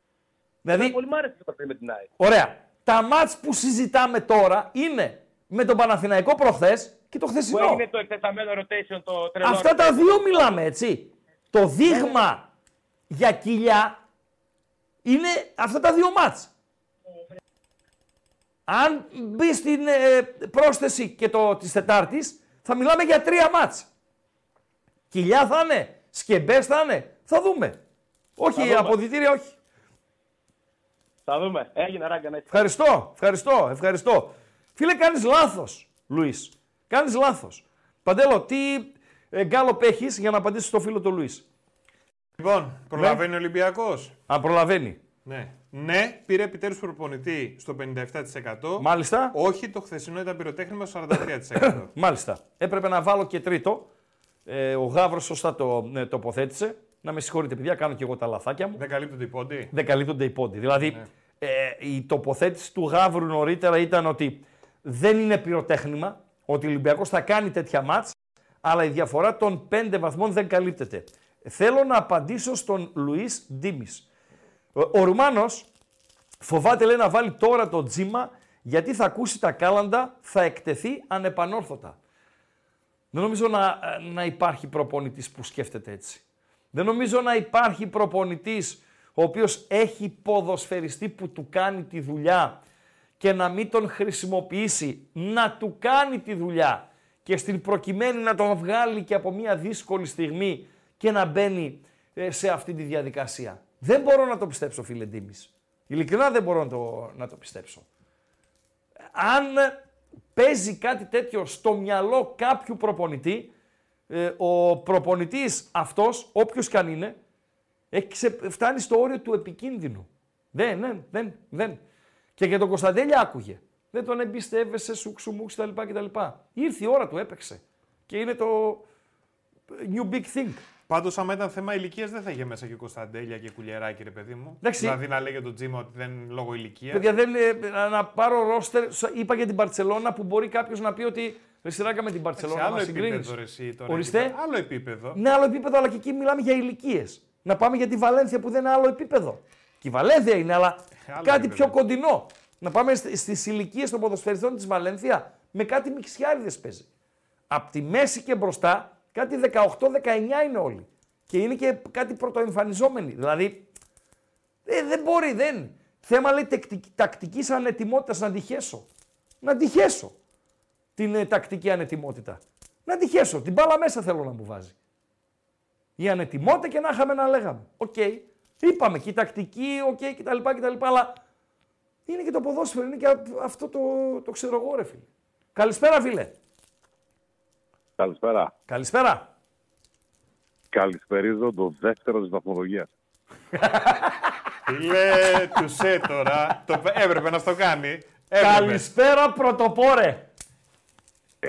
Speaker 4: Δηλαδή,
Speaker 13: Πολύ μ' άρεσε το παιχνίδι με την ΑΕΚ.
Speaker 4: ωραία. Τα ματς που συζητάμε τώρα είναι με τον Παναθηναϊκό προχθές και το
Speaker 13: Που
Speaker 4: χθεσινό.
Speaker 13: έγινε το εκτεταμένο rotation, το τρελό.
Speaker 4: Αυτά τα
Speaker 13: rotation.
Speaker 4: δύο μιλάμε, έτσι. Το δείγμα για κοιλιά είναι αυτά τα δύο μάτς. Αν μπει στην ε, πρόσθεση και το της Τετάρτης, θα μιλάμε για τρία μάτς. Κοιλιά θα είναι, σκεμπές θα είναι, θα δούμε. Όχι,
Speaker 13: δούμε.
Speaker 4: αποδητήρια όχι.
Speaker 13: Θα δούμε. Έγινε ράγκα να είσαι.
Speaker 4: Ευχαριστώ, ευχαριστώ, ευχαριστώ. Φίλε, κάνεις λάθος, Λουίς. Κάνεις λάθος. Παντέλο, τι ε, γκάλοπ έχεις για να απαντήσεις στο φίλο του Λουίς;
Speaker 3: Λοιπόν, προλαβαίνει ο Ολυμπιακός.
Speaker 4: Αν προλαβαίνει.
Speaker 3: Ναι. Ναι, πήρε επιτέλους προπονητή στο 57%.
Speaker 4: Μάλιστα.
Speaker 3: Όχι, το χθεσινό ήταν πυροτέχνημα στο 43%.
Speaker 4: Μάλιστα. Έπρεπε να βάλω και τρίτο. Ε, ο Γάβρος σωστά το ε, τοποθέτησε. Να με συγχωρείτε, παιδιά, κάνω και εγώ τα λαθάκια μου.
Speaker 3: Δεν καλύπτονται οι πόντι;
Speaker 4: Δεν καλύπτονται οι πόντι. Δηλαδή, ε, η τοποθέτηση του Γάβρου νωρίτερα ήταν ότι δεν είναι πυροτέχνημα, ότι ο Ολυμπιακός θα κάνει τέτοια μάτς, αλλά η διαφορά των πέντε βαθμών δεν καλύπτεται. Θέλω να απαντήσω στον Λουίς Ντίμης. Ο, ο Ρουμάνος φοβάται λέει να βάλει τώρα το τζίμα γιατί θα ακούσει τα κάλαντα, θα εκτεθεί ανεπανόρθωτα. Δεν νομίζω να, να υπάρχει προπονητής που σκέφτεται έτσι. Δεν νομίζω να υπάρχει προπονητής ο οποίος έχει ποδοσφαιριστή που του κάνει τη δουλειά και να μην τον χρησιμοποιήσει, να του κάνει τη δουλειά και στην προκειμένη να τον βγάλει και από μια δύσκολη στιγμή και να μπαίνει ε, σε αυτή τη διαδικασία. Δεν μπορώ να το πιστέψω, φίλε Ντίμης. Ειλικρινά δεν μπορώ να το, να το πιστέψω. Αν παίζει κάτι τέτοιο στο μυαλό κάποιου προπονητή, ε, ο προπονητής αυτός, όποιος και αν είναι, έχει ξε- φτάνει στο όριο του επικίνδυνου. Δεν, δεν, δεν, δεν. Και για τον Κωνσταντέλια άκουγε. Δεν τον εμπιστεύεσαι, σου ξουμούξ κτλ. κτλ. Ήρθε η ώρα του, έπαιξε. Και είναι το new big thing.
Speaker 3: Πάντως, άμα ήταν θέμα ηλικίας, δεν θα είχε μέσα και Κωνσταντέλια και κουλιεράκι, ρε παιδί μου.
Speaker 4: Εντάξει.
Speaker 3: Δηλαδή να λέγε το τζίμα ότι δεν είναι λόγω ηλικίας.
Speaker 4: Παιδιά, δεν, ε, να- να πάρω ρόστερ. Σα- Είπα για την Παρσελώνα που μπορεί κάποιος να πει ότι ρε σειράκα με την
Speaker 3: Σε
Speaker 4: Παρσελώνα
Speaker 3: άλλο
Speaker 4: να συγκρίνεις.
Speaker 3: επίπεδο, ρε, εσύ, τώρα,
Speaker 4: Ορίστε.
Speaker 3: εκεί. Άλλο επίπεδο.
Speaker 4: Ναι, άλλο επίπεδο, αλλά και εκεί μιλάμε για ηλικίες. Να πάμε για τη Βαλένθια που δεν είναι άλλο επίπεδο. Και η Βαλένθια είναι, αλλά
Speaker 3: Άλλο
Speaker 4: κάτι
Speaker 3: επίπεδο.
Speaker 4: πιο κοντινό. Να πάμε στις ηλικίες των ποδοσφαιριστών της Βαλένθια με κάτι μιξιάριδες παίζει. Απ' τη μέση και μπροστά, κάτι 18-19 είναι όλοι. Και είναι και κάτι πρωτοεμφανιζόμενοι. Δηλαδή, ε, δεν μπορεί, δεν. Θέμα λέει τακτικής ανετοιμότητας να τη χέσω. Να τη χέσω την ε, τακτική ανετοιμότητα. Να τη χέσω. Την μπάλα μέσα θέλω να μου βάζει. Η ανετοιμότητα και να είχαμε να λέγαμε. Οκ. Είπαμε και η τακτική, οκ κτλ, κτλ. Αλλά Είναι και το ποδόσφαιρο, είναι και α- αυτό το, το ξέρω εγώ, ρε φίλε. Καλησπέρα, φίλε.
Speaker 14: Καλησπέρα.
Speaker 4: Καλησπέρα.
Speaker 14: Καλησπερίζω το δεύτερο της βαθμολογίας.
Speaker 3: Φίλε, του σε τώρα. Το, έπρεπε να στο κάνει. Έπρεπε.
Speaker 4: Καλησπέρα, πρωτοπόρε.
Speaker 14: Ε,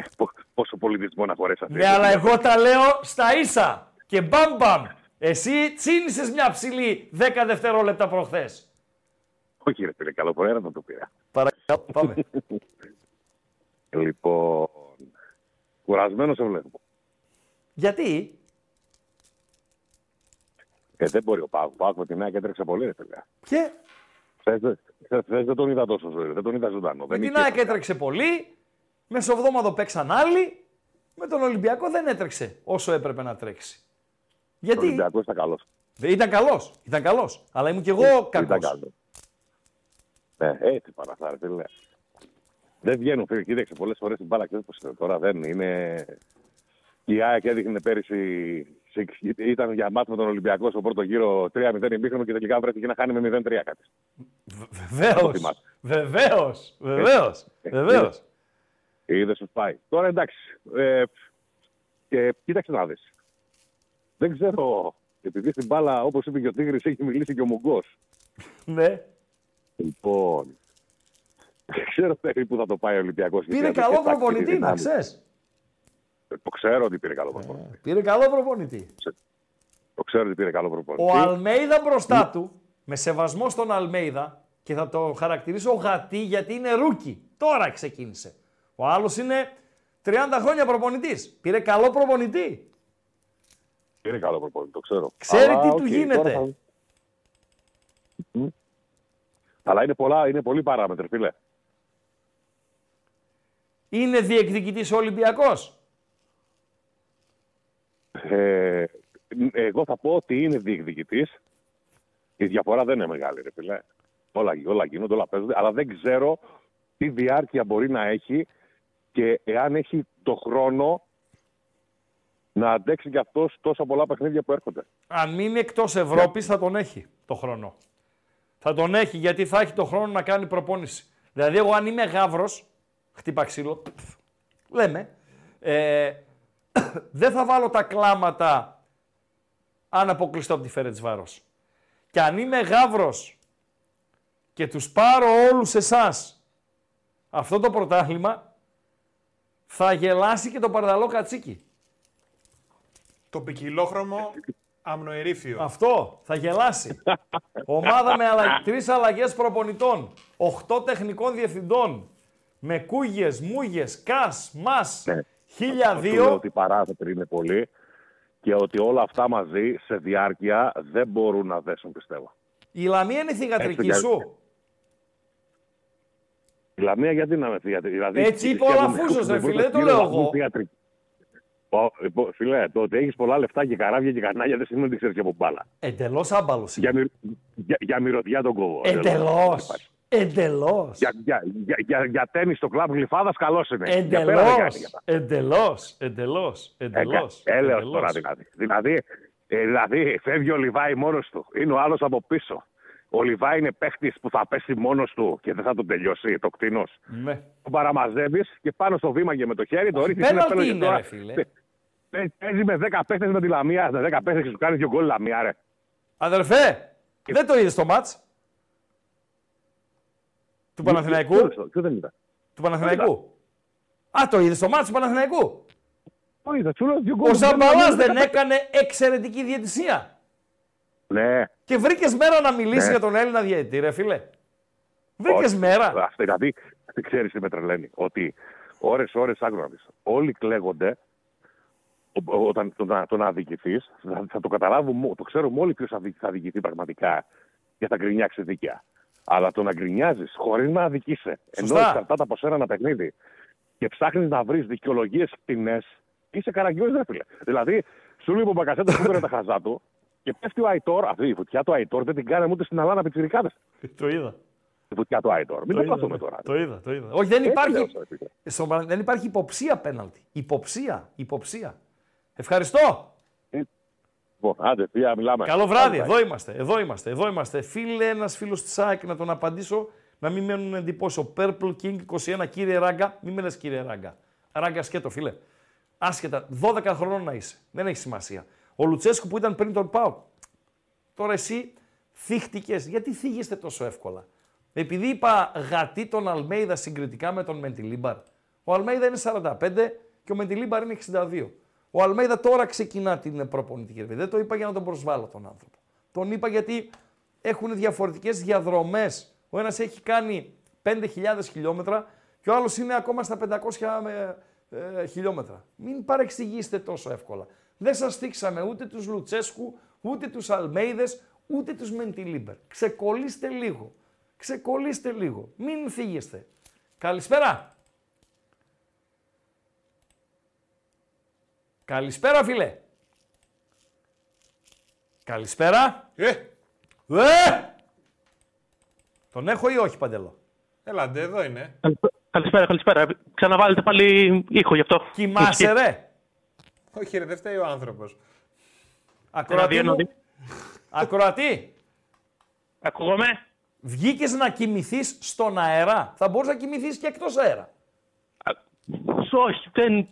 Speaker 14: πόσο πολιτισμό να χωρέσει αυτή.
Speaker 4: Ναι, αλλά εγώ τα λέω στα ίσα. Και μπαμ μπαμ. Εσύ τσίνησες μια ψηλή 10 δευτερόλεπτα προχθές.
Speaker 14: Όχι, ρε φίλε, καλό προέρα να το πήρα.
Speaker 4: Παρακαλώ, πάμε.
Speaker 14: λοιπόν. Κουρασμένος σε βλέπω.
Speaker 4: Γιατί;
Speaker 14: Ε, δεν μπορεί ο Πάκου. Ο Πάκου με την ΑΕΚ έτρεξε πολύ, ρε φίλε.
Speaker 4: Και
Speaker 14: Χθες δεν- χθες- χθες δεν τον είδα τόσο ζωή, δεν τον είδα ζωντανό.
Speaker 4: με
Speaker 14: Δεν
Speaker 4: την
Speaker 14: είχε-
Speaker 4: ΑΕΚ έτρεξε πολύ. Μεσοβδόμαδο παίξαν άλλοι. Με τον Ολυμπιακό δεν έτρεξε όσο έπρεπε να τρέξει.
Speaker 14: Ο
Speaker 4: Γιατί
Speaker 14: Ολυμπιακός ήταν καλός.
Speaker 4: Δεν ήταν καλός. Ήταν καλός. Αλλά ήμουν κι εγώ
Speaker 14: Ήταν
Speaker 4: κακός.
Speaker 14: καλός. Ναι, έτσι παραθά, ρε φίλε. Δεν βγαίνουν, φίλε. Κοίταξε πολλές φορές την μπάλα, ξέρεις πώς είναι. Τώρα δεν είναι. Η ΑΕΚ έδειχνε πέρυσι. σε- Ήταν για μάτς με τον Ολυμπιακό στο πρώτο γύρο 3-0 ημίχρονο και τελικά βρέθηκε να χάνει με 0-3 κάτι.
Speaker 4: Βεβαίως.
Speaker 14: Το θυμάσαι.
Speaker 4: Βεβαίως. Βεβαίως.
Speaker 14: Ε,
Speaker 4: Βεβαίω.
Speaker 14: είδες. Είδε σου πάει. Τώρα εντάξει. Ε, και κοίταξε να δεις. Δεν ξέρω. Επειδή στην μπάλα, όπως είπε και ο Τίγρης, έχει μιλήσει και ο Μουγκός.
Speaker 4: Ναι.
Speaker 14: Λοιπόν. Δεν ξέρω περίπου θα το πάει ο Ολυμπιακός.
Speaker 4: Πήρε καλό προπονητή, να ξέρεις.
Speaker 14: Το ξέρω ότι πήρε καλό προπονητή.
Speaker 4: Πήρε καλό προπονητή.
Speaker 14: Το ξέρω ότι πήρε καλό προπονητή.
Speaker 4: Ο Αλμέιδα μπροστά του, με σεβασμό στον Αλμέιδα, και θα το χαρακτηρίσω γατί γιατί είναι rookie. Τώρα ξεκίνησε. Ο άλλος είναι 30 χρόνια προπονητής. Πήρε καλό προπονητή.
Speaker 14: Πήρε καλό προπονητή, το ξέρω.
Speaker 4: Ξέρει
Speaker 14: Αλλά,
Speaker 4: τι του
Speaker 14: οκ,
Speaker 4: γίνεται.
Speaker 14: τώρα θα- Μμ. Αλλά είναι, πολλά, είναι πολλοί παράμετροι, φίλε.
Speaker 4: Είναι διεκδικητής ο Ολυμπιακός.
Speaker 14: Ε, εγώ θα πω ότι είναι διεκδικητής. Η διαφορά δεν είναι μεγάλη, ρε φίλε. Όλα, όλα γίνονται, όλα παίζονται, αλλά δεν ξέρω τι διάρκεια μπορεί να έχει και εάν έχει το χρόνο να αντέξει κι αυτός τόσα πολλά παιχνίδια που έρχονται.
Speaker 4: Αν μείνει εκτός Ευρώπης θα τον έχει το χρόνο. Θα τον έχει γιατί θα έχει το χρόνο να κάνει προπόνηση. Δηλαδή εγώ αν είμαι γάβρος, χτύπα ξύλο, λέμε, ε, δεν θα βάλω τα κλάματα αν αποκλειστώ από τη Φέρετς Βάρος. Και αν είμαι γάβρος και τους πάρω όλους εσάς αυτό το πρωτάθλημα, θα γελάσει και το παρδαλό κατσίκι.
Speaker 3: Το ποικιλόχρωμο αμνοερήφιο.
Speaker 4: Αυτό, θα γελάσει. Ομάδα με αλλα... τρεις αλλαγές προπονητών, οχτώ τεχνικών διευθυντών, με κούγες, μούγες, κας, μας, χίλια
Speaker 14: Του λέω
Speaker 4: δύο.
Speaker 14: ότι οι παράμετροι είναι πολλοί και ότι όλα αυτά μαζί σε διάρκεια δεν μπορούν να δέσουν, πιστεύω.
Speaker 4: Η Λαμία είναι θηγατρική
Speaker 14: Έτσι,
Speaker 4: σου.
Speaker 14: Η Λαμία γιατί να με θηγατρική. Δηλαδή,
Speaker 4: Έτσι είπε ο
Speaker 14: σκέφτομαι-
Speaker 4: Λαφούζος, ρε
Speaker 14: με
Speaker 4: φίλε, δεν το
Speaker 14: πρώτο
Speaker 4: λέω
Speaker 14: βαθμό
Speaker 4: εγώ.
Speaker 14: θηγατρική. Ο- λοιπόν, Φίλε, το ότι έχεις πολλά λεφτά και καράβια και κανάλια δεν σημαίνει ότι ξέρεις και από μπάλα.
Speaker 4: Εντελώς άμπαλος.
Speaker 14: Για, μυ... για, για μυρωδιά τον κόβω.
Speaker 4: Εντελώς. Εντελώς.
Speaker 14: Για, για, για, για, για τέννη στο κλαμπ γλυφάδας καλός είναι. Για πέρα δεν κάνει
Speaker 4: Εντελώς.
Speaker 14: για τα-
Speaker 4: Εντελώς. Εντελώς. Εντελώς.
Speaker 14: Ε, έλεος
Speaker 4: Εντελώς.
Speaker 14: τώρα δηλαδή. Δηλαδή, ε, δηλαδή φεύγει ο Λιβάη μόνος του. Είναι ο άλλος από πίσω. Ο Λιβάη είναι παίχτης που θα πέσει μόνος του και δεν θα τον τελειώσει το κτίνο.
Speaker 4: Ναι.
Speaker 14: Τον παραμαζεύεις και πάνω στο βήμα και με το χέρι το ρίχνεις
Speaker 4: Πέναλτι είναι, ρε φίλε.
Speaker 14: Παίζει με 10 παίχτες με τη Λαμία. Με 10 παίχτες και σου κάνει δύο γκολ Λαμία, ρε.
Speaker 4: Αδερφέ, δεν το είδες το μάτς; Του Παναθηναϊκού;
Speaker 14: Ποιος δεν είδα.
Speaker 4: Του Παναθηναϊκού; Α, το είδες το μάτς του Παναθηναϊκού;
Speaker 14: Το είδα. Σου λέω δύο γκολ.
Speaker 4: Ο Ζαμπαλάς δεν έκανε εξαιρετική διαιτησία.
Speaker 14: Ναι.
Speaker 4: Και βρήκες μέρα να μιλήσεις
Speaker 14: Ναι.
Speaker 4: για τον Έλληνα διαιτητή, ρε φίλε. Βρήκες
Speaker 14: Όχι.
Speaker 4: μέρα.
Speaker 14: Αυτό, δηλαδή, ξέρεις τι με τρελαίνει. Ότι ώρε-ώρε άκου να δεις. Όλοι κλαίγονται ο- ο- όταν το, να- το να αδικηθεί. Θα, θα το καταλάβουμε, το ξέρουμε όλοι ποιος θα, δι- θα αδικηθεί πραγματικά και θα γκρινιάξει δίκαια. Αλλά το να γκρινιάζεις χωρίς να αδικήσει, ενώ
Speaker 4: Σωστά.
Speaker 14: εξαρτάται από σένα ένα παιχνίδι και ψάχνεις να βρεις δικαιολογίες φτηνέ, είσαι καραγκιόζης, ρε φίλε. Δηλαδή, σου λέει ο Μπακασέτα που τα χαζά του και πέφτει ο Αϊτόρ. Αυτή η φωτιά του Αϊτόρ δεν την κάναμε ούτε στην Ελλάδα πιτσιρικάδες.
Speaker 4: Το είδα.
Speaker 14: Η φωτιά του Αϊτόρ. Μην το
Speaker 4: είδα,
Speaker 14: πάθουμε
Speaker 4: ναι.
Speaker 14: τώρα.
Speaker 4: Το είδα, το είδα. Όχι, δεν
Speaker 14: Έτσι
Speaker 4: υπάρχει,
Speaker 14: λέω, ρε φίλε.
Speaker 4: στον Πανα- δεν υπάρχει υποψία πέναλτι. Υποψία, υποψία. Ευχαριστώ.
Speaker 14: Λοιπόν, άντε, θεία, μιλάμε.
Speaker 4: Καλό βράδυ.
Speaker 14: Άντε,
Speaker 4: Εδώ είμαστε, εδώ είμαστε, εδώ είμαστε. Φίλε, ένας φίλος της ΑΕΚ να τον απαντήσω να μην μένουν εντυπώσεις. Ο Purple King 21, κύριε Ράγκα, μην με λες κύριε Ράγκα. Ράγκα σκέτο, φίλε. Άσχετα, 12 χρονών να είσαι. Δεν έχει σημασία. Ο Λουτσέσκου που ήταν πριν τον Πάο. Τώρα εσύ θύχτηκες. Γιατί θίγεστε τόσο εύκολα; Επειδή είπα γατί τον Αλμέιδα συγκριτικά με τον Μεντιλίμπαρ. Ο Αλμέιδα είναι 45 και ο Μεντιλίμπαρ είναι 62. Ο Αλμέιδα τώρα ξεκινά την προπονητική εργασία. Δεν το είπα για να τον προσβάλλω τον άνθρωπο. Τον είπα γιατί έχουν διαφορετικές διαδρομές. Ο ένας έχει κάνει 5.000 χιλιόμετρα και ο άλλος είναι ακόμα στα 500 ε, χιλιόμετρα. Μην παρεξηγήσετε τόσο εύκολα. Δεν σας θίξαμε ούτε τους Λουτσέσκου, ούτε τους Αλμέιδες, ούτε τους Μεντιλίμπερ. Ξεκολλήστε λίγο. Ξεκολλήστε λίγο. Μην θίγεστε. Καλησπέρα. Καλησπέρα φίλε. Καλησπέρα.
Speaker 3: Ε.
Speaker 4: Ε! Τον έχω ή όχι Παντελό.
Speaker 3: Έλαντε, εδώ είναι.
Speaker 15: Καλησπέρα, καλησπέρα. Ξαναβάλετε πάλι ήχο γι' αυτό.
Speaker 4: Κοιμάσαι ρε.
Speaker 3: Όχι ρε, δεν φταίει ο άνθρωπος.
Speaker 4: Ακροατή
Speaker 15: Ένα,
Speaker 4: μου.
Speaker 15: δύο,
Speaker 4: Ακροατή.
Speaker 15: Ακούγομαι;
Speaker 4: Βγήκες να κοιμηθείς στον αέρα; Θα μπορείς να κοιμηθείς και εκτός αέρα.
Speaker 15: Όχι, δεν.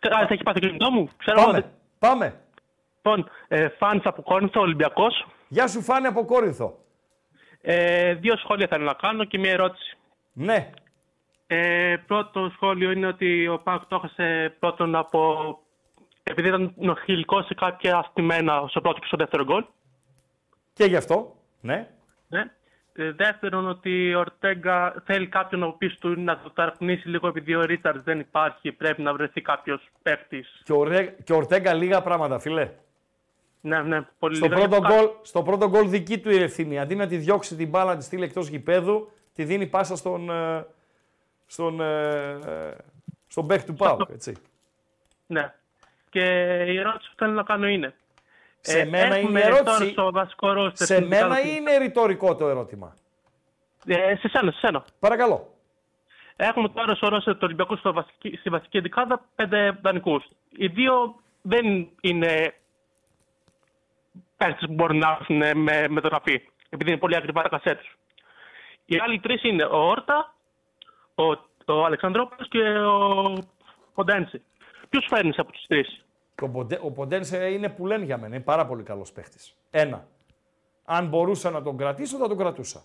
Speaker 15: Κάτι έχει πάθει το κινητό μου; Ξέρω εγώ,
Speaker 4: Πάμε. Πάμε.
Speaker 15: Λοιπόν, ε, φάνης από Κόρινθο, Ολυμπιακός.
Speaker 4: Γεια σου Φάνη από Κόρινθο.
Speaker 15: Ε, δύο σχόλια θέλω να κάνω και μία ερώτηση.
Speaker 4: Ναι.
Speaker 15: Ε, πρώτο σχόλιο είναι ότι ο Πάκ το έχασε πρώτον από... επειδή ήταν νοχηλικό σε κάποια αστημένα στο πρώτο και στο δεύτερο γκολ.
Speaker 4: Και γι' αυτό. Ναι.
Speaker 15: Ναι. Ε, δεύτερον, ότι ο Ορτέγκα θέλει κάποιον από πίσω του να το ταρακνήσει λίγο επειδή ο Ρίτσαρτ δεν υπάρχει. Πρέπει να βρεθεί κάποιος παίχτη.
Speaker 4: Και ο, Ρε... και ο Ορτέγκα λίγα πράγματα, φίλε.
Speaker 15: Ναι, ναι, πολύ
Speaker 4: Στο
Speaker 15: λίγα.
Speaker 4: πρώτο,
Speaker 15: Γιατί
Speaker 4: γκολ, στο πρώτο γκολ δική του η ευθύνη. Αντί να τη διώξει την μπάλα, να τη στείλει εκτός γηπέδου, τη δίνει πάσα στον, ε, στον, ε, ε, στον παίκ του Πάουκ. Έτσι.
Speaker 15: Ναι. Και η ερώτηση που θέλω να κάνω είναι.
Speaker 4: Σε
Speaker 15: ε,
Speaker 4: μένα
Speaker 15: έχουμε
Speaker 4: είναι
Speaker 15: τώρα
Speaker 4: ερώτηση.
Speaker 15: Στο βασικό ρόστερ
Speaker 4: Σε
Speaker 15: στην
Speaker 4: μένα
Speaker 15: Ιταλική-
Speaker 4: ή είναι ρητορικό το ερώτημα.
Speaker 15: Ε, σε σένα, σε σένα.
Speaker 4: Παρακαλώ.
Speaker 15: Έχουμε τώρα στο ρόστερ του Ολυμπιακού στο βασική, στη βασική εντικάδα πέντε δανεικούς. Οι δύο δεν είναι παίχτε που μπορούν να έρθουν με μεταγραφή, επειδή είναι πολύ ακριβά τα κασέ τους. Οι άλλοι τρεις είναι ο Όρτα, ο, ο Αλεξανδρόπουλος και ο Ποντέντσι. Ποιου φέρνεις από του τρεις;
Speaker 4: Ο, Ποντε, ο Ποντένσε είναι που λένε για μένα. Είναι πάρα πολύ καλός παίχτης. Ένα. Αν μπορούσα να τον κρατήσω, θα τον κρατούσα.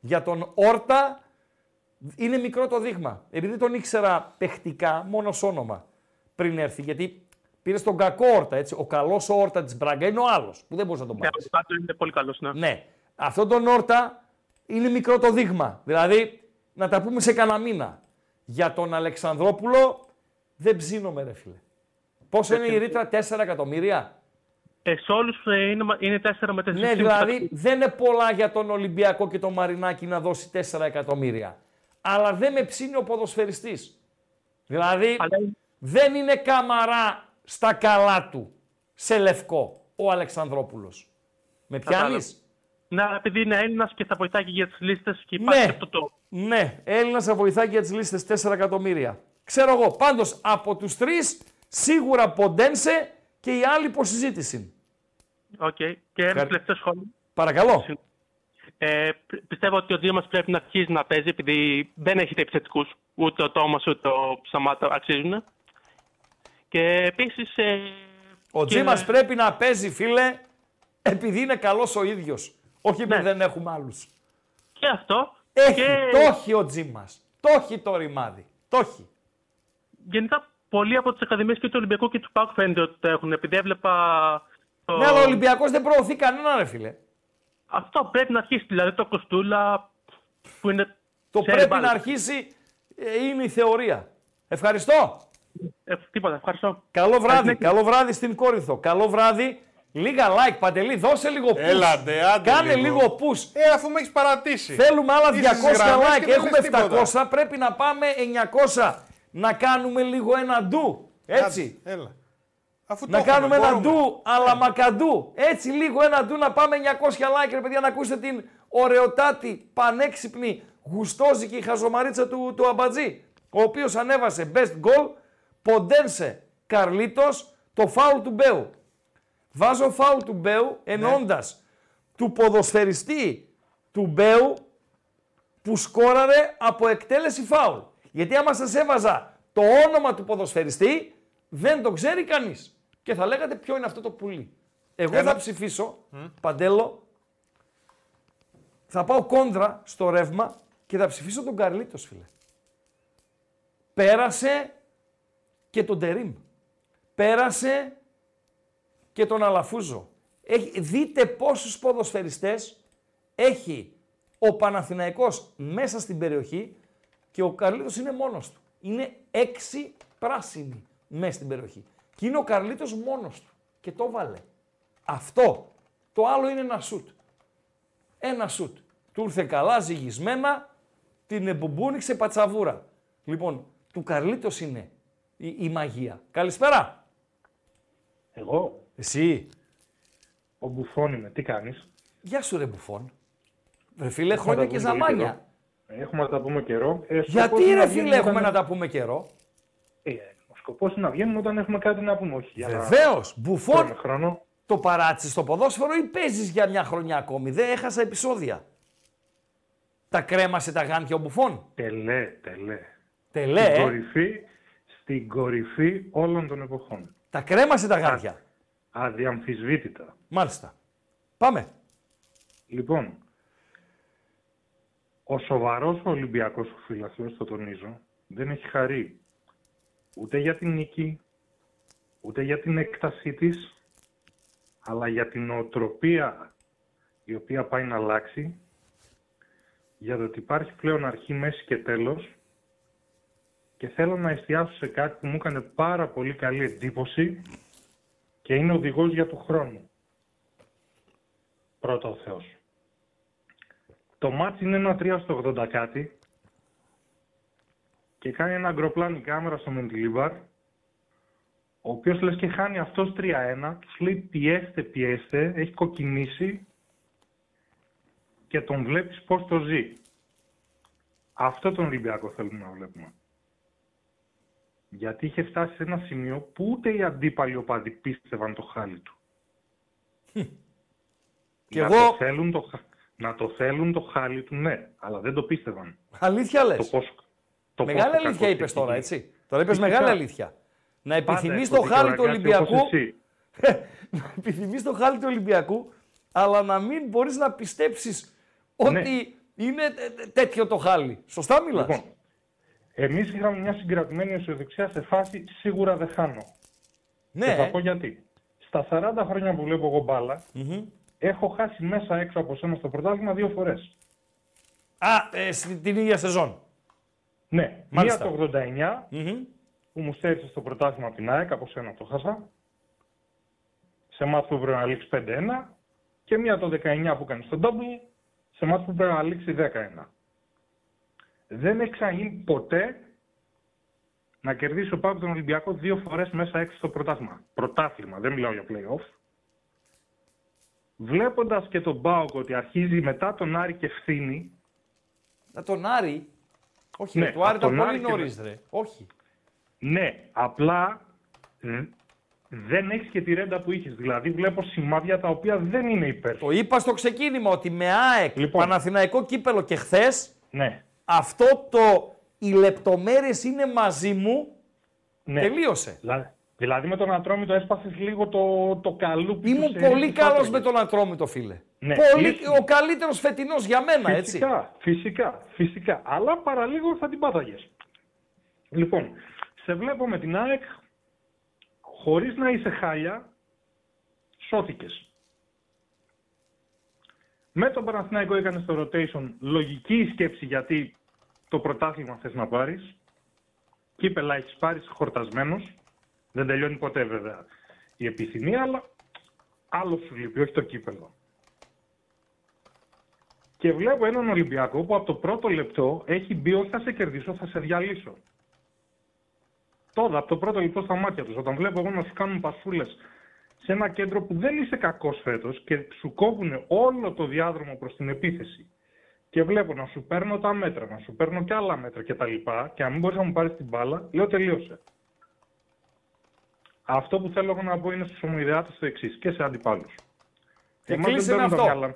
Speaker 4: Για τον Όρτα είναι μικρό το δείγμα. Επειδή τον ήξερα παιχτικά, μόνο σ' όνομα πριν έρθει. Γιατί πήρε τον κακό Όρτα. Έτσι. Ο καλός Όρτα της Μπράγκα είναι ο άλλος που δεν μπορείς να τον
Speaker 15: Ναι,
Speaker 4: πάρει.
Speaker 15: πάντως είναι πολύ καλός. Ναι.
Speaker 4: Ναι. Αυτό τον Όρτα είναι μικρό το δείγμα. Δηλαδή, να τα πούμε σε κανένα μήνα. Για τον Αλεξανδρόπουλο δεν ψήνομαι, ρε φίλε. Πόσο είναι η ρήτρα, 4 εκατομμύρια;
Speaker 15: Ε, σε όλους είναι, είναι 4 με 4.
Speaker 4: Ναι, δηλαδή δεν είναι πολλά για τον Ολυμπιακό και τον Μαρινάκη να δώσει 4 εκατομμύρια. Αλλά δεν με ψήνει ο ποδοσφαιριστής. Δηλαδή δεν είναι Καμαρά στα καλά του σε λευκό ο Αλεξανδρόπουλος. Με πιάνεις;
Speaker 15: Ναι, επειδή είναι Έλληνας και θα βοηθάει και για τις λίστες και υπάρχει
Speaker 4: Ναι,
Speaker 15: και αυτό το.
Speaker 4: ναι, Έλληνας θα βοηθάει και για τις λίστες 4 εκατομμύρια. Ξέρω εγώ. Πάντως από τους τρεις σίγουρα Ποντένσε και οι άλλοι υπό συζήτηση.
Speaker 15: Οκ. Και ένα
Speaker 4: Ευχαρι-
Speaker 15: τελευταίο σχόλιο.
Speaker 4: Παρακαλώ.
Speaker 15: Ε, πι- πιστεύω ότι ο Δήμα πρέπει να αρχίσει να παίζει επειδή δεν έχετε επιθετικούς. Ούτε ο Τόμας ούτε ο Σαμάτα αξίζουν. Και επίσης. Ε,
Speaker 4: Ο
Speaker 15: και-
Speaker 4: Τζίμας πρέπει να παίζει, φίλε, επειδή είναι καλός ο ίδιος. Όχι επειδή δεν έχουμε άλλους.
Speaker 15: Και αυτό.
Speaker 4: Έχει,
Speaker 15: και...
Speaker 4: το έχει ο Τζίμας. Το έχει το ρημάδι. Το έχει.
Speaker 15: Γενικά, πολλοί από τις Ακαδημίες και του Ολυμπιακού και του ΠΑΚ φαίνεται ότι το έχουν. Επειδή έβλεπα. Το...
Speaker 4: Ναι, αλλά ο Ολυμπιακός δεν προωθεί κανένα, ρε φίλε.
Speaker 15: Αυτό πρέπει να αρχίσει. Δηλαδή το Κοστούλα που είναι.
Speaker 4: Το
Speaker 15: ξέρει
Speaker 4: πρέπει
Speaker 15: μπάλα.
Speaker 4: να αρχίσει ε, είναι η θεωρία. Ευχαριστώ.
Speaker 15: Ε, τίποτα, ευχαριστώ.
Speaker 4: Καλό βράδυ.
Speaker 15: Καληνύχτα.
Speaker 4: Καλό βράδυ στην Κόρινθο. Καλό βράδυ. Λίγα like, Παντελή, δώσε λίγο push.
Speaker 3: Έλατε, άντε
Speaker 4: Κάνε
Speaker 3: λίγο.
Speaker 4: λίγο push.
Speaker 3: Ε, αφού με έχεις παρατήσει.
Speaker 4: Θέλουμε άλλα 200
Speaker 3: Είσαι στις γραμμές
Speaker 4: like.
Speaker 3: και δεν
Speaker 4: Έχουμε
Speaker 3: λες τίποτα.
Speaker 4: 700. Πρέπει να πάμε 900. Να κάνουμε λίγο ένα ντου. Έτσι.
Speaker 3: Άντε, Έλα. Αφού το
Speaker 4: Να
Speaker 3: έχουμε,
Speaker 4: κάνουμε ένα
Speaker 3: μπορούμε.
Speaker 4: ντου, αλλά μακαντού. Έτσι λίγο ένα ντου να πάμε 900 like, ρε παιδιά, να ακούσετε την ωραιοτάτη, πανέξυπνη, γουστόζικη χαζομαρίτσα του, του Αμπατζή, ο οποίος ανέβασε best goal, ποντένσε Καρλίτος, το φάουλ του Μπέου. Βάζω φάουλ του Μπέου εννοώντας του ποδοσφαιριστή του Μπέου που σκόραρε από εκτέλεση φάουλ. Γιατί άμα σας έβαζα το όνομα του ποδοσφαιριστή, δεν το ξέρει κανείς. Και θα λέγατε ποιο είναι αυτό το πουλί. Εγώ
Speaker 3: Ένα.
Speaker 4: θα ψηφίσω, Παντέλο, θα πάω κόντρα στο ρεύμα και θα ψηφίσω τον Καρλίτος, φίλε. Πέρασε και τον Τερίμ. Πέρασε και τον Αλαφούζο. Έχει, δείτε πόσους ποδοσφαιριστές έχει ο Παναθηναϊκός μέσα στην περιοχή και ο Καρλίτος είναι μόνος του. Είναι έξι πράσινοι μέσα στην περιοχή. Και είναι ο Καρλίτος μόνος του. Και το βάλε. Αυτό. Το άλλο είναι ένα σουτ. Ένα σουτ. Του ήρθε καλά, ζυγισμένα, την εμπομπούνιξε πατσαβούρα. Λοιπόν, του Καρλίτος είναι η, η μαγεία. Καλησπέρα.
Speaker 16: Εγώ;
Speaker 4: Εσύ.
Speaker 16: Ο Μπουφόν είμαι. Τι κάνεις;
Speaker 4: Γεια σου ρε Μπουφόν. Ρε φίλε,
Speaker 16: Έχουμε
Speaker 4: χρόνια
Speaker 16: να
Speaker 4: και
Speaker 16: τα πούμε πολύ
Speaker 4: ζαμάνια.
Speaker 16: Καιρό. Έχουμε να τα πούμε καιρό. Ε, σκοπός
Speaker 4: Γιατί
Speaker 16: είναι
Speaker 4: ρε
Speaker 16: να
Speaker 4: φίλε
Speaker 16: βγαίνουμε
Speaker 4: έχουμε
Speaker 16: όταν-
Speaker 4: να τα πούμε καιρό;
Speaker 16: Ε, ο σκοπός είναι να βγαίνουμε όταν έχουμε κάτι να πούμε. Όχι, για να
Speaker 4: Βεβαίως. Μπουφόν
Speaker 16: τρώμε χρόνο.
Speaker 4: το παράτησε στο ποδόσφαιρο ή παίζεις για μια χρονιά ακόμη; Δεν έχασα επεισόδια. Τα κρέμασε τα γάντια ο Μπουφόν;
Speaker 16: Τελέ, τελέ.
Speaker 4: Τελέ,
Speaker 16: Στην
Speaker 4: ε;
Speaker 16: κορυφή, στην κορυφή όλων των εποχών.
Speaker 4: Τα κρέμασε τα γάντια;
Speaker 16: Αδιαμφισβήτητα.
Speaker 4: Μάλιστα. Πάμε.
Speaker 16: Λοιπόν, ο σοβαρός Ολυμπιακός ο φιλαθλός, το τονίζω, δεν έχει χαρεί ούτε για την νίκη, ούτε για την έκτασή της, αλλά για την οτροπία η οποία πάει να αλλάξει, για το ότι υπάρχει πλέον αρχή, μέση και τέλος και θέλω να εστιάσω σε κάτι που μου έκανε πάρα πολύ καλή εντύπωση και είναι οδηγός για του χρόνου. Πρώτα ο Θεός. Το μάτς είναι ένα 3 στο 80 κάτι και κάνει ένα αγκροπλάνη κάμερα στο Μεντιλίμπαρ ο οποίος λες και χάνει αυτός 3-1, τους λέει πιέστε, πιέστε, έχει κοκκινήσει και τον βλέπεις πώς το ζει. Αυτό τον Ολυμπιακό θέλουμε να βλέπουμε. Γιατί είχε φτάσει σε ένα σημείο που ούτε οι αντίπαλοι οπαδοί πίστευαν το χάλι του.
Speaker 4: Κι
Speaker 16: να,
Speaker 4: εγώ-
Speaker 16: το θέλουν το, χα- να το θέλουν το χάλι του, ναι, αλλά δεν το πίστευαν.
Speaker 4: Αλήθεια λες.
Speaker 16: Το πώς, το
Speaker 4: Μεγάλη
Speaker 16: πόσο
Speaker 4: αλήθεια
Speaker 16: κακός
Speaker 4: είπες
Speaker 16: έχει
Speaker 4: τώρα,
Speaker 16: γίνει.
Speaker 4: έτσι. Τώρα είπες
Speaker 16: Φυσικά.
Speaker 4: μεγάλη αλήθεια. Να
Speaker 16: Πάντα
Speaker 4: επιθυμείς
Speaker 16: έχω
Speaker 4: το χάλι του
Speaker 16: δικαιολογιάσει όπως
Speaker 4: Ολυμπιακού.
Speaker 16: εσύ.
Speaker 4: να επιθυμείς το χάλι του Ολυμπιακού, αλλά να μην μπορείς να πιστέψεις ότι
Speaker 16: Ναι.
Speaker 4: είναι τέ- τέ- τέτοιο το χάλι. Σωστά μιλάς.
Speaker 16: Λοιπόν, εμείς είχαμε μια συγκρατημένη αισιοδοξία σε φάση σίγουρα δεν χάνω.
Speaker 4: Ναι,
Speaker 16: Και θα
Speaker 4: ε.
Speaker 16: πω γιατί. Στα 40 χρόνια που βλέπω εγώ μπάλα, έχω χάσει μέσα έξω από σένα στο πρωτάθλημα δύο φορές.
Speaker 4: Α, ε, στην την ίδια σεζόν.
Speaker 16: Ναι,
Speaker 4: Μάλιστα.
Speaker 16: μία το 89 που μου στέρισε στο πρωτάθλημα από την ΑΕΚ, από σένα το χάσα. Σε μάτς που πρέπει να λήξει 5-1 και μία το 19 που έκανε στο double, σε μάτς που πρέπει να λήξει 10-1. Δεν έχει ξαναγίνει ποτέ να κερδίσει ο Πάουκ τον Ολυμπιακό δύο φορές μέσα έξω στο πρωτάθλημα. Πρωτάθλημα, δεν μιλάω για play-off. Βλέποντας και τον Πάουκ ότι αρχίζει μετά τον Άρη και ευθύνη,
Speaker 4: Να τον Άρη; Όχι,
Speaker 16: Ναι,
Speaker 4: ρε, του Άρη
Speaker 16: από
Speaker 4: ήταν
Speaker 16: τον
Speaker 4: πολύ
Speaker 16: Άρη και
Speaker 4: νωρίς,
Speaker 16: με-
Speaker 4: ρε. Όχι.
Speaker 16: Ναι, απλά ε, δεν έχεις και τη ρέντα που είχες. Δηλαδή, βλέπω σημάδια τα οποία δεν είναι υπέρ.
Speaker 4: Το είπα στο ξεκίνημα ότι με ΑΕΚ,
Speaker 16: Λοιπόν.
Speaker 4: Παναθηναϊκό κύπελο και χθες,
Speaker 16: Ναι.
Speaker 4: αυτό το οι λεπτομέρειες είναι μαζί μου,
Speaker 16: ναι.
Speaker 4: τελείωσε.
Speaker 16: Δηλαδή, δηλαδή, με τον Ατρόμητο έσπασε λίγο το, το καλούπι.
Speaker 4: Ήμουν
Speaker 16: του σε
Speaker 4: πολύ
Speaker 16: ρίχνει
Speaker 4: καλός
Speaker 16: φάτρες.
Speaker 4: με τον Ατρόμητο, φίλε.
Speaker 16: Ναι,
Speaker 4: πολύ,
Speaker 16: ήσουν.
Speaker 4: ο καλύτερος φετινός για μένα, έτσι.
Speaker 16: Φυσικά, φυσικά, φυσικά. Αλλά παραλίγο θα την πάταγες. Λοιπόν, σε βλέπω με την ΑΕΚ, χωρίς να είσαι χάλια, σώθηκες. Με τον Παναθηναϊκό έκανε το rotation λογική η σκέψη γιατί το πρωτάθλημα θες να πάρεις. Κύπελα έχεις πάρεις είσαι χορτασμένος. Δεν τελειώνει ποτέ βέβαια η επιθυμία, αλλά άλλο σου λείπει, όχι το κύπελο. Και βλέπω έναν Ολυμπιακό που από το πρώτο λεπτό έχει μπει όχι θα σε κερδίσω, θα σε διαλύσω. Τώρα, από το πρώτο λεπτό στα μάτια τους, όταν βλέπω εγώ να σου κάνουν πασούλες σε ένα κέντρο που δεν είσαι κακός φέτος και σου κόβουν όλο το διάδρομο προς την επίθεση. Και βλέπω να σου παίρνω τα μέτρα, να σου παίρνω και άλλα μέτρα κτλ. Και, και αν μην μπορείς να μου πάρεις την μπάλα, λέω τελείωσε. Αυτό που θέλω εγώ να πω είναι στου ομοειδεάτε το εξής και σε αντιπάλους.
Speaker 4: Και κλείσε με αυτό.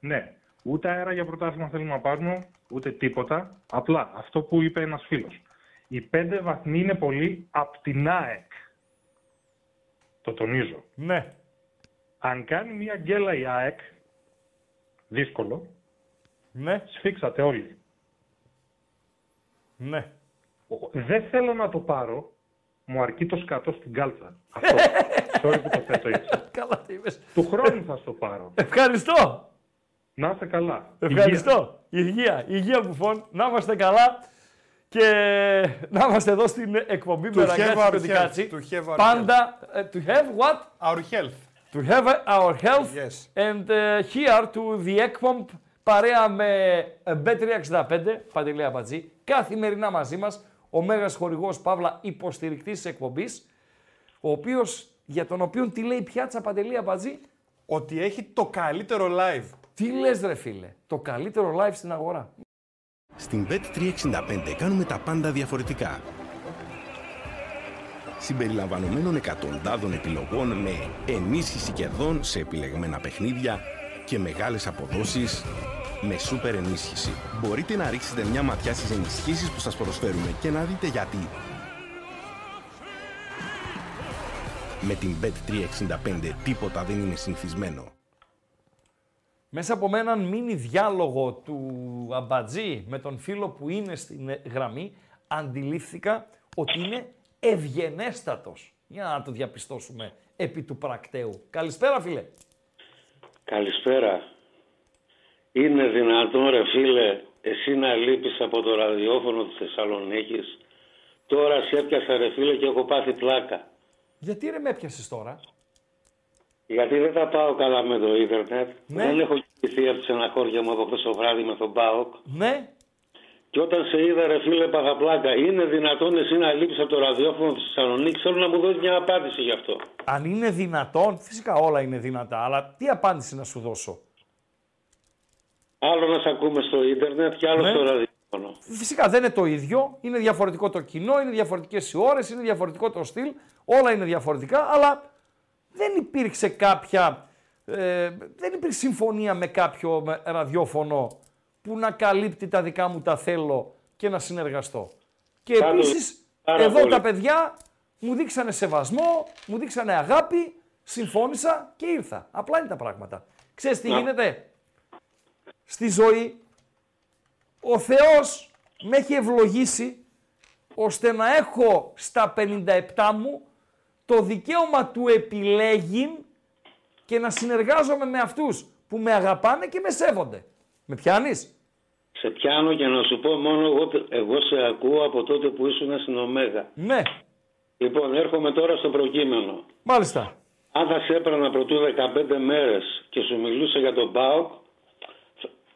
Speaker 16: Ναι. Ούτε αέρα για πρωτάθλημα θέλουμε να πάρουμε, ούτε τίποτα. Απλά αυτό που είπε ένας φίλος. Οι πέντε βαθμοί είναι πολύ απ' την ΑΕΚ. Το τονίζω.
Speaker 4: Ναι.
Speaker 16: Αν κάνει μια γκέλα η ΑΕΚ, δύσκολο,
Speaker 4: Ναι.
Speaker 16: σφίξατε όλοι.
Speaker 4: Ναι.
Speaker 16: Ο- Δεν θέλω να το πάρω, μου αρκεί το σκατό στην κάλτσα. Αυτό. Sorry που το θέτω έτσι.
Speaker 4: Καλά τι είπες.
Speaker 16: Του χρόνου θα στο πάρω.
Speaker 4: Ευχαριστώ.
Speaker 16: Να είστε καλά.
Speaker 4: Ευχαριστώ. Υγεία. Υγεία Μπουφών. Να είμαστε καλά και να είμαστε εδώ στην εκπομπή
Speaker 3: To
Speaker 4: με
Speaker 3: have
Speaker 4: ραγκάτσι
Speaker 3: our
Speaker 4: Πεντικάτσι.
Speaker 3: health. To have our
Speaker 4: Πάντα ε, to have what?
Speaker 3: Our health.
Speaker 4: To have our health
Speaker 3: Yes.
Speaker 4: and uh, here to the ECPOMP παρέα με ε, Bet365, Παντελή Αμπατζή, καθημερινά μαζί μας, ο μέγας χορηγός Παύλα υποστηρικτής της εκπομπής, ο οποίος, για τον οποίο τι λέει η πιάτσα Παντελή Αμπατζή,
Speaker 3: Ότι έχει το καλύτερο live.
Speaker 4: τι λες ρε φίλε, το καλύτερο live στην αγορά;
Speaker 17: Στην Bet365 κάνουμε τα πάντα διαφορετικά. Συμπεριλαμβανομένων εκατοντάδων επιλογών με ενίσχυση κερδών σε επιλεγμένα παιχνίδια και μεγάλες αποδόσεις με σούπερ ενίσχυση. Μπορείτε να ρίξετε μια ματιά στις ενισχύσεις που σας προσφέρουμε και να δείτε γιατί. Με την Bet365 τίποτα δεν είναι συνηθισμένο.
Speaker 4: Μέσα από με έναν μίνι διάλογο του Αμπατζή με τον φίλο που είναι στην ε, γραμμή, αντιλήφθηκα ότι είναι ευγενέστατος. Για να το διαπιστώσουμε επί του πρακτέου. Καλησπέρα φίλε.
Speaker 18: Καλησπέρα. Είναι δυνατόν ρε φίλε εσύ να λείπεις από το ραδιόφωνο της Θεσσαλονίκης. Τώρα σε έπιασα ρε φίλε και έχω πάθει πλάκα.
Speaker 4: Γιατί ρε με έπιασες τώρα;
Speaker 18: Γιατί δεν τα πάω καλά με το ίντερνετ.
Speaker 4: Ναι.
Speaker 18: Δεν έχω κοιμηθεί από τη στεναχώρια μου από χθες το βράδυ με τον ΠΑΟΚ.
Speaker 4: Ναι.
Speaker 18: Και όταν σε είδα ρε φίλε πάθα πλάκα. Είναι δυνατόν εσύ να λείπεις από το ραδιόφωνο της Θεσσαλονίκης; Θέλω να μου δώσεις μια απάντηση γι' αυτό.
Speaker 4: Αν είναι δυνατόν, φυσικά όλα είναι δυνατά, αλλά τι απάντηση να σου δώσω;
Speaker 18: Άλλο να σε ακούμε στο ίντερνετ και άλλο
Speaker 4: Ναι.
Speaker 18: στο ραδιόφωνο.
Speaker 4: Φυσικά δεν είναι το ίδιο, είναι διαφορετικό το κοινό, είναι διαφορετικές οι ώρες, είναι διαφορετικό το στυλ, όλα είναι διαφορετικά, αλλά δεν υπήρξε κάποια, ε, δεν υπήρξε συμφωνία με κάποιο με ραδιόφωνο που να καλύπτει τα δικά μου τα θέλω και να συνεργαστώ. Και
Speaker 18: Πάντως,
Speaker 4: επίσης,
Speaker 18: πάρα
Speaker 4: εδώ
Speaker 18: πολύ.
Speaker 4: τα παιδιά μου δείξανε σεβασμό, μου δείξανε αγάπη, συμφώνησα και ήρθα. Απλά είναι τα πράγματα. Ξέρεις τι
Speaker 18: Να.
Speaker 4: γίνεται; Στη ζωή, ο Θεός με έχει ευλογήσει ώστε να έχω στα 57 μου το δικαίωμα του επιλέγει και να συνεργάζομαι με αυτούς που με αγαπάνε και με σέβονται. Με πιάνεις;
Speaker 18: Σε πιάνω και να σου πω μόνο εγώ, εγώ σε ακούω από τότε που ήσουν στην Ωμέγα.
Speaker 4: Ναι.
Speaker 18: Λοιπόν, έρχομαι τώρα στο προκείμενο.
Speaker 4: Μάλιστα.
Speaker 18: Αν θα σε έπαιρνα πρωτού 15 μέρες και σου μιλούσα για τον ΠΑΟΚ,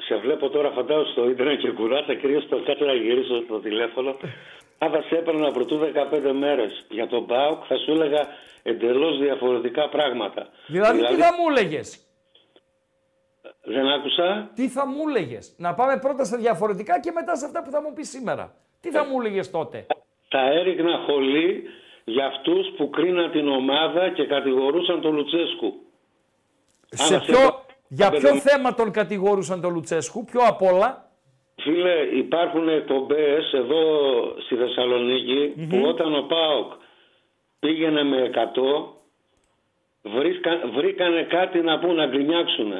Speaker 18: σε βλέπω τώρα φαντάζομαι στο ίντερνετ και κουράσαι κρύο το κάτσε να γυρίσω το τηλέφωνο. Αν θα σε έπαιρνα πρωτού 15 μέρες για τον ΠΑΟΚ, θα σου έλεγα εντελώς διαφορετικά πράγματα.
Speaker 4: Δηλαδή, τι θα μου έλεγες;
Speaker 18: Δεν άκουσα.
Speaker 4: Τι θα μου έλεγες; Να πάμε πρώτα στα διαφορετικά και μετά σε αυτά που θα μου πεις σήμερα. Τι θα μου έλεγες τότε;
Speaker 18: Θα έριχνα χολή για αυτούς που κρίναν την ομάδα και κατηγορούσαν τον Λουτσέσκου.
Speaker 4: Σε
Speaker 18: Αν σε
Speaker 4: ποιο,
Speaker 18: έπαιρνα
Speaker 4: για
Speaker 18: 15
Speaker 4: ποιο θέμα τον κατηγορούσαν τον Λουτσέσκου, πιο απ' όλα;
Speaker 18: Φίλε, υπάρχουν εκπομπέ εδώ στη θεσσαλονικη που όταν ο ΠΑΟΚ πήγαινε με 100, βρίσκα, βρήκανε κάτι να πούν, να γκρινιάξουν.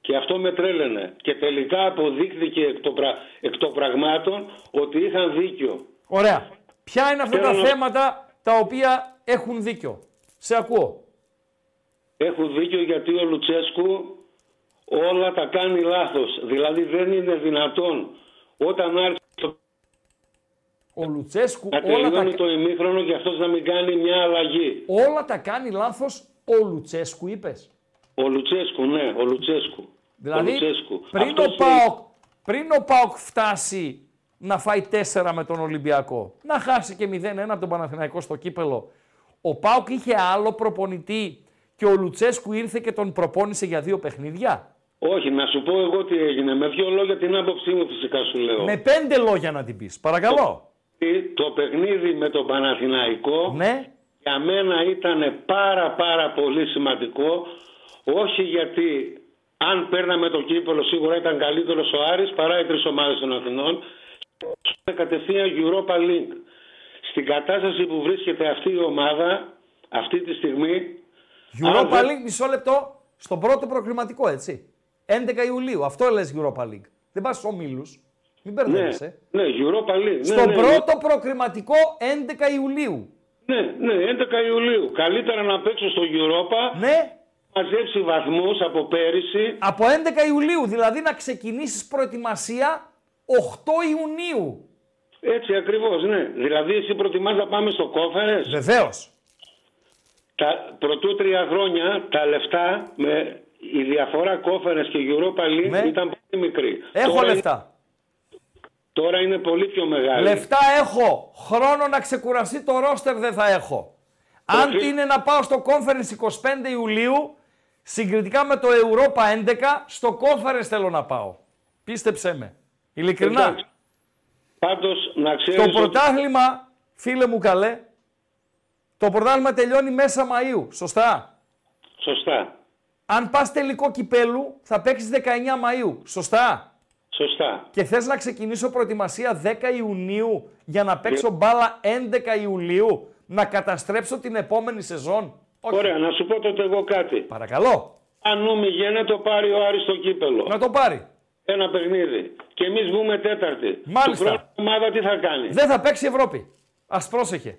Speaker 18: Και αυτό με τρέλαινε. Και τελικά αποδείχθηκε εκ των, πρα- εκ των πραγμάτων ότι είχαν δίκιο.
Speaker 4: Ωραία. Ποια είναι αυτά τα
Speaker 18: Θέλω να-
Speaker 4: θέματα τα οποία έχουν δίκιο; Σε ακούω.
Speaker 18: Έχουν δίκιο γιατί ο Λουτσέσκου όλα τα κάνει λάθος. Δηλαδή δεν είναι δυνατόν όταν άρχισε το
Speaker 4: Ο Λουτσέσκου
Speaker 18: να
Speaker 4: όλα τα,
Speaker 18: τελειώνει το ημίχρονο και αυτός να μην κάνει μια αλλαγή.
Speaker 4: όλα τα κάνει λάθος ο Λουτσέσκου είπες.
Speaker 18: Ο Λουτσέσκου, ναι, ο Λουτσέσκου.
Speaker 4: Δηλαδή,
Speaker 18: ο Λουτσέσκου.
Speaker 4: πριν,
Speaker 18: Αυτός
Speaker 4: ο ΠΑΟΚ, πριν ο ΠΑΟΚ φτάσει να φάει 4 με τον Ολυμπιακό, να χάσει και 0-1 από τον Παναθηναϊκό στο κύπελο, ο ΠΑΟΚ είχε άλλο προπονητή και ο Λουτσέσκου ήρθε και τον προπόνησε για δύο παιχνίδια;
Speaker 18: Όχι, να σου πω εγώ τι έγινε. Με δύο λόγια την άποψή μου φυσικά σου λέω.
Speaker 4: Με πέντε λόγια να την πεις. Παρακαλώ.
Speaker 18: Το παιχνίδι με τον Παναθηναϊκό
Speaker 4: ναι.
Speaker 18: για μένα ήταν πάρα πάρα πολύ σημαντικό όχι γιατί αν παίρναμε το κύπελο, σίγουρα ήταν καλύτερος ο Άρης παρά οι τρεις ομάδες των Αθηνών. Κατευθείαν Europa League. Στην κατάσταση που βρίσκεται αυτή η ομάδα, αυτή τη στιγμή. αν
Speaker 4: Europa
Speaker 18: δεν-
Speaker 4: League, μισό λεπτό, στον πρώτο προκριματικό, έτσι. 11 Ιουλίου. Αυτό λες Europa League. Δεν πας στους ομίλους. Μην
Speaker 18: Ναι,
Speaker 4: μπερδεύεσαι.
Speaker 18: ναι, Europa League.
Speaker 4: Στον
Speaker 18: ναι, ναι,
Speaker 4: πρώτο προκριματικό 11 Ιουλίου.
Speaker 18: Ναι, ναι, 11 Ιουλίου. Καλύτερα να παίξω στο Europa.
Speaker 4: Ναι.
Speaker 18: Μαζέψει βαθμούς από πέρυσι.
Speaker 4: Από 11 Ιουλίου, δηλαδή να ξεκινήσεις προετοιμασία 8 Ιουνίου.
Speaker 18: Έτσι ακριβώς, ναι. Δηλαδή εσύ προτιμάς να πάμε στο κόφερες;
Speaker 4: Βεβαίως.
Speaker 18: Τα πρωτού τρία χρόνια τα λεφτά με η διαφορά κόφερες και Europa League
Speaker 4: Ναι.
Speaker 18: ήταν πολύ μικρή.
Speaker 4: Έχω
Speaker 18: Τώρα
Speaker 4: λεφτά.
Speaker 18: Είναι, τώρα είναι πολύ πιο μεγάλη.
Speaker 4: Λεφτά έχω. Χρόνο να ξεκουραστεί το ρόστερ δεν θα έχω. Αν
Speaker 18: Προφίλ.
Speaker 4: είναι να πάω στο conference 25 Ιουλίου, συγκριτικά με το Europa 11, στο conference θέλω να πάω. Πίστεψέ με. Ειλικρινά.
Speaker 18: Εντάξει. Πάντως να ξέρεις
Speaker 4: Το
Speaker 18: ότι-
Speaker 4: πρωτάθλημα, φίλε μου καλέ, το πρωτάθλημα τελειώνει μέσα Μαΐου. Σωστά;
Speaker 18: Σωστά.
Speaker 4: Αν πας τελικό κυπέλου, θα παίξεις 19 Μαΐου. Σωστά;
Speaker 18: Σωστά.
Speaker 4: Και θες να ξεκινήσω προετοιμασία 10 Ιουνίου για να παίξω μπάλα 11 Ιουλίου, να καταστρέψω την επόμενη σεζόν; Όχι.
Speaker 18: Ωραία, να σου πω τότε εγώ κάτι.
Speaker 4: Παρακαλώ.
Speaker 18: Αν νου μη γίνεται, το πάρει ο Άρης στο κύπελο.
Speaker 4: Να το πάρει.
Speaker 18: Ένα παιχνίδι. Και εμείς βγούμε τέταρτη.
Speaker 4: Μάλιστα.
Speaker 18: Του χρόνου η ομάδα τι θα κάνει;
Speaker 4: Δεν θα παίξει η Ευρώπη. Ας πρόσεχε.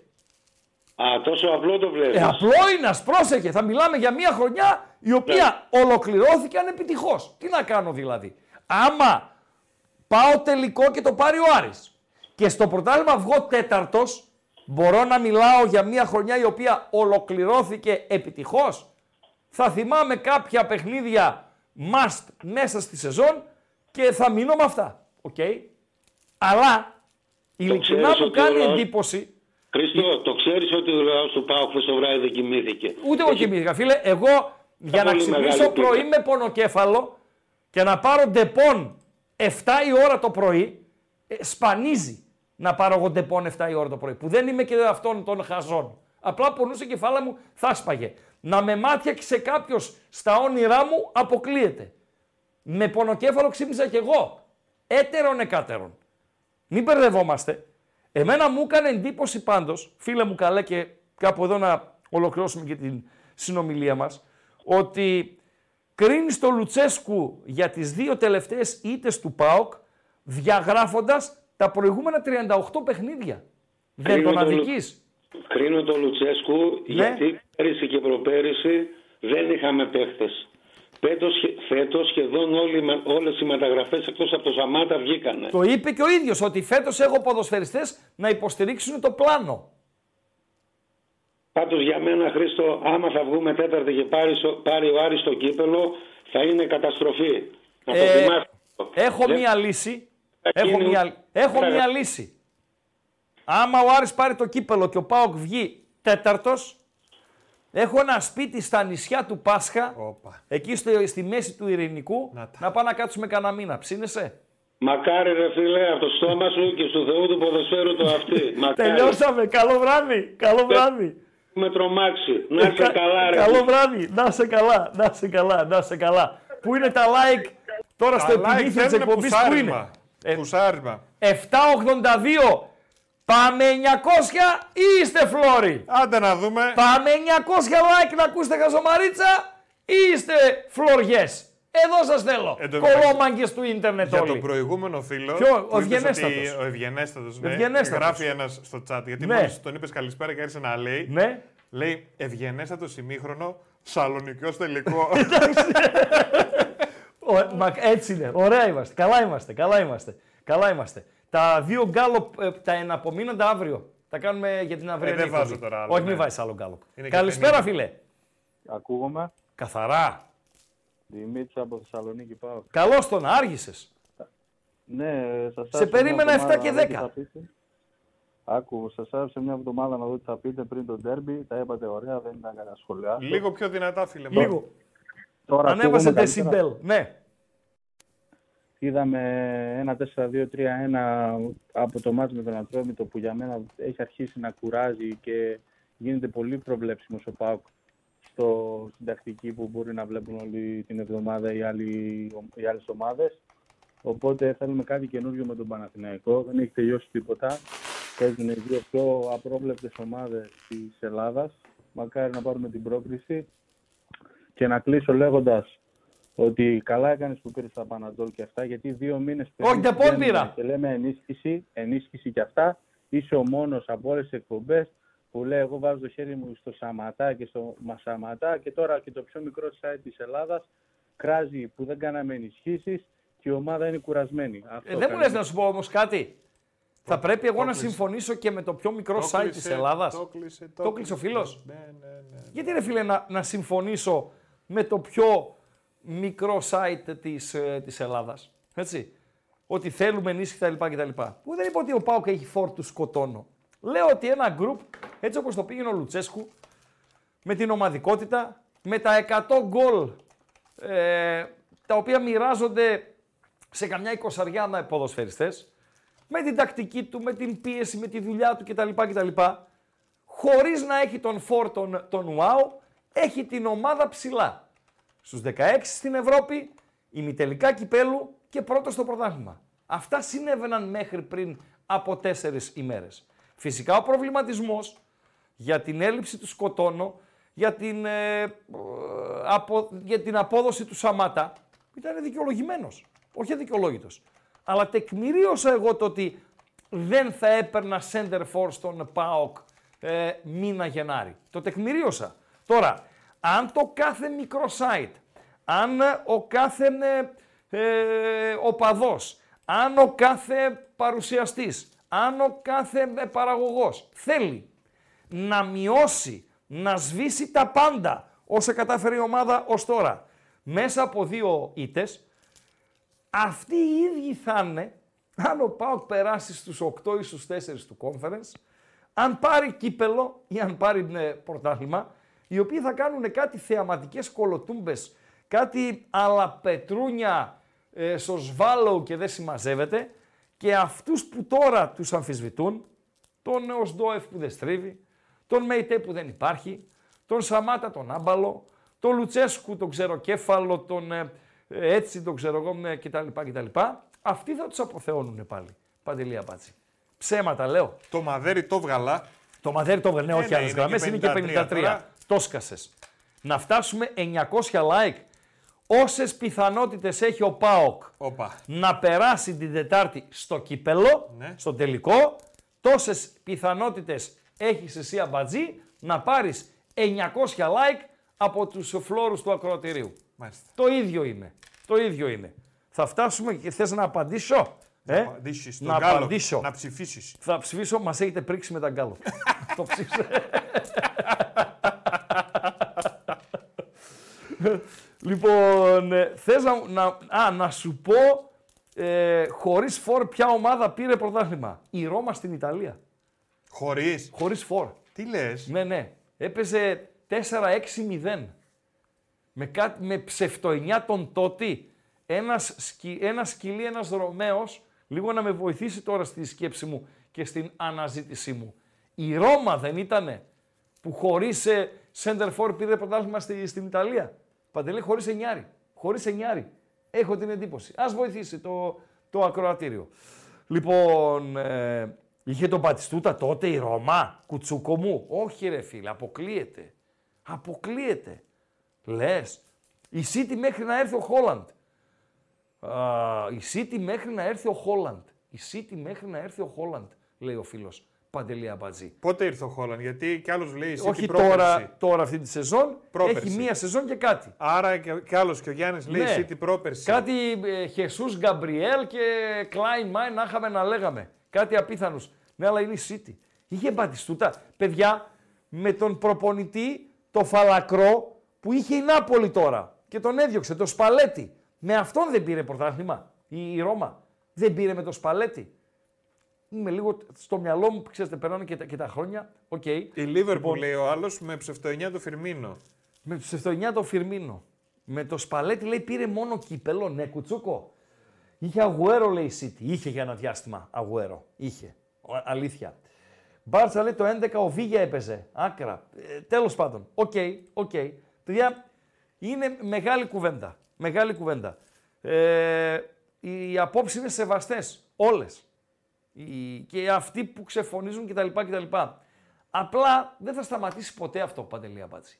Speaker 18: Α, τόσο απλό το βλέπεις.
Speaker 4: Ε, απλό είναι, ας πρόσεχε. Θα μιλάμε για μια χρονιά η οποία ολοκληρώθηκε ανεπιτυχώς. Τι να κάνω δηλαδή. Άμα πάω τελικό και το πάρει ο Άρης και στο πρωτάθλημα βγω τέταρτος, μπορώ να μιλάω για μια χρονιά η οποία ολοκληρώθηκε επιτυχώς. Θα θυμάμαι κάποια παιχνίδια must μέσα στη σεζόν και θα μείνω με αυτά. Οκ. Αλλά ειλικρινά
Speaker 18: ξέρεις
Speaker 4: μου
Speaker 18: ότι ο
Speaker 4: κάνει
Speaker 18: λαός-
Speaker 4: εντύπωση
Speaker 18: Χρήστο, το ξέρεις ότι ο λαός του ΠΑΟΚ χθες το βράδυ δεν κοιμήθηκε.
Speaker 4: Ούτε εγώ κοιμήθηκα, φίλε. Εγώ για να
Speaker 18: πολύ
Speaker 4: ξυπνήσω
Speaker 18: μεγάλη
Speaker 4: πρωί
Speaker 18: πήρα.
Speaker 4: με πονοκέφαλο και να πάρω ντεπών 7 η ώρα το πρωί, ε, σπανίζει να πάρω εγώ ντεπών 7 η ώρα το πρωί. Που δεν είμαι και αυτών των χαζών. Απλά πονούσε η κεφάλα μου, θα σπαγε. Να με μάτιαξε κάποιος στα όνειρά μου, αποκλείεται. Με πονοκέφαλο ξύπνησα κι εγώ. Έτερον εκάτερον. Μην μπερδευόμαστε. Εμένα μου έκανε εντύπωση πάντως, φίλε μου καλέ και κάπου εδώ να ολοκληρώσουμε και την συνομιλία μας, ότι κρίνεις το Λουτσέσκου για τις δύο τελευταίες ήττες του ΠΑΟΚ, διαγράφοντας τα προηγούμενα 38 παιχνίδια. Δεν
Speaker 18: Κρίνω
Speaker 4: τον
Speaker 18: το Λου-
Speaker 4: αδικείς.
Speaker 18: Κρίνω τον Λουτσέσκου γιατί πέρυσι και προπέρυσι δεν είχαμε παίχτες. Φέτος, σχε- φέτος σχεδόν όλοι, οι μα- όλες οι μεταγραφές εκτός από το Σαμάτα βγήκανε.
Speaker 4: Το είπε και ο ίδιος ότι φέτος έχω ποδοσφαιριστές να υποστηρίξουν το πλάνο.
Speaker 18: Πάντως για μένα Χρήστο, άμα θα βγούμε τέταρτη και πάρει, στο- πάρει ο Άρης το κύπελο, θα είναι καταστροφή. Να το
Speaker 4: Ε,
Speaker 18: θυμάστε.
Speaker 4: Έχω
Speaker 18: Δεν-
Speaker 4: μία λύση.
Speaker 18: Θα
Speaker 4: Έχω
Speaker 18: γίνει-
Speaker 4: μία, έχω
Speaker 18: Παρα-
Speaker 4: μία λύση. Άμα ο Άρης πάρει το κύπελο και ο Πάοκ βγει τέταρτος, έχω ένα σπίτι στα νησιά του Πάσχα, εκεί στο, στη μέση του Ειρηνικού, να, πάω να κάτσουμε κανένα μήνα. Ψήνεσαι;
Speaker 18: Μακάρι ρε φίλε, από το στόμα σου και στο Θεού του ποδοσφαίρου το αυτή. Μακάρι.
Speaker 4: Τελειώσαμε. Καλό βράδυ. Καλό βράδυ.
Speaker 18: Με τρομάξει. Να είσαι
Speaker 4: Ε, κα-
Speaker 18: καλά ρε.
Speaker 4: Καλό βράδυ. Να είσαι καλά. Να είσαι καλά. Να είσαι καλά. Πού είναι τα like; Τώρα στο
Speaker 3: Τα like
Speaker 4: επιμήθειο της
Speaker 3: θέλουνε
Speaker 4: εκπομπής που είναι;
Speaker 3: πουσάρισμα.
Speaker 4: Ε,
Speaker 3: Πουσάρισμα.
Speaker 4: 782. Πάμε 900 ή είστε φλόροι;
Speaker 3: Άντε να δούμε.
Speaker 4: Πάμε 900 like να ακούσετε χαζομαρίτσα ή είστε φλωριές; Εδώ σας θέλω.
Speaker 3: Εν τω μεταξύ,
Speaker 4: Κολόμαγκες του ίντερνετ
Speaker 3: Για
Speaker 4: όλοι.
Speaker 3: τον προηγούμενο φίλο.
Speaker 4: Ποιο, ο
Speaker 3: που είπες
Speaker 4: Ευγενέστατος.
Speaker 3: ότι Ο Ευγενέστατος, ναι.
Speaker 4: Ευγενέστατος.
Speaker 3: Γράφει ένας στο chat. Γιατί
Speaker 4: Ναι.
Speaker 3: μόλις τον είπες καλησπέρα και άρχισε να λέει.
Speaker 4: Ναι.
Speaker 3: Λέει Ευγενέστατο ημίχρονο, Σαλονικιό τελικό.
Speaker 4: Ο- μα, έτσι είναι. Ωραία είμαστε. Καλά είμαστε. Καλά είμαστε. Καλά είμαστε. Τα δύο γκάλοπ, ε, τα εναπομείνοντα αύριο. Τα κάνουμε για την αυριανή.
Speaker 3: δεν
Speaker 4: εκπομπή.
Speaker 3: βάζω τώρα άλλο,
Speaker 4: Όχι,
Speaker 3: ναι.
Speaker 4: μην βάζεις άλλο γκάλοπ.
Speaker 3: Είναι και
Speaker 4: Καλησπέρα,
Speaker 3: ταινία.
Speaker 4: φίλε.
Speaker 19: Ακούγομαι.
Speaker 4: Καθαρά.
Speaker 19: Δημήτρη από Θεσσαλονίκη πάω.
Speaker 4: Καλώς τον άργησες.
Speaker 19: Ναι, σας
Speaker 4: Σε
Speaker 19: άφησα
Speaker 4: περίμενα
Speaker 19: μια
Speaker 4: 7 και
Speaker 19: εβδομάδα να δω τι
Speaker 4: 10.
Speaker 19: θα πείτε. Άκου, σας άφησα μια εβδομάδα να δω τι θα πείτε πριν τον τέρμπι. Τα είπατε ωραία, δεν ήταν κανένα σχολιά.
Speaker 3: Λίγο πιο δυνατά, φίλε μου.
Speaker 4: Λίγο.
Speaker 19: Τώρα
Speaker 4: Ανέβασε
Speaker 19: ακούγομαι καλύτερα.
Speaker 4: δεσιμπέλ. Ναι.
Speaker 19: Είδαμε ένα 4-2-3-1 από το μάτς με τον Ατρόμητο που για μένα έχει αρχίσει να κουράζει και γίνεται πολύ προβλέψιμος ο ΠΑΟΚ στο στο, στην τακτική που μπορεί να βλέπουν όλη την εβδομάδα οι, άλλοι, οι άλλες ομάδες. Οπότε θέλουμε κάτι καινούριο με τον Παναθηναϊκό. Δεν έχει τελειώσει τίποτα. Παίζουν οι δύο πιο απρόβλεπτες ομάδες της Ελλάδας. Μακάρι να πάρουμε την πρόκριση. Και να κλείσω λέγοντας ότι καλά έκανες που πήρες τα Πανατόλ και αυτά, γιατί δύο μήνες
Speaker 4: Όχι, δεν πω, πήρα.
Speaker 19: Και λέμε ενίσχυση, ενίσχυση και αυτά. Είσαι ο μόνος από όλες τις εκπομπές που λέει: Εγώ βάζω το χέρι μου στο Σαματά και στο Μασαματά και τώρα και το πιο μικρό site της Ελλάδας κράζει που δεν κάναμε ενισχύσεις και η ομάδα είναι κουρασμένη. Αυτό
Speaker 4: Ε, δεν μου
Speaker 19: κάνει.
Speaker 4: λες να σου πω όμως κάτι. Θα πρέπει εγώ να
Speaker 3: κλείσε.
Speaker 4: συμφωνήσω και με το πιο μικρό
Speaker 3: Το
Speaker 4: site
Speaker 3: κλείσε,
Speaker 4: της Ελλάδας.
Speaker 3: το κλείσε, το
Speaker 4: Το κλείσε ο
Speaker 3: κλείσε.
Speaker 4: φίλος.
Speaker 3: Ναι, ναι, ναι.
Speaker 4: Γιατί ρε φίλε να, να συμφωνήσω με το πιο μικρό site της, ε, της Ελλάδας. Έτσι; Ότι θέλουμε ενίσχυση κτλ. κτλ. Που δεν είπα ότι ο Πάουκ έχει φόρτους σκοτώνω. Λέω ότι ένα group, έτσι όπως το πήγαινε ο Λουτσέσκου, με την ομαδικότητα, με τα 100 γκολ, ε, τα οποία μοιράζονται σε καμιά εικοσαριά με ποδοσφαιριστές, με την τακτική του, με την πίεση, με τη δουλειά του κτλ. κτλ χωρίς να έχει τον φόρ τον, τον wow, έχει την ομάδα ψηλά. Στους 16 στην Ευρώπη, ημιτελικά κυπέλου και πρώτος στο πρωτάθλημα. Αυτά συνέβαιναν μέχρι πριν από τέσσερις ημέρες. Φυσικά ο προβληματισμός για την έλλειψη του Σκοτώνο, για την, ε, ε, απο- για την απόδοση του Σαμάτα, ήταν δικαιολογημένος, όχι αδικαιολόγητος. Αλλά τεκμηρίωσα εγώ το ότι δεν θα έπαιρνα center for στον ΠΑΟΚ ε, μήνα Γενάρη. Το τεκμηρίωσα. Τώρα, αν το κάθε μικρό site, αν ε, ο κάθε ε, ε, οπαδός, αν ο κάθε παρουσιαστής, αν ο κάθε ε, παραγωγός θέλει να μειώσει, να σβήσει τα πάντα όσα κατάφερε η ομάδα ως τώρα. Μέσα από δύο ήτες, αυτοί οι ίδιοι θα είναι, αν ο ΠΑΟΚ περάσει στους 8 ή στους 4 του conference, αν πάρει κύπελο ή αν πάρει ε, πρωτάθλημα, οι οποίοι θα κάνουν κάτι θεαματικές κολοτούμπες, κάτι αλαπετρούνια ε, στο σβάλο και δεν συμμαζεύεται και αυτούς που τώρα τους αμφισβητούν, τον Οσντόεφ που δεν στρίβει, τον Μέιτε που δεν υπάρχει, τον Σαμάτα τον Άμπαλο, τον Λουτσέσκου τον ξεροκέφαλο, τον ε, ε, έτσι τον ξέρω εγώ ε, κτλ, κτλ. Αυτοί θα τους αποθεώνουν πάλι. Παντελή Απάτσι. Ψέματα λέω.
Speaker 3: Το μαδέρι το βγαλά.
Speaker 4: Το μαδέρι το έβγαλε, ναι,
Speaker 3: Ε,
Speaker 4: όχι
Speaker 3: ναι,
Speaker 4: άλλες
Speaker 3: είναι
Speaker 4: γραμμές,
Speaker 3: και
Speaker 4: είναι και
Speaker 3: 53
Speaker 4: 53.
Speaker 3: τώρα.
Speaker 4: Το σκασες. Να φτάσουμε 900 like. Όσες πιθανότητες έχει ο ΠΑΟΚ
Speaker 3: Όπα.
Speaker 4: να περάσει την Τετάρτη στο κύπελο,
Speaker 3: Ναι.
Speaker 4: στο τελικό, τόσες πιθανότητες έχεις εσύ αμπατζή να πάρεις 900 like από τους φλόρους του ακροατηρίου.
Speaker 3: Μάλιστα.
Speaker 4: Το ίδιο είναι. Το ίδιο είναι. Θα φτάσουμε και θες να απαντήσω.
Speaker 3: Να
Speaker 4: ε;
Speaker 3: απαντήσεις στον
Speaker 4: να
Speaker 3: Γκάλο,
Speaker 4: απαντήσω.
Speaker 3: να ψηφίσεις.
Speaker 4: Θα ψηφίσω, μας έχετε πρίξει με τα γκάλο. το ψήφισα. λοιπόν, ε, θες να, να, α, να σου πω ε, χωρίς φορ ποια ομάδα πήρε πρωτάθλημα. Η Ρώμα στην Ιταλία.
Speaker 3: Χωρίς.
Speaker 4: Χωρίς φορ.
Speaker 3: Τι λες;
Speaker 4: Ναι, ναι. Έπαιζε 4-6-0. Με, κάτι, με ψευτοεννιά τον Τότι. Ένας, σκι, ένα σκυλί, ένας Ρωμαίος, λίγο να με βοηθήσει τώρα στη σκέψη μου και στην αναζήτησή μου. Η Ρώμα δεν ήτανε που χωρίς ε, center for πήρε πρωτάθλημα στη, στην Ιταλία. Παντελή χωρίς εννιάρι. Χωρίς εννιάρι. Έχω την εντύπωση. Ας βοηθήσει το, το ακροατήριο. Λοιπόν, ε, είχε τον Πατιστούτα τότε η Ρώμα, κουτσούκο μου. Όχι ρε φίλε, αποκλείεται. Αποκλείεται. Λες, η City μέχρι να έρθει ο Χόλαντ. Α, η City μέχρι να έρθει ο Χόλαντ. Η City μέχρι να έρθει ο Χόλαντ, λέει ο φίλος Παντελή Αμπατζή.
Speaker 3: Πότε ήρθε ο Χόλαν, γιατί κι άλλος λέει η City
Speaker 4: Όχι
Speaker 3: πρόπερση.
Speaker 4: τώρα, τώρα αυτή τη σεζόν,
Speaker 3: Πρόπερση.
Speaker 4: έχει μία σεζόν και κάτι.
Speaker 3: Άρα και, κι άλλος και ο Γιάννης λέει
Speaker 4: Ναι.
Speaker 3: City πρόπερση.
Speaker 4: Κάτι ε, Χεσούς Γκαμπριέλ και Κλάιν Μάιν να είχαμε να λέγαμε. Κάτι απίθανους. Ναι, αλλά είναι η City. Είχε μπατιστούτα. Παιδιά, με τον προπονητή, το φαλακρό που είχε η Νάπολη τώρα και τον έδιωξε, το Σπαλέτη. Με αυτόν δεν πήρε πρωτάθλημα η, η Ρώμα. Δεν πήρε με το Σπαλέτη. Είμαι λίγο στο μυαλό μου, ξέρετε, περνάνε και τα, και τα χρόνια. Οκ.
Speaker 3: Η Λίβερπουλ
Speaker 4: Λοιπόν,
Speaker 3: λέει ο άλλος με ψευτοεννιά το Φιρμίνο.
Speaker 4: με του 7 το Φιρμίνο. Με το Σπαλέτη λέει πήρε μόνο κύπελο. Ναι, κουτσούκο. Είχε Αγουέρο λέει η City. Είχε για ένα διάστημα Αγουέρο. Είχε. Ο- αλήθεια. Μπάρτσα λέει το 11 ο Βίγια έπαιζε. Άκρα. Ε, Τέλος πάντων. OK, OK. Παιδιά, είναι μεγάλη κουβέντα. Μεγάλη κουβέντα. Ε, οι απόψεις είναι σεβαστές. Όλες. Οι, και αυτοί που ξεφωνίζουν κτλ. κτλ. Απλά δεν θα σταματήσει ποτέ αυτό, Παντελή Αμπατζή.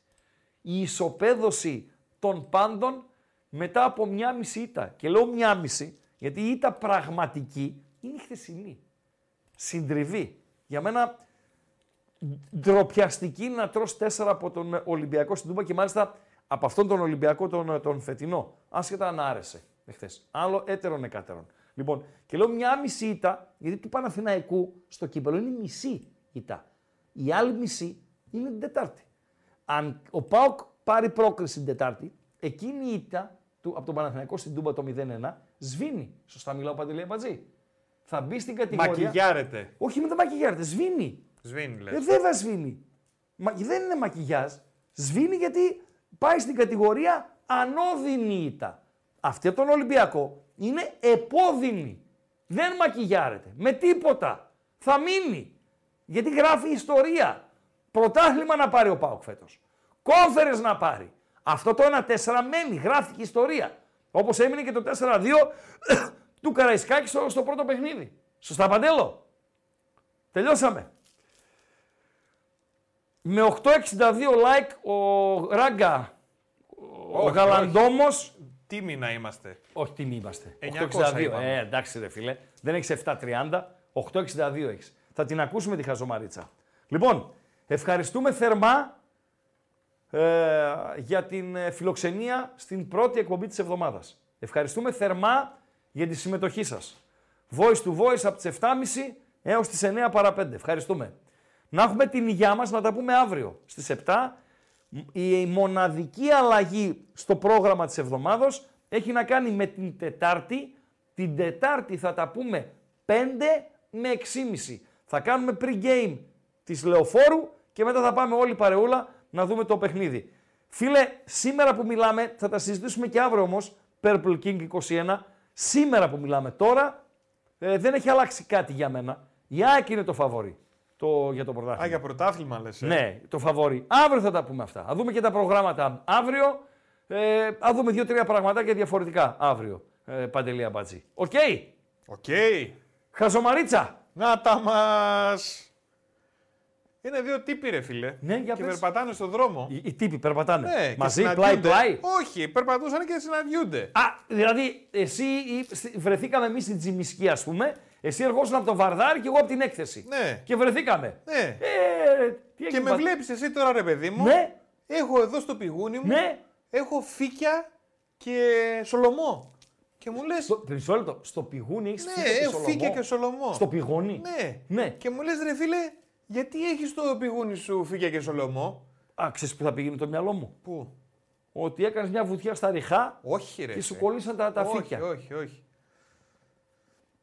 Speaker 4: Η ισοπέδωση των πάντων μετά από μια μισή ήττα. Και λέω μια μισή, γιατί η ήττα πραγματική είναι η χθεσινή. Συντριβή. Για μένα ντροπιαστική να τρως τέσσερα από τον Ολυμπιακό στην Τούμπα και μάλιστα από αυτόν τον Ολυμπιακό τον, τον φετινό. Άσχετα αν άρεσε εχθές. Άλλο έτερον εκάτερον. Λοιπόν, και λέω μια μισή ήττα, γιατί του Παναθηναϊκού στο κύπελο είναι μισή ήττα. Η άλλη μισή είναι την Τετάρτη. Αν ο Πάοκ πάρει πρόκριση την Τετάρτη, εκείνη η ήττα του, από τον Παναθηναϊκό στην Τούμπα το 0-1 σβήνει. Σωστά μιλάω Παντελή Μπατζή. Θα μπει στην κατηγορία.
Speaker 3: Μακιγιάρεται.
Speaker 4: Όχι, με τα μακιγιάρεται. Σβήνει.
Speaker 3: Σβήνει, λες.
Speaker 4: Ε, βέβαια σβήνει. Μα, δεν είναι μακιγιάζ. Σβήνει γιατί πάει στην κατηγορία ανώδυνη ήττα. Αυτή από τον Ολυμπιακό είναι επώδυνη. Δεν μακιγιάρεται. Με τίποτα. Θα μείνει. Γιατί γράφει ιστορία. Πρωτάθλημα να πάρει ο Πάοκ φέτος. Κόμφερες να πάρει. Αυτό το 1-4 μένει. Γράφει ιστορία. Όπως έμεινε και το 4-2 του Καραϊσκάκης στο, στο πρώτο παιχνίδι. Σωστά, Παντέλο; Τελειώσαμε. Με 862 like ο Ράγκα, ο
Speaker 3: Όχι,
Speaker 4: Γαλαντόμος,
Speaker 3: Τίμοι να είμαστε;
Speaker 4: όχι, τιμή είμαστε.
Speaker 3: 900
Speaker 4: 862.
Speaker 3: είπαμε.
Speaker 4: Ε, εντάξει ρε φίλε. Δεν έχεις 730. 862 έχεις. Θα την ακούσουμε τη χαζομαρίτσα. Λοιπόν, ευχαριστούμε θερμά ε, για την ε, φιλοξενία στην πρώτη εκπομπή της εβδομάδας. Ευχαριστούμε θερμά για τη συμμετοχή σας. Voice to voice από τις 7.30 έως τις 9 παρα 5. Ευχαριστούμε. Να έχουμε την υγειά μας να τα πούμε αύριο στις 7. Η μοναδική αλλαγή στο πρόγραμμα της εβδομάδος έχει να κάνει με την Τετάρτη. Την Τετάρτη θα τα πούμε 5 με 6.30. Θα κάνουμε pre-game της Λεωφόρου και μετά θα πάμε όλοι παρεούλα να δούμε το παιχνίδι. Φίλε, σήμερα που μιλάμε, θα τα συζητήσουμε και αύριο όμως, Purple King 21, σήμερα που μιλάμε τώρα, ε, δεν έχει αλλάξει κάτι για μένα. Η ΑΕΚ είναι το φαβορή το, για το πρωτάθλημα.
Speaker 3: Α, για πρωτάθλημα λες. ε.
Speaker 4: Ναι, το φαβορή. Αύριο θα τα πούμε αυτά. Θα δούμε και τα προγράμματα αύριο. Ε, θα δούμε δύο-τρία πραγματάκια διαφορετικά αύριο. Ε, Παντελή Αμπατζή. Οκ;
Speaker 3: Οκ.
Speaker 4: Χαζομαρίτσα.
Speaker 3: Να τα μας. Είναι δύο τύποι ρε φίλε.
Speaker 4: Ναι, για
Speaker 3: και
Speaker 4: πες.
Speaker 3: περπατάνε στον δρόμο.
Speaker 4: Οι, οι τύποι περπατάνε.
Speaker 3: Ναι, και
Speaker 4: Μαζί,
Speaker 3: συναντιούνται.
Speaker 4: πλάι-πλάι.
Speaker 3: Όχι, περπατούσαν και συναντιούνται.
Speaker 4: Α, δηλαδή, εσύ ή- στη- βρεθήκαμε εμείς στην Τζιμισκή, ας πούμε. Εσύ ερχόσουν από το Βαρδάρι και εγώ από την έκθεση.
Speaker 3: Ναι.
Speaker 4: Και βρεθήκαμε.
Speaker 3: Ναι.
Speaker 4: Ε, τι
Speaker 3: και
Speaker 4: έγινε,
Speaker 3: με
Speaker 4: πα-
Speaker 3: βλέπεις εσύ τώρα ρε παιδί μου.
Speaker 4: Ναι.
Speaker 3: Έχω εδώ στο πηγούνι μου.
Speaker 4: Ναι.
Speaker 3: Έχω φύκια και σολομό. Και μου λες...
Speaker 4: Στο, μισό λεπτό. Στο πηγούνι έχεις
Speaker 3: Ναι, έχω φύκια και σολομό.
Speaker 4: Στο πηγούνι.
Speaker 3: Ναι.
Speaker 4: ναι.
Speaker 3: Και μου λες ρε φίλε, γιατί έχεις στο πηγούνι σου φύκια και σολομό;
Speaker 4: Α, ξέρεις που θα πήγαινε το μυαλό μου;
Speaker 3: Πού;
Speaker 4: Ότι έκανες μια βουτιά στα ριχά
Speaker 3: Όχι ρε.
Speaker 4: και σου
Speaker 3: εσύ.
Speaker 4: κολλήσαν τα, τα
Speaker 3: όχι,
Speaker 4: φύκια.
Speaker 3: Όχι, όχι.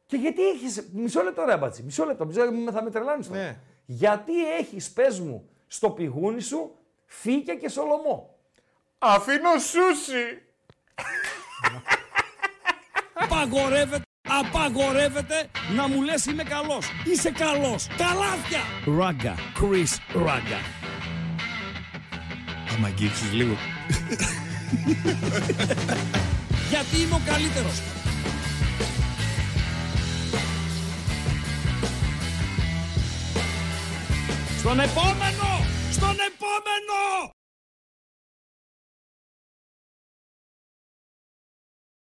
Speaker 4: Και γιατί έχεις. Μισό λεπτό, ρε μπατσι. Μισό λεπτό. Μισό λεπτό θα με τρελάνεις τώρα.
Speaker 3: Ναι.
Speaker 4: Γιατί έχεις, πες μου, στο πηγούνι σου φύκια και σολομό;
Speaker 3: Αφήνω σούσι.
Speaker 2: Απαγορεύεται, απαγορεύεται να μου λες είμαι καλός. Είσαι καλός. Καλάθια. Ράγκα. Chris Ράγκα.
Speaker 20: Άμα αγγίξεις λίγο.
Speaker 2: Γιατί είμαι ο καλύτερος. Στον επόμενο! Στον επόμενο!